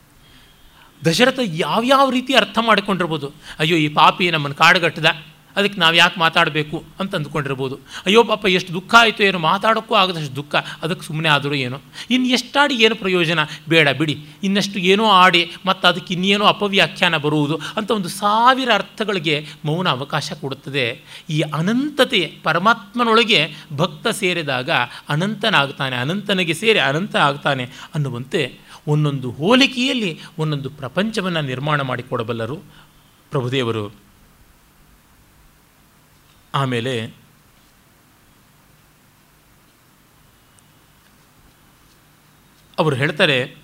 ದಶರಥ ಯಾವ್ಯಾವ ರೀತಿ ಅರ್ಥ ಮಾಡಿಕೊಂಡಿರ್ಬೋದು? ಅಯ್ಯೋ, ಈ ಪಾಪಿ ನಮ್ಮನ್ನು ಕಾಡುಗಟ್ಟದ. ಅದಕ್ಕೆ ನಾವು ಯಾಕೆ ಮಾತಾಡಬೇಕು ಅಂತ ಅಂದ್ಕೊಂಡಿರ್ಬೋದು. ಅಯ್ಯೋ ಪಾಪ ಎಷ್ಟು ದುಃಖ ಆಯಿತು ಏನು ಮಾತಾಡೋಕ್ಕೂ ಆಗದಷ್ಟು ದುಃಖ. ಅದಕ್ಕೆ ಸುಮ್ಮನೆ ಆದರೂ ಏನೋ. ಇನ್ನು ಎಷ್ಟಾಡಿ ಏನು ಪ್ರಯೋಜನ? ಬೇಡ, ಬಿಡಿ. ಇನ್ನಷ್ಟು ಏನೋ ಆಡಿ ಮತ್ತು ಅದಕ್ಕೆ ಇನ್ನೇನೋ ಅಪವ್ಯಾಖ್ಯಾನ ಬರುವುದು ಅಂತ ಒಂದು ಸಾವಿರ ಅರ್ಥಗಳಿಗೆ ಮೌನ ಅವಕಾಶ ಕೊಡುತ್ತದೆ. ಈ ಅನಂತತೆ ಪರಮಾತ್ಮನೊಳಗೆ ಭಕ್ತ ಸೇರಿದಾಗ ಅನಂತನಾಗ್ತಾನೆ, ಅನಂತನಿಗೆ ಸೇರಿ ಅನಂತ ಆಗ್ತಾನೆ ಅನ್ನುವಂತೆ ಒಂದೊಂದು ಹೋಲಿಕೆಯಲ್ಲಿ ಒಂದೊಂದು ಪ್ರಪಂಚವನ್ನು ನಿರ್ಮಾಣ ಮಾಡಿಕೊಡಬಲ್ಲರು ಪ್ರಭುದೇವರು. ಆಮೇಲೆ ಅವರು ಹೇಳ್ತಾರೆ,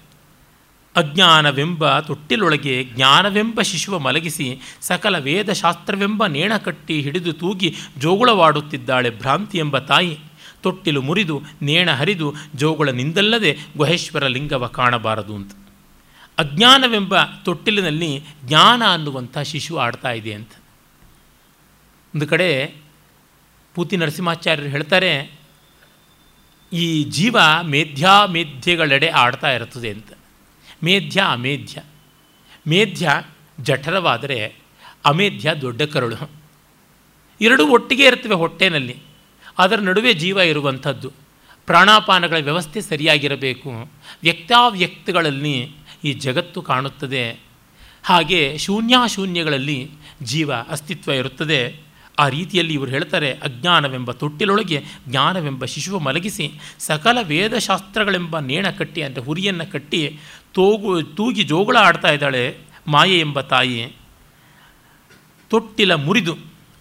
ಅಜ್ಞಾನವೆಂಬ ತೊಟ್ಟಿಲೊಳಗೆ ಜ್ಞಾನವೆಂಬ ಶಿಶುವ ಮಲಗಿಸಿ ಸಕಲ ವೇದಶಾಸ್ತ್ರವೆಂಬ ನೇಣ ಕಟ್ಟಿ ಹಿಡಿದು ತೂಗಿ ಜೋಗುಳವಾಡುತ್ತಿದ್ದಾಳೆ ಭ್ರಾಂತಿ ಎಂಬ ತಾಯಿ. ತೊಟ್ಟಿಲು ಮುರಿದು ನೇಣ ಹರಿದು ಜೋಗುಳನಿಂದಲ್ಲದೆ ಗುಹೇಶ್ವರ ಲಿಂಗವ ಕಾಣಬಾರದು ಅಂತ. ಅಜ್ಞಾನವೆಂಬ ತೊಟ್ಟಿಲಿನಲ್ಲಿ ಜ್ಞಾನ ಅನ್ನುವಂಥ ಶಿಶು ಆಡ್ತಾ ಇದೆ ಅಂತ. ಒಂದು ಕಡೆ ಪೂತಿ ನರಸಿಂಹಾಚಾರ್ಯರು ಹೇಳ್ತಾರೆ, ಈ ಜೀವ ಮೇಧ್ಯಾ ಮೇಧ್ಯಗಳೆಡೆ ಆಡ್ತಾ ಇರುತ್ತದೆ ಅಂತ. ಮೇಧ್ಯ ಅಮೇಧ್ಯ. ಮೇಧ್ಯ ಜಠರವಾದರೆ ಅಮೇಧ್ಯ ದೊಡ್ಡ ಕರುಳು. ಎರಡೂ ಒಟ್ಟಿಗೆ ಇರ್ತವೆ ಹೊಟ್ಟೆನಲ್ಲಿ. ಅದರ ನಡುವೆ ಜೀವ ಇರುವಂಥದ್ದು. ಪ್ರಾಣಾಪಾನಗಳ ವ್ಯವಸ್ಥೆ ಸರಿಯಾಗಿರಬೇಕು. ವ್ಯಕ್ತಾವ್ಯಕ್ತಗಳಲ್ಲಿ ಈ ಜಗತ್ತು ಕಾಣುತ್ತದೆ. ಹಾಗೆ ಶೂನ್ಯಾಶೂನ್ಯಗಳಲ್ಲಿ ಜೀವ ಅಸ್ತಿತ್ವ ಇರುತ್ತದೆ. ಆ ರೀತಿಯಲ್ಲಿ ಇವರು ಹೇಳ್ತಾರೆ, ಅಜ್ಞಾನವೆಂಬ ತೊಟ್ಟಿಲೊಳಗೆ ಜ್ಞಾನವೆಂಬ ಶಿಶುವ ಮಲಗಿಸಿ, ಸಕಲ ವೇದಶಾಸ್ತ್ರಗಳೆಂಬ ನೇಣ ಕಟ್ಟಿ ಅಂದರೆ ಹುರಿಯನ್ನು ಕಟ್ಟಿ ತೋಗು, ತೂಗಿ ಜೋಗುಳ ಆಡ್ತಾ ಇದ್ದಾಳೆ, ಮಾಯೆ ಎಂಬ ತಾಯಿ ತೊಟ್ಟಿಲ ಮುರಿದು,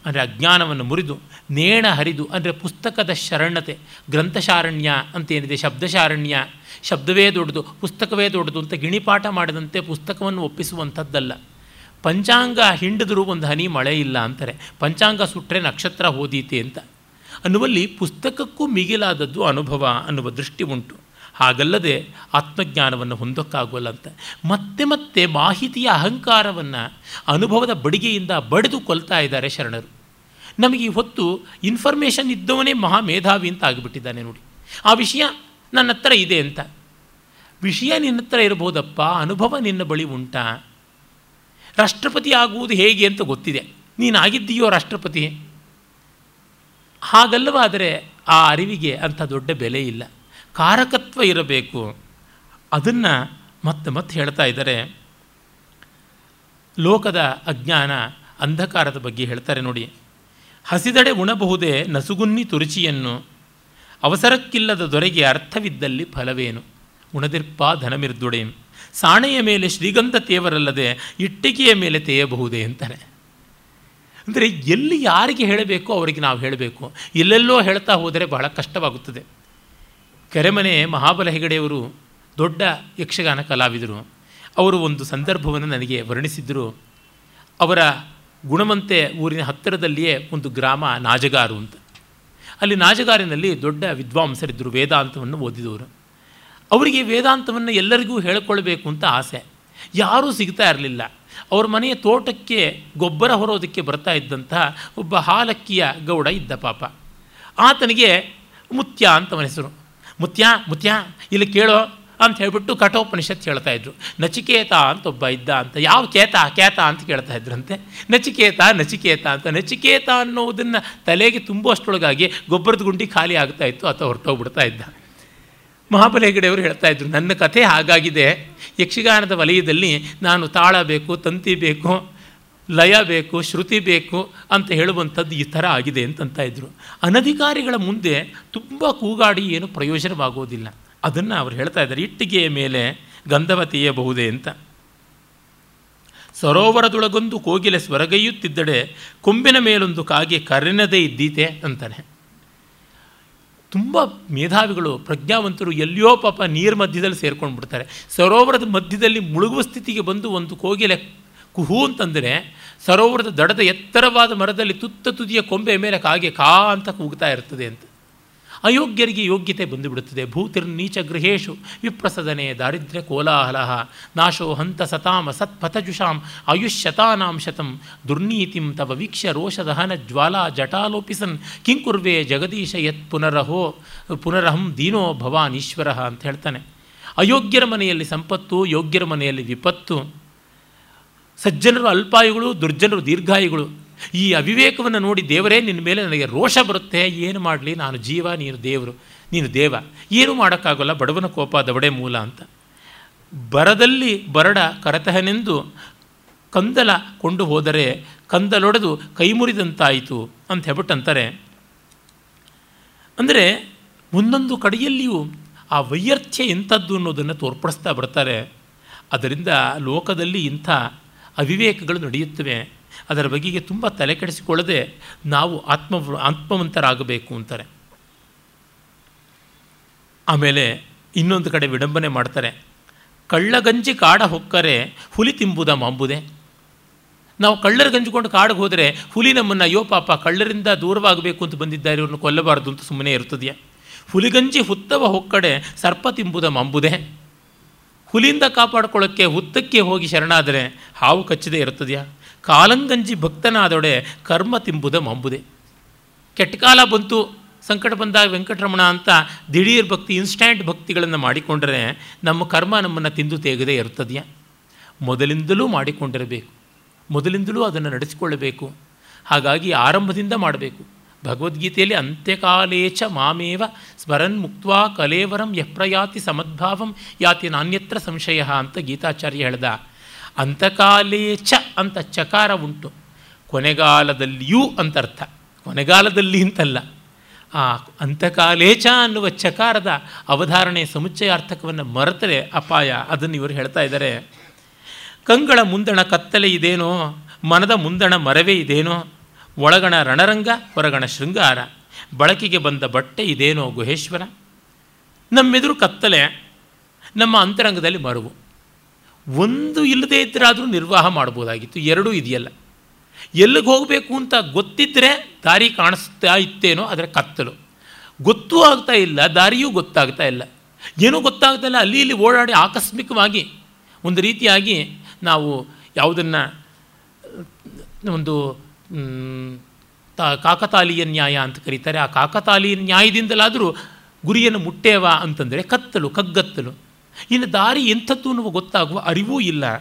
ಅಂದರೆ ಅಜ್ಞಾನವನ್ನು ಮುರಿದು, ನೇಣ ಹರಿದು, ಅಂದರೆ ಪುಸ್ತಕದ ಶರಣತೆ ಗ್ರಂಥಶಾರಣ್ಯ ಅಂತೇನಿದೆ ಶಬ್ದಶಾರಣ್ಯ, ಶಬ್ದವೇ ದೊಡ್ಡದು, ಪುಸ್ತಕವೇ ದೊಡ್ಡದು ಅಂತ ಗಿಣಿಪಾಠ ಮಾಡಿದಂತೆ ಪುಸ್ತಕವನ್ನು ಒಪ್ಪಿಸುವಂಥದ್ದಲ್ಲ. ಪಂಚಾಂಗ ಹಿಂಡಿದ್ರೂ ಒಂದು ಹನಿ ಮಳೆ ಇಲ್ಲ ಅಂತಾರೆ. ಪಂಚಾಂಗ ಸುಟ್ಟರೆ ನಕ್ಷತ್ರ ಓದೀತೆ ಅಂತ. ಅನ್ನುವಲ್ಲಿ ಪುಸ್ತಕಕ್ಕೂ ಮಿಗಿಲಾದದ್ದು ಅನುಭವ ಅನ್ನುವ ದೃಷ್ಟಿ ಉಂಟು. ಹಾಗಲ್ಲದೆ ಆತ್ಮಜ್ಞಾನವನ್ನು ಹೊಂದೋಕ್ಕಾಗೋಲ್ಲ ಅಂತ. ಮತ್ತೆ ಮತ್ತೆ ಮಾಹಿತಿಯ ಅಹಂಕಾರವನ್ನು ಅನುಭವದ ಬಡಿಗೆಯಿಂದ ಬಡಿದು ಕೊಲ್ತಾ ಇದ್ದಾರೆ ಶರಣರು. ನಮಗೆ ಈ ಹೊತ್ತು ಇನ್ಫಾರ್ಮೇಷನ್ ಇದ್ದವನೇ ಮಹಾ ಮೇಧಾವಿ ಅಂತ ಆಗಿಬಿಟ್ಟಿದ್ದಾನೆ ನೋಡಿ. ಆ ವಿಷಯ ನನ್ನ ಹತ್ರ ಇದೆ ಅಂತ. ವಿಷಯ ನಿನ್ನ ಹತ್ರ ಇರ್ಬೋದಪ್ಪ, ಅನುಭವ ನಿನ್ನ ಬಳಿ ಉಂಟಾ. ರಾಷ್ಟ್ರಪತಿ ಆಗುವುದು ಹೇಗೆ ಅಂತ ಗೊತ್ತಿದೆ. ನೀನಾಗಿದ್ದೀಯೋ ರಾಷ್ಟ್ರಪತಿ? ಹಾಗಲ್ಲವಾದರೆ ಆ ಅರಿವಿಗೆ ಅಂಥ ದೊಡ್ಡ ಬೆಲೆ ಇಲ್ಲ. ಕಾರಕತ್ವ ಇರಬೇಕು. ಅದನ್ನು ಮತ್ತೆ ಮತ್ತೆ ಹೇಳ್ತಾ ಇದ್ದಾರೆ. ಲೋಕದ ಅಜ್ಞಾನ ಅಂಧಕಾರದ ಬಗ್ಗೆ ಹೇಳ್ತಾರೆ ನೋಡಿ. ಹಸಿದಡೆ ಉಣಬಹುದೇ ನಸುಗುನ್ನಿ ತುರುಚಿಯನ್ನು. ಅವಸರಕ್ಕಿಲ್ಲದ ದೊರೆಗೆ ಅರ್ಥವಿದ್ದಲ್ಲಿ ಫಲವೇನು? ಉಣದಿರ್ಪ ಧನಮಿರ್ದುಡೇನು ಸಾಣೆಯ ಮೇಲೆ ಶ್ರೀಗಂಧ ತೇವರಲ್ಲದೆ ಇಟ್ಟಿಗೆಯ ಮೇಲೆ ತೇಯಬಹುದೇ ಅಂತಾರೆ. ಅಂದರೆ ಎಲ್ಲಿ ಯಾರಿಗೆ ಹೇಳಬೇಕು ಅವರಿಗೆ ನಾವು ಹೇಳಬೇಕು. ಎಲ್ಲೆಲ್ಲೋ ಹೇಳ್ತಾ ಹೋದರೆ ಬಹಳ ಕಷ್ಟವಾಗುತ್ತದೆ. ಕೆರೆಮನೆ ಮಹಾಬಲ ಹೆಗಡೆಯವರು ದೊಡ್ಡ ಯಕ್ಷಗಾನ ಕಲಾವಿದರು. ಅವರು ಒಂದು ಸಂದರ್ಭವನ್ನು ನನಗೆ ವರ್ಣಿಸಿದ್ದರು ಅವರ ಗುಣಮಂತೆ ಊರಿನ ಹತ್ತಿರದಲ್ಲಿಯೇ ಒಂದು ಗ್ರಾಮ ನಾಜಗಾರು ಅಂತ. ಅಲ್ಲಿ ನಾಜಗಾರಿನಲ್ಲಿ ದೊಡ್ಡ ವಿದ್ವಾಂಸರಿದ್ದರು ವೇದಾಂತವನ್ನು ಓದಿದವರು. ಅವರಿಗೆ ವೇದಾಂತವನ್ನು ಎಲ್ಲರಿಗೂ ಹೇಳಿಕೊಳ್ಬೇಕು ಅಂತ ಆಸೆ. ಯಾರೂ ಸಿಗ್ತಾ ಇರಲಿಲ್ಲ. ಅವ್ರ ಮನೆಯ ತೋಟಕ್ಕೆ ಗೊಬ್ಬರ ಹೊರೋದಕ್ಕೆ ಬರ್ತಾ ಇದ್ದಂಥ ಒಬ್ಬ ಹಾಲಕ್ಕಿಯ ಗೌಡ ಇದ್ದ ಪಾಪ. ಆತನಿಗೆ ಮುತ್ಯ ಅಂತ ಅವನ ಹೆಸರು. ಮುತ್ಯ ಮುತ್ಯ, ಇಲ್ಲಿ ಕೇಳೋ ಅಂತ ಹೇಳಿಬಿಟ್ಟು ಕಠೋಪನಿಷತ್ ಹೇಳ್ತಾ ಇದ್ರು. ನಚಿಕೇತ ಅಂತ ಒಬ್ಬ ಇದ್ದ ಅಂತ, ಯಾವ ಕೇತ ಕೇತ ಅಂತ ಕೇಳ್ತಾ ಇದ್ರಂತೆ. ನಚಿಕೇತ ನಚಿಕೇತ ಅಂತ, ನಚಿಕೇತ ಅನ್ನೋದನ್ನು ತಲೆಗೆ ತುಂಬುವಷ್ಟರೊಳಗಾಗಿ ಗೊಬ್ಬರದ ಗುಂಡಿ ಖಾಲಿ ಆಗ್ತಾ ಇತ್ತು ಅಥವಾ ಹೊರಟೋಗ್ಬಿಡ್ತಾ ಇದ್ದ. ಮಹಾಬಲ ಹೆಗಡೆಯವರು ಹೇಳ್ತಾ ಇದ್ರು, ನನ್ನ ಕಥೆ ಹಾಗಾಗಿದೆ. ಯಕ್ಷಗಾನದ ವಲಯದಲ್ಲಿ ನಾನು ತಾಳ ಬೇಕು ತಂತಿ ಬೇಕು, ಲಯ ಬೇಕು, ಶ್ರುತಿ ಬೇಕು ಅಂತ ಹೇಳುವಂಥದ್ದು ಈ ಥರ ಆಗಿದೆ ಅಂತಂತ ಇದ್ರು. ಅನಧಿಕಾರಿಗಳ ಮುಂದೆ ತುಂಬ ಕೂಗಾಡಿ ಏನು ಪ್ರಯೋಜನವಾಗುವುದಿಲ್ಲ ಅದನ್ನು ಅವರು ಹೇಳ್ತಾ ಇದ್ದಾರೆ, ಇಟ್ಟಿಗೆಯ ಮೇಲೆ ಗಂಧವ ತೀಯಬಹುದೇ ಅಂತ. ಸರೋವರದೊಳಗೊಂದು ಕೋಗಿಲೆ ಸ್ವರಗೈಯುತ್ತಿದ್ದಡೆ ಕೊಂಬಿನ ಮೇಲೊಂದು ಕಾಗೆ ಕರೆನದೇ ಇದ್ದೀತೆ ಅಂತಾನೆ. ತುಂಬ ಮೇಧಾವಿಗಳು, ಪ್ರಜ್ಞಾವಂತರು ಎಲ್ಲಿಯೋ ಪಾಪ ನೀರು ಮಧ್ಯದಲ್ಲಿ ಸೇರ್ಕೊಂಡು ಬಿಡ್ತಾರೆ ಸರೋವರದ ಮಧ್ಯದಲ್ಲಿ ಮುಳುಗುವ ಸ್ಥಿತಿಗೆ ಬಂದು ಒಂದು ಕೋಗಿಲೆ ಕುಹು ಅಂತಂದರೆ ಸರೋವರದ ದಡದ ಎತ್ತರವಾದ ಮರದಲ್ಲಿ ತುತ್ತ ತುದಿಯ ಕೊಂಬೆ ಮೇಲೆ ಕಾಗೆ ಕಾ ಅಂತ ಕೂಗ್ತಾ ಇರ್ತದೆ ಅಂತ. ಅಯೋಗ್ಯರಿಗೆ ಯೋಗ್ಯತೆ ಬಂದುಬಿಡುತ್ತದೆ. ಭೂತಿರ್ನೀಚ ಗೃಹೇಶು ವಿಪ್ರಸದನೆ ದಾರಿದ್ರ್ಯ ಕೋಲಾಹಲ ನಾಶೋ ಹಂತ ಸತಾಮ ಸತ್ಪಥಜುಷಾಂ ಆಯುಷ್ಯತಾನಾಂ ಶತಂ. ದುರ್ನೀತಿಂ ತವ ವೀಕ್ಷ್ಯ ರೋಷದಹನ ಜ್ವಾಲಾ ಜಟಾಲೋಪಿಸನ್. ಕಿಂಕುರ್ವೆ ಜಗದೀಶ ಯತ್ ಪುನರಹೋ, ಪುನರಹಂ ದೀನೋ ಭವಾನ್ ಈಶ್ವರ ಅಂತ ಹೇಳ್ತಾನೆ. ಅಯೋಗ್ಯರ ಮನೆಯಲ್ಲಿ ಸಂಪತ್ತು, ಯೋಗ್ಯರ ಮನೆಯಲ್ಲಿ ವಿಪತ್ತು. ಸಜ್ಜನರು ಅಲ್ಪಾಯುಗಳು, ದುರ್ಜನರು ದೀರ್ಘಾಯುಗಳು. ಈ ಅವಿವೇಕವನ್ನು ನೋಡಿ ದೇವರೇ, ನಿನ್ನ ಮೇಲೆ ನನಗೆ ರೋಷ ಬರುತ್ತೆ. ಏನು ಮಾಡಲಿ? ನಾನು ಜೀವ, ನೀನು ದೇವರು, ನೀನು ದೇವ. ಏನೂ ಮಾಡೋಕ್ಕಾಗಲ್ಲ? ಬಡವನ ಕೋಪ, ದವಡೆ ಮೂಲ ಅಂತ. ಬರದಲ್ಲಿ ಬರಡ ಕರತಹನೆಂದು ಕಂದಲ ಕೊಂಡು ಹೋದರೆ ಕಂದಲೊಡೆದು ಕೈ ಮುರಿದಂತಾಯಿತು ಅಂತ ಹೇಳ್ಬಿಟ್ಟಂತಾರೆ. ಅಂದರೆ ಒಂದೊಂದು ಕಡೆಯಲ್ಲಿಯೂ ಆ ವೈಯರ್ಥ್ಯ ಎಂಥದ್ದು ಅನ್ನೋದನ್ನು ತೋರ್ಪಡಿಸ್ತಾ ಬರ್ತಾರೆ. ಅದರಿಂದ ಲೋಕದಲ್ಲಿ ಇಂಥ ಅವಿವೇಕಗಳು ನಡೆಯುತ್ತವೆ. ಅದರ ಬಗೆಗೆ ತುಂಬ ತಲೆ ಕೆಡಿಸಿಕೊಳ್ಳದೆ ನಾವು ಆತ್ಮ ಆತ್ಮವಂತರಾಗಬೇಕು ಅಂತಾರೆ. ಆಮೇಲೆ ಇನ್ನೊಂದು ಕಡೆ ವಿಡಂಬನೆ ಮಾಡ್ತಾರೆ. ಕಳ್ಳಗಂಜಿ ಕಾಡ ಹೊಕ್ಕರೆ ಹುಲಿ ತಿಂಬುದ ಮಾಂಬುದೇ. ನಾವು ಕಳ್ಳರ ಗಂಜಿಕೊಂಡು ಕಾಡಿಗೆ ಹೋದರೆ ಹುಲಿ ನಮ್ಮನ್ನು ಅಯ್ಯೋ ಪಾಪ ಕಳ್ಳರಿಂದ ದೂರವಾಗಬೇಕು ಅಂತ ಬಂದಿದ್ದಾರೆ ಇವ್ರನ್ನ ಕೊಲ್ಲಬಾರ್ದು ಅಂತ ಸುಮ್ಮನೆ ಇರ್ತದೆಯಾ ಹುಲಿಗಂಜಿ ಹುತ್ತವ ಹೊಕ್ಕಡೆ ಸರ್ಪ ತಿಂಬುದ ಮಾಂಬುದೆ. ಹುಲಿಯಿಂದ ಕಾಪಾಡ್ಕೊಳ್ಳೋಕ್ಕೆ ಹುತ್ತಕ್ಕೆ ಹೋಗಿ ಶರಣಾದರೆ ಹಾವು ಕಚ್ಚದೆ ಇರುತ್ತದೆಯಾ? ಕಾಲಂಗಂಜಿ ಭಕ್ತನಾದೊಡೆ ಕರ್ಮ ತಿಂಬುದ ಮಂಬುದೆ. ಕೆಟ್ಟ ಕಾಲ ಬಂತು, ಸಂಕಟ ಬಂದಾಗ ವೆಂಕಟರಮಣ ಅಂತ ದಿಢೀರ್ ಭಕ್ತಿ ಇನ್ಸ್ಟ್ಯಾಂಟ್ ಭಕ್ತಿಗಳನ್ನು ಮಾಡಿಕೊಂಡರೆ ನಮ್ಮ ಕರ್ಮ ನಮ್ಮನ್ನು ತಿಂದು ತೆಗೆದೇ ಇರ್ತದೆಯಾ? ಮೊದಲಿಂದಲೂ ಮಾಡಿಕೊಂಡಿರಬೇಕು. ಮೊದಲಿಂದಲೂ ಅದನ್ನು ನಡೆಸಿಕೊಳ್ಳಬೇಕು. ಹಾಗಾಗಿ ಆರಂಭದಿಂದ ಮಾಡಬೇಕು. ಭಗವದ್ಗೀತೆಯಲ್ಲಿ ಅಂತ್ಯಕಾಲೇಚ ಮಾಮೇವ ಸ್ಮರನ್ ಮುಕ್ತ್ವಾ ಕಲೇವರಂ ಯಪ್ರಯಾತಿ ಸಮದ್ಭಾವಂ ಯಾತಿ ನಾನ್ಯತ್ರ ಸಂಶಯ ಅಂತ ಗೀತಾಚಾರ್ಯ ಹೇಳ್ದ. ಅಂತಕಾಲೇಚ ಅಂತ ಚಕಾರ ಉಂಟು. ಕೊನೆಗಾಲದಲ್ಲಿಯೂ ಅಂತರ್ಥ. ಕೊನೆಗಾಲದಲ್ಲಿ ಅಂತಲ್ಲ. ಆ ಅಂತಕಾಲೇಚ ಅನ್ನುವ ಚಕಾರದ ಅವಧಾರಣೆ ಸಮುಚ್ಚಯಾರ್ಥಕವನ್ನು ಮರೆತರೆ ಅಪಾಯ. ಅದನ್ನು ಇವರು ಹೇಳ್ತಾ ಇದ್ದಾರೆ. ಕಂಗಳ ಮುಂದಣ ಕತ್ತಲೆ ಇದೇನೋ? ಮನದ ಮುಂದಣ ಮರವೇ ಇದೇನೋ? ಒಳಗಣ ರಣರಂಗ, ಹೊರಗಣ ಶೃಂಗಾರ. ಬಳಕೆಗೆ ಬಂದ ಬಟ್ಟೆ ಇದೇನೋ ಗುಹೇಶ್ವರ? ನಮ್ಮೆದುರು ಕತ್ತಲೆ, ನಮ್ಮ ಅಂತರಂಗದಲ್ಲಿ ಮರುವು. ಒಂದು ಇಲ್ಲದೇ ಇದ್ದರಾದರೂ ನಿರ್ವಾಹ ಮಾಡ್ಬೋದಾಗಿತ್ತು ಎರಡೂ ಇದೆಯಲ್ಲ. ಎಲ್ಲಿಗೆ ಹೋಗಬೇಕು ಅಂತ ಗೊತ್ತಿದ್ದರೆ ದಾರಿ ಕಾಣಿಸ್ತಾ ಇತ್ತೇನೋ ಅದರ ಕತ್ತಲು. ಗೊತ್ತೂ ಆಗ್ತಾ ಇಲ್ಲ, ದಾರಿಯೂ ಗೊತ್ತಾಗ್ತಾ ಇಲ್ಲ. ಏನೂ ಗೊತ್ತಾಗ್ತಾ ಇಲ್ಲ. ಅಲ್ಲಿ ಇಲ್ಲಿ ಓಡಾಡಿ ಆಕಸ್ಮಿಕವಾಗಿ ಒಂದು ರೀತಿಯಾಗಿ ನಾವು ಯಾವುದನ್ನು, ಒಂದು ತ ಕಾಕತಾಲೀಯ ನ್ಯಾಯ ಅಂತ ಕರೀತಾರೆ. ಆ ಕಾಕತಾಲೀಯ ನ್ಯಾಯದಿಂದಲಾದರೂ ಗುರಿಯನ್ನು ಮುಟ್ಟೇವಾ ಅಂತಂದರೆ ಕತ್ತಲು, ಕಗ್ಗತ್ತಲು. ಇನ್ನು ದಾರಿ ಎಂಥದ್ದು ಅನ್ನುವ ಗೊತ್ತಾಗುವ ಅರಿವೂ ಇಲ್ಲ.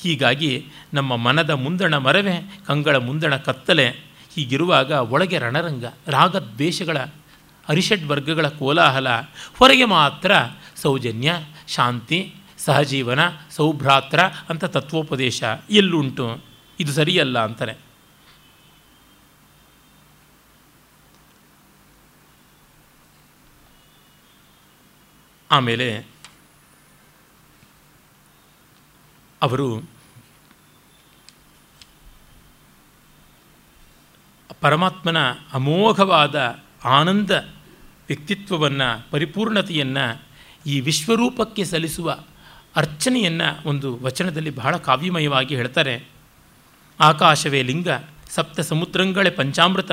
ಹೀಗಾಗಿ ನಮ್ಮ ಮನದ ಮುಂದಣ ಮರವೇ, ಕಂಗಳ ಮುಂದಣ ಕತ್ತಲೆ. ಹೀಗಿರುವಾಗ ಒಳಗೆ ರಣರಂಗ, ರಾಗದ್ವೇಷಗಳ, ಅರಿಷಡ್ ವರ್ಗಗಳ ಕೋಲಾಹಲ. ಹೊರಗೆ ಮಾತ್ರ ಸೌಜನ್ಯ, ಶಾಂತಿ, ಸಹಜೀವನ, ಸೌಭ್ರಾತ್ರ ಅಂತ ತತ್ವೋಪದೇಶ ಎಲ್ಲುಂಟು. ಇದು ಸರಿಯಲ್ಲ ಅಂತಾರೆ. ಆಮೇಲೆ ಅವರು ಪರಮಾತ್ಮನ ಅಮೋಘವಾದ ಆನಂದ ವ್ಯಕ್ತಿತ್ವವನ್ನು, ಪರಿಪೂರ್ಣತೆಯನ್ನು, ಈ ವಿಶ್ವರೂಪಕ್ಕೆ ಸಲ್ಲಿಸುವ ಅರ್ಚನೆಯನ್ನು ಒಂದು ವಚನದಲ್ಲಿ ಬಹಳ ಕಾವ್ಯಮಯವಾಗಿ ಹೇಳ್ತಾರೆ. ಆಕಾಶವೇ ಲಿಂಗ ಸಪ್ತ ಸಮುದ್ರಂಗಳೇ ಪಂಚಾಮೃತ,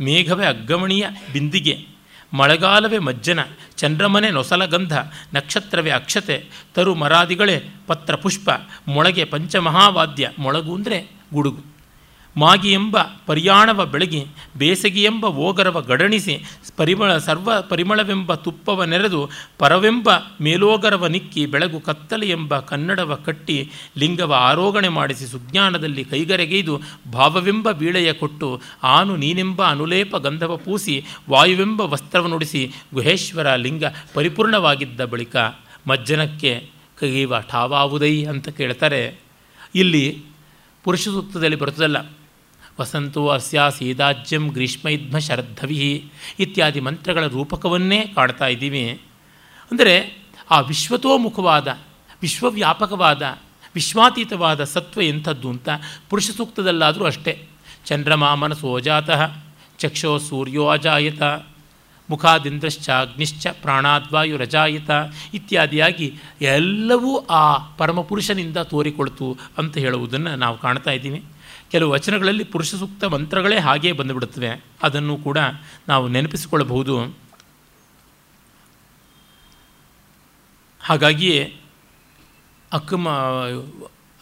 ಮೇಘವೇ ಅಗ್ಗಮಣೀಯ ಬಿಂದಿಗೆ. ಮಳೆಗಾಲವೇ ಮಜ್ಜನ, ಚಂದ್ರಮನೆ ನೊಸಲಗಂಧ, ನಕ್ಷತ್ರವೇ ಅಕ್ಷತೆ ತರು ಮರಾದಿಗಳೇ ಪತ್ರ ಪುಷ್ಪ ಮೊಳಗೆ ಪಂಚಮಹಾವಾದ್ಯ ಮೊಳಗು ಅಂದರೆ ಗುಡುಗು. ಮಾಗಿ ಎಂಬ ಪರಿಯಾಣವ ಬೆಳಗಿ ಬೇಸಗಿ ಎಂಬ ಓಗರವ ಗಡಣಿಸಿ, ಪರಿಮಳ ಸರ್ವ ಪರಿಮಳವೆಂಬ ತುಪ್ಪವ ನೆರೆದು, ಪರವೆಂಬ ಮೇಲೋಗರವ ನಿಕ್ಕಿ ಬೆಳಗು ಕತ್ತಲೆ ಎಂಬ ಕನ್ನಡವ ಕಟ್ಟಿ, ಲಿಂಗವ ಆರೋಗಣೆ ಮಾಡಿಸಿ ಸುಜ್ಞಾನದಲ್ಲಿ ಕೈಗರೆಗೈದು ಭಾವವೆಂಬ ಬೀಳೆಯ ಕೊಟ್ಟು, ಆನು ನೀನೆಂಬ ಅನುಲೇಪ ಗಂಧವ ಪೂಸಿ, ವಾಯುವೆಂಬ ವಸ್ತ್ರವ ನುಡಿಸಿ, ಗುಹೇಶ್ವರ ಲಿಂಗ ಪರಿಪೂರ್ಣವಾಗಿದ್ದ ಬಳಿಕ, ಮಜ್ಜನಕ್ಕೆ ಕೈವ ಠಾವಾವುದೈ ಅಂತ ಕೇಳ್ತಾರೆ. ಇಲ್ಲಿ ಪುರುಷ ಸೂಕ್ತದಲ್ಲಿ ಬರ್ತದಲ್ಲ ವಸಂತೋ ಅಸ್ಯ ಸೀದಾಜ್ಯಂ ಗ್ರೀಷ್ಮೈಧ್ಮ ಶರದ್ಧವಿ ಇತ್ಯಾದಿ ಮಂತ್ರಗಳ ರೂಪಕವನ್ನೇ ಕಾಡ್ತಾ ಇದ್ದೀವಿ. ಅಂದರೆ ಆ ವಿಶ್ವತೋಮುಖವಾದ, ವಿಶ್ವವ್ಯಾಪಕವಾದ, ವಿಶ್ವಾತೀತವಾದ ಸತ್ವ ಎಂಥದ್ದು ಅಂತ ಪುರುಷ ಸೂಕ್ತದಲ್ಲಾದರೂ ಅಷ್ಟೇ. ಚಂದ್ರಮಾ ಮನಸೋಜಾತಃ ಚಕ್ಷೋ ಸೂರ್ಯೋ ಅಜಾಯತ ಮುಖಾದಿಂದ್ರಶ್ಚ ಅಗ್ನಿಶ್ಚ ಪ್ರಾಣಾದ್ವಾಯುರಜಾಯಿತ ಇತ್ಯಾದಿಯಾಗಿ ಎಲ್ಲವೂ ಆ ಪರಮಪುರುಷನಿಂದ ತೋರಿಕೊಳ್ತು ಅಂತ ಹೇಳುವುದನ್ನು ನಾವು ಕಾಣ್ತಾ ಇದ್ದೀವಿ. ಕೆಲವು ವಚನಗಳಲ್ಲಿ ಪುರುಷ ಸೂಕ್ತ ಮಂತ್ರಗಳೇ ಹಾಗೇ ಬಂದುಬಿಡುತ್ತವೆ. ಅದನ್ನು ಕೂಡ ನಾವು ನೆನಪಿಸಿಕೊಳ್ಳಬಹುದು. ಹಾಗಾಗಿಯೇ ಅಕ್ಕಮ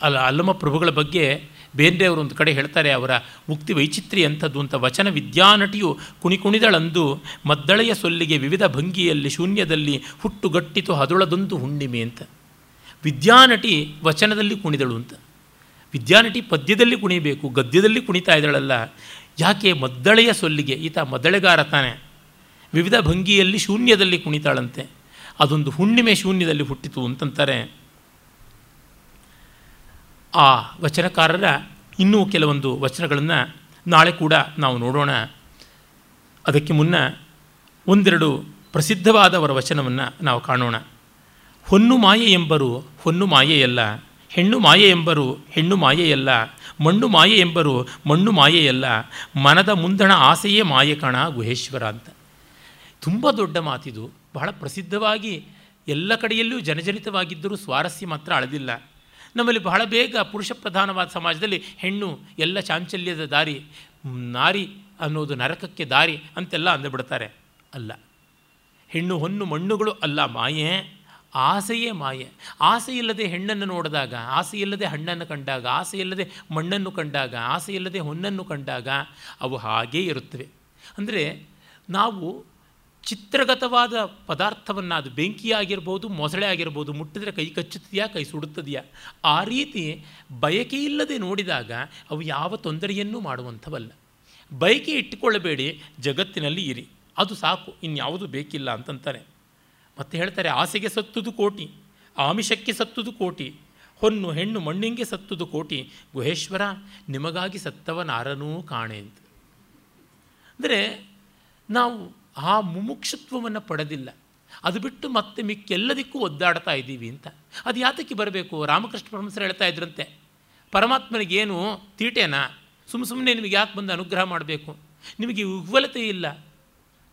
ಅಲ್ಲ, ಅಲ್ಲಮ ಪ್ರಭುಗಳ ಬಗ್ಗೆ ಬೇಂದ್ರೆಯವರು ಒಂದು ಕಡೆ ಹೇಳ್ತಾರೆ, ಅವರ ಮುಕ್ತಿ ವೈಚಿತ್ರ್ಯ ಅಂಥದ್ದು ಅಂತ. ವಚನ ವಿದ್ಯಾನಟಿಯು ಕುಣಿಕುಣಿದಳಂದು ಮದ್ದಳೆಯ ಸೊಲ್ಲಿಗೆ ವಿವಿಧ ಭಂಗಿಯಲ್ಲಿ ಶೂನ್ಯದಲ್ಲಿ ಹುಟ್ಟುಗಟ್ಟಿತು ಹದುಳದೊಂದು ಹುಣ್ಣಿಮೆ ಅಂತ. ವಿದ್ಯಾನಟಿ ವಚನದಲ್ಲಿ ಕುಣಿದಳು ಅಂತ. ವಿದ್ಯಾನಟಿ ಪದ್ಯದಲ್ಲಿ ಕುಣಿಬೇಕು, ಗದ್ಯದಲ್ಲಿ ಕುಣಿತಾ ಇದ್ದಾಳಲ್ಲ, ಯಾಕೆ ಮದ್ದಳೆಯ ಸೊಲ್ಲಿಗೆ? ಈತ ಮದ್ದಳೆಗಾರ ತಾನೆ. ವಿವಿಧ ಭಂಗಿಯಲ್ಲಿ ಶೂನ್ಯದಲ್ಲಿ ಕುಣಿತಾಳಂತೆ. ಅದೊಂದು ಹುಣ್ಣಿಮೆ ಶೂನ್ಯದಲ್ಲಿ ಹುಟ್ಟಿತು ಅಂತಂತಾರೆ. ಆ ವಚನಕಾರರ ಇನ್ನೂ ಕೆಲವೊಂದು ವಚನಗಳನ್ನು ನಾಳೆ ಕೂಡ ನಾವು ನೋಡೋಣ. ಅದಕ್ಕೆ ಮುನ್ನ ಒಂದೆರಡು ಪ್ರಸಿದ್ಧವಾದವರ ವಚನವನ್ನು ನಾವು ಕಾಣೋಣ. ಹೊನ್ನು ಮಾಯೆ ಎಂಬರು ಹೊನ್ನು ಮಾಯೆಯಲ್ಲ ಹೆಣ್ಣು ಮಾಯೆ ಎಂಬರು ಹೆಣ್ಣು ಮಾಯೆಯಲ್ಲ, ಮಣ್ಣು ಮಾಯೆ ಎಂಬರು ಮಣ್ಣು ಮಾಯೆಯಲ್ಲ, ಮನದ ಮುಂದಣ ಆಸೆಯೇ ಮಾಯೆ ಕಣ ಗುಹೇಶ್ವರ ಅಂತ. ತುಂಬ ದೊಡ್ಡ ಮಾತಿದು, ಬಹಳ ಪ್ರಸಿದ್ಧವಾಗಿ ಎಲ್ಲ ಕಡೆಯಲ್ಲೂ ಜನಜನಿತವಾಗಿದ್ದರೂ ಸ್ವಾರಸ್ಯ ಮಾತ್ರ ಅಳದಿಲ್ಲ. ನಮ್ಮಲ್ಲಿ ಬಹಳ ಬೇಗ ಪುರುಷ ಪ್ರಧಾನವಾದ ಸಮಾಜದಲ್ಲಿ ಹೆಣ್ಣು ಎಲ್ಲ ಚಾಂಚಲ್ಯದ ದಾರಿ ನಾರಿ ಅನ್ನೋದು ನರಕಕ್ಕೆ ದಾರಿ ಅಂತೆಲ್ಲ ಅಂದುಬಿಡ್ತಾರೆ. ಅಲ್ಲ, ಹೆಣ್ಣು ಹೊನ್ನು ಮಣ್ಣುಗಳು ಅಲ್ಲ ಮಾಯೆ. ಆಸೆಯೇ ಮಾಯೆ. ಆಸೆಯಿಲ್ಲದೆ ಹೆಣ್ಣನ್ನು ನೋಡಿದಾಗ, ಆಸೆಯಿಲ್ಲದೆ ಹಣ್ಣನ್ನು ಕಂಡಾಗ, ಆಸೆಯಿಲ್ಲದೆ ಮಣ್ಣನ್ನು ಕಂಡಾಗ, ಆಸೆಯಿಲ್ಲದೆ ಹೊನ್ನನ್ನು ಕಂಡಾಗ ಅವು ಹಾಗೇ ಇರುತ್ತವೆ. ಅಂದರೆ ನಾವು ಚಿತ್ರಗತವಾದ ಪದಾರ್ಥವನ್ನು, ಅದು ಬೆಂಕಿಯಾಗಿರ್ಬೋದು, ಮೊಸಳೆ ಆಗಿರ್ಬೋದು, ಮುಟ್ಟಿದ್ರೆ ಕೈ ಕಚ್ಚುತ್ತದೆಯಾ ಕೈ ಸುಡುತ್ತದೆಯಾ, ಆ ರೀತಿ ಬಯಕೆ ಇಲ್ಲದೆ ನೋಡಿದಾಗ ಅವು ಯಾವ ತೊಂದರೆಯನ್ನೂ ಮಾಡುವಂಥವಲ್ಲ. ಬಯಕೆ ಇಟ್ಟುಕೊಳ್ಳಬೇಡಿ, ಜಗತ್ತಿನಲ್ಲಿ ಇರಿ. ಅದು ಸಾಕು, ಇನ್ಯಾವುದು ಬೇಕಿಲ್ಲ ಅಂತಂತಾರೆ. ಮತ್ತೆ ಹೇಳ್ತಾರೆ ಆಸೆಗೆ ಸತ್ತುದು ಕೋಟಿ, ಆಮಿಷಕ್ಕೆ ಸತ್ತುದು ಕೋಟಿ, ಹೊನ್ನು ಹೆಣ್ಣು ಮಣ್ಣಿಂಗೆ ಸತ್ತುದು ಕೋಟಿ, ಗುಹೇಶ್ವರ ನಿಮಗಾಗಿ ಸತ್ತವನಾರನೂ ಕಾಣೆ ಅಂತ. ಅಂದರೆ ನಾವು ಆ ಮುಮುಕ್ಷತ್ವವನ್ನು ಪಡೆದಿಲ್ಲ. ಅದು ಬಿಟ್ಟು ಮತ್ತೆ ಮಿಕ್ಕೆಲ್ಲದಕ್ಕೂ ಒದ್ದಾಡ್ತಾ ಇದ್ದೀವಿ ಅಂತ. ಅದು ಯಾತಕ್ಕೆ ಬರಬೇಕು? ರಾಮಕೃಷ್ಣ ಪರಮಸರು ಹೇಳ್ತಾ ಇದ್ರಂತೆ ಪರಮಾತ್ಮನಿಗೇನು ತೀಟೇನಾ? ಸುಮ್ಮ ಸುಮ್ಮನೆ ನಿಮಗೆ ಯಾಕೆ ಬಂದು ಅನುಗ್ರಹ ಮಾಡಬೇಕು? ನಿಮಗೆ ಉಗ್ವಲತೆ ಇಲ್ಲ.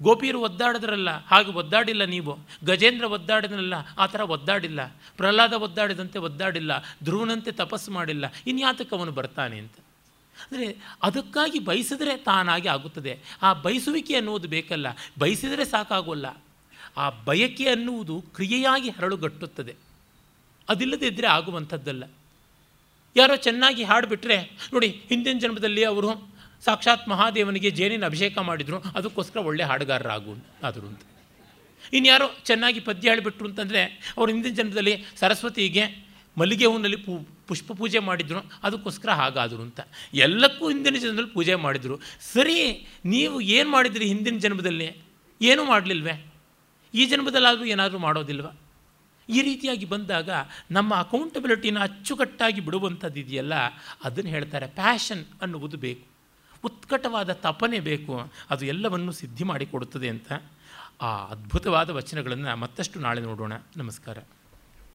ಗೋಪಿಯರು ಒದ್ದಾಡಿದ್ರಲ್ಲ, ಹಾಗೆ ಒದ್ದಾಡಿಲ್ಲ ನೀವು. ಗಜೇಂದ್ರ ಒದ್ದಾಡಿದ್ರಲ್ಲ ಆ ಥರ ಒದ್ದಾಡಿಲ್ಲ. ಪ್ರಹ್ಲಾದ ಒದ್ದಾಡಿದಂತೆ ಒದ್ದಾಡಿಲ್ಲ. ಧ್ರುವನಂತೆ ತಪಸ್ಸು ಮಾಡಿಲ್ಲ. ಇನ್ಯಾತಕ್ಕೆ ಅವನು ಬರ್ತಾನೆ ಅಂತ? ಅಂದರೆ ಅದಕ್ಕಾಗಿ ಬಯಸಿದರೆ ತಾನಾಗಿ ಆಗುತ್ತದೆ. ಆ ಬಯಸುವಿಕೆ ಅನ್ನುವುದು ಬೇಕಲ್ಲ. ಬಯಸಿದರೆ ಸಾಕಾಗೋಲ್ಲ. ಆ ಬಯಕೆ ಅನ್ನುವುದು ಕ್ರಿಯೆಯಾಗಿ ಹರಳುಗಟ್ಟುತ್ತದೆ. ಅದಿಲ್ಲದೆ ಇದ್ದರೆ ಆಗುವಂಥದ್ದಲ್ಲ. ಯಾರೋ ಚೆನ್ನಾಗಿ ಹಾಡಿಬಿಟ್ರೆ, ನೋಡಿ ಹಿಂದಿನ ಜನ್ಮದಲ್ಲಿ ಅವರು ಸಾಕ್ಷಾತ್ ಮಹಾದೇವನಿಗೆ ಜೇನಿನ ಅಭಿಷೇಕ ಮಾಡಿದ್ರು, ಅದಕ್ಕೋಸ್ಕರ ಒಳ್ಳೆ ಹಾಡುಗಾರರಾಗು ಆದರು ಅಂತ. ಇನ್ಯಾರೋ ಚೆನ್ನಾಗಿ ಪದ್ಯ ಹೇಳಿಬಿಟ್ರು ಅಂತಂದರೆ, ಅವರು ಹಿಂದಿನ ಜನ್ಮದಲ್ಲಿ ಸರಸ್ವತಿಗೆ ಮಲ್ಲಿಗೆ ಹೂವಿನಲ್ಲಿ ಪೂ, ಪುಷ್ಪ ಪೂಜೆ ಮಾಡಿದ್ರು, ಅದಕ್ಕೋಸ್ಕರ ಹಾಗಾದರು ಅಂತ. ಎಲ್ಲಕ್ಕೂ ಹಿಂದಿನ ಜನ್ಮದಲ್ಲಿ ಪೂಜೆ ಮಾಡಿದರು. ಸರಿ, ನೀವು ಏನು ಮಾಡಿದ್ರಿ ಹಿಂದಿನ ಜನ್ಮದಲ್ಲಿ? ಏನೂ ಮಾಡಲಿಲ್ವೇ? ಈ ಜನ್ಮದಲ್ಲಾದರೂ ಏನಾದರೂ ಮಾಡೋದಿಲ್ವ? ಈ ರೀತಿಯಾಗಿ ಬಂದಾಗ ನಮ್ಮ ಅಕೌಂಟಬಿಲಿಟಿನ ಅಚ್ಚುಕಟ್ಟಾಗಿ ಬಿಡುವಂಥದ್ದು ಇದೆಯಲ್ಲ ಅದನ್ನು ಹೇಳ್ತಾರೆ ಪ್ಯಾಷನ್ ಅನ್ನುವುದು ಬೇಕು. ಉತ್ಕಟವಾದ ತಪನೆ ಬೇಕು, ಅದು ಎಲ್ಲವನ್ನು ಸಿದ್ಧಿ ಮಾಡಿಕೊಡುತ್ತದೆ ಅಂತ ಆ ಅದ್ಭುತವಾದ ವಚನಗಳನ್ನು ಮತ್ತಷ್ಟು ನಾಳೆ ನೋಡೋಣ. ನಮಸ್ಕಾರ.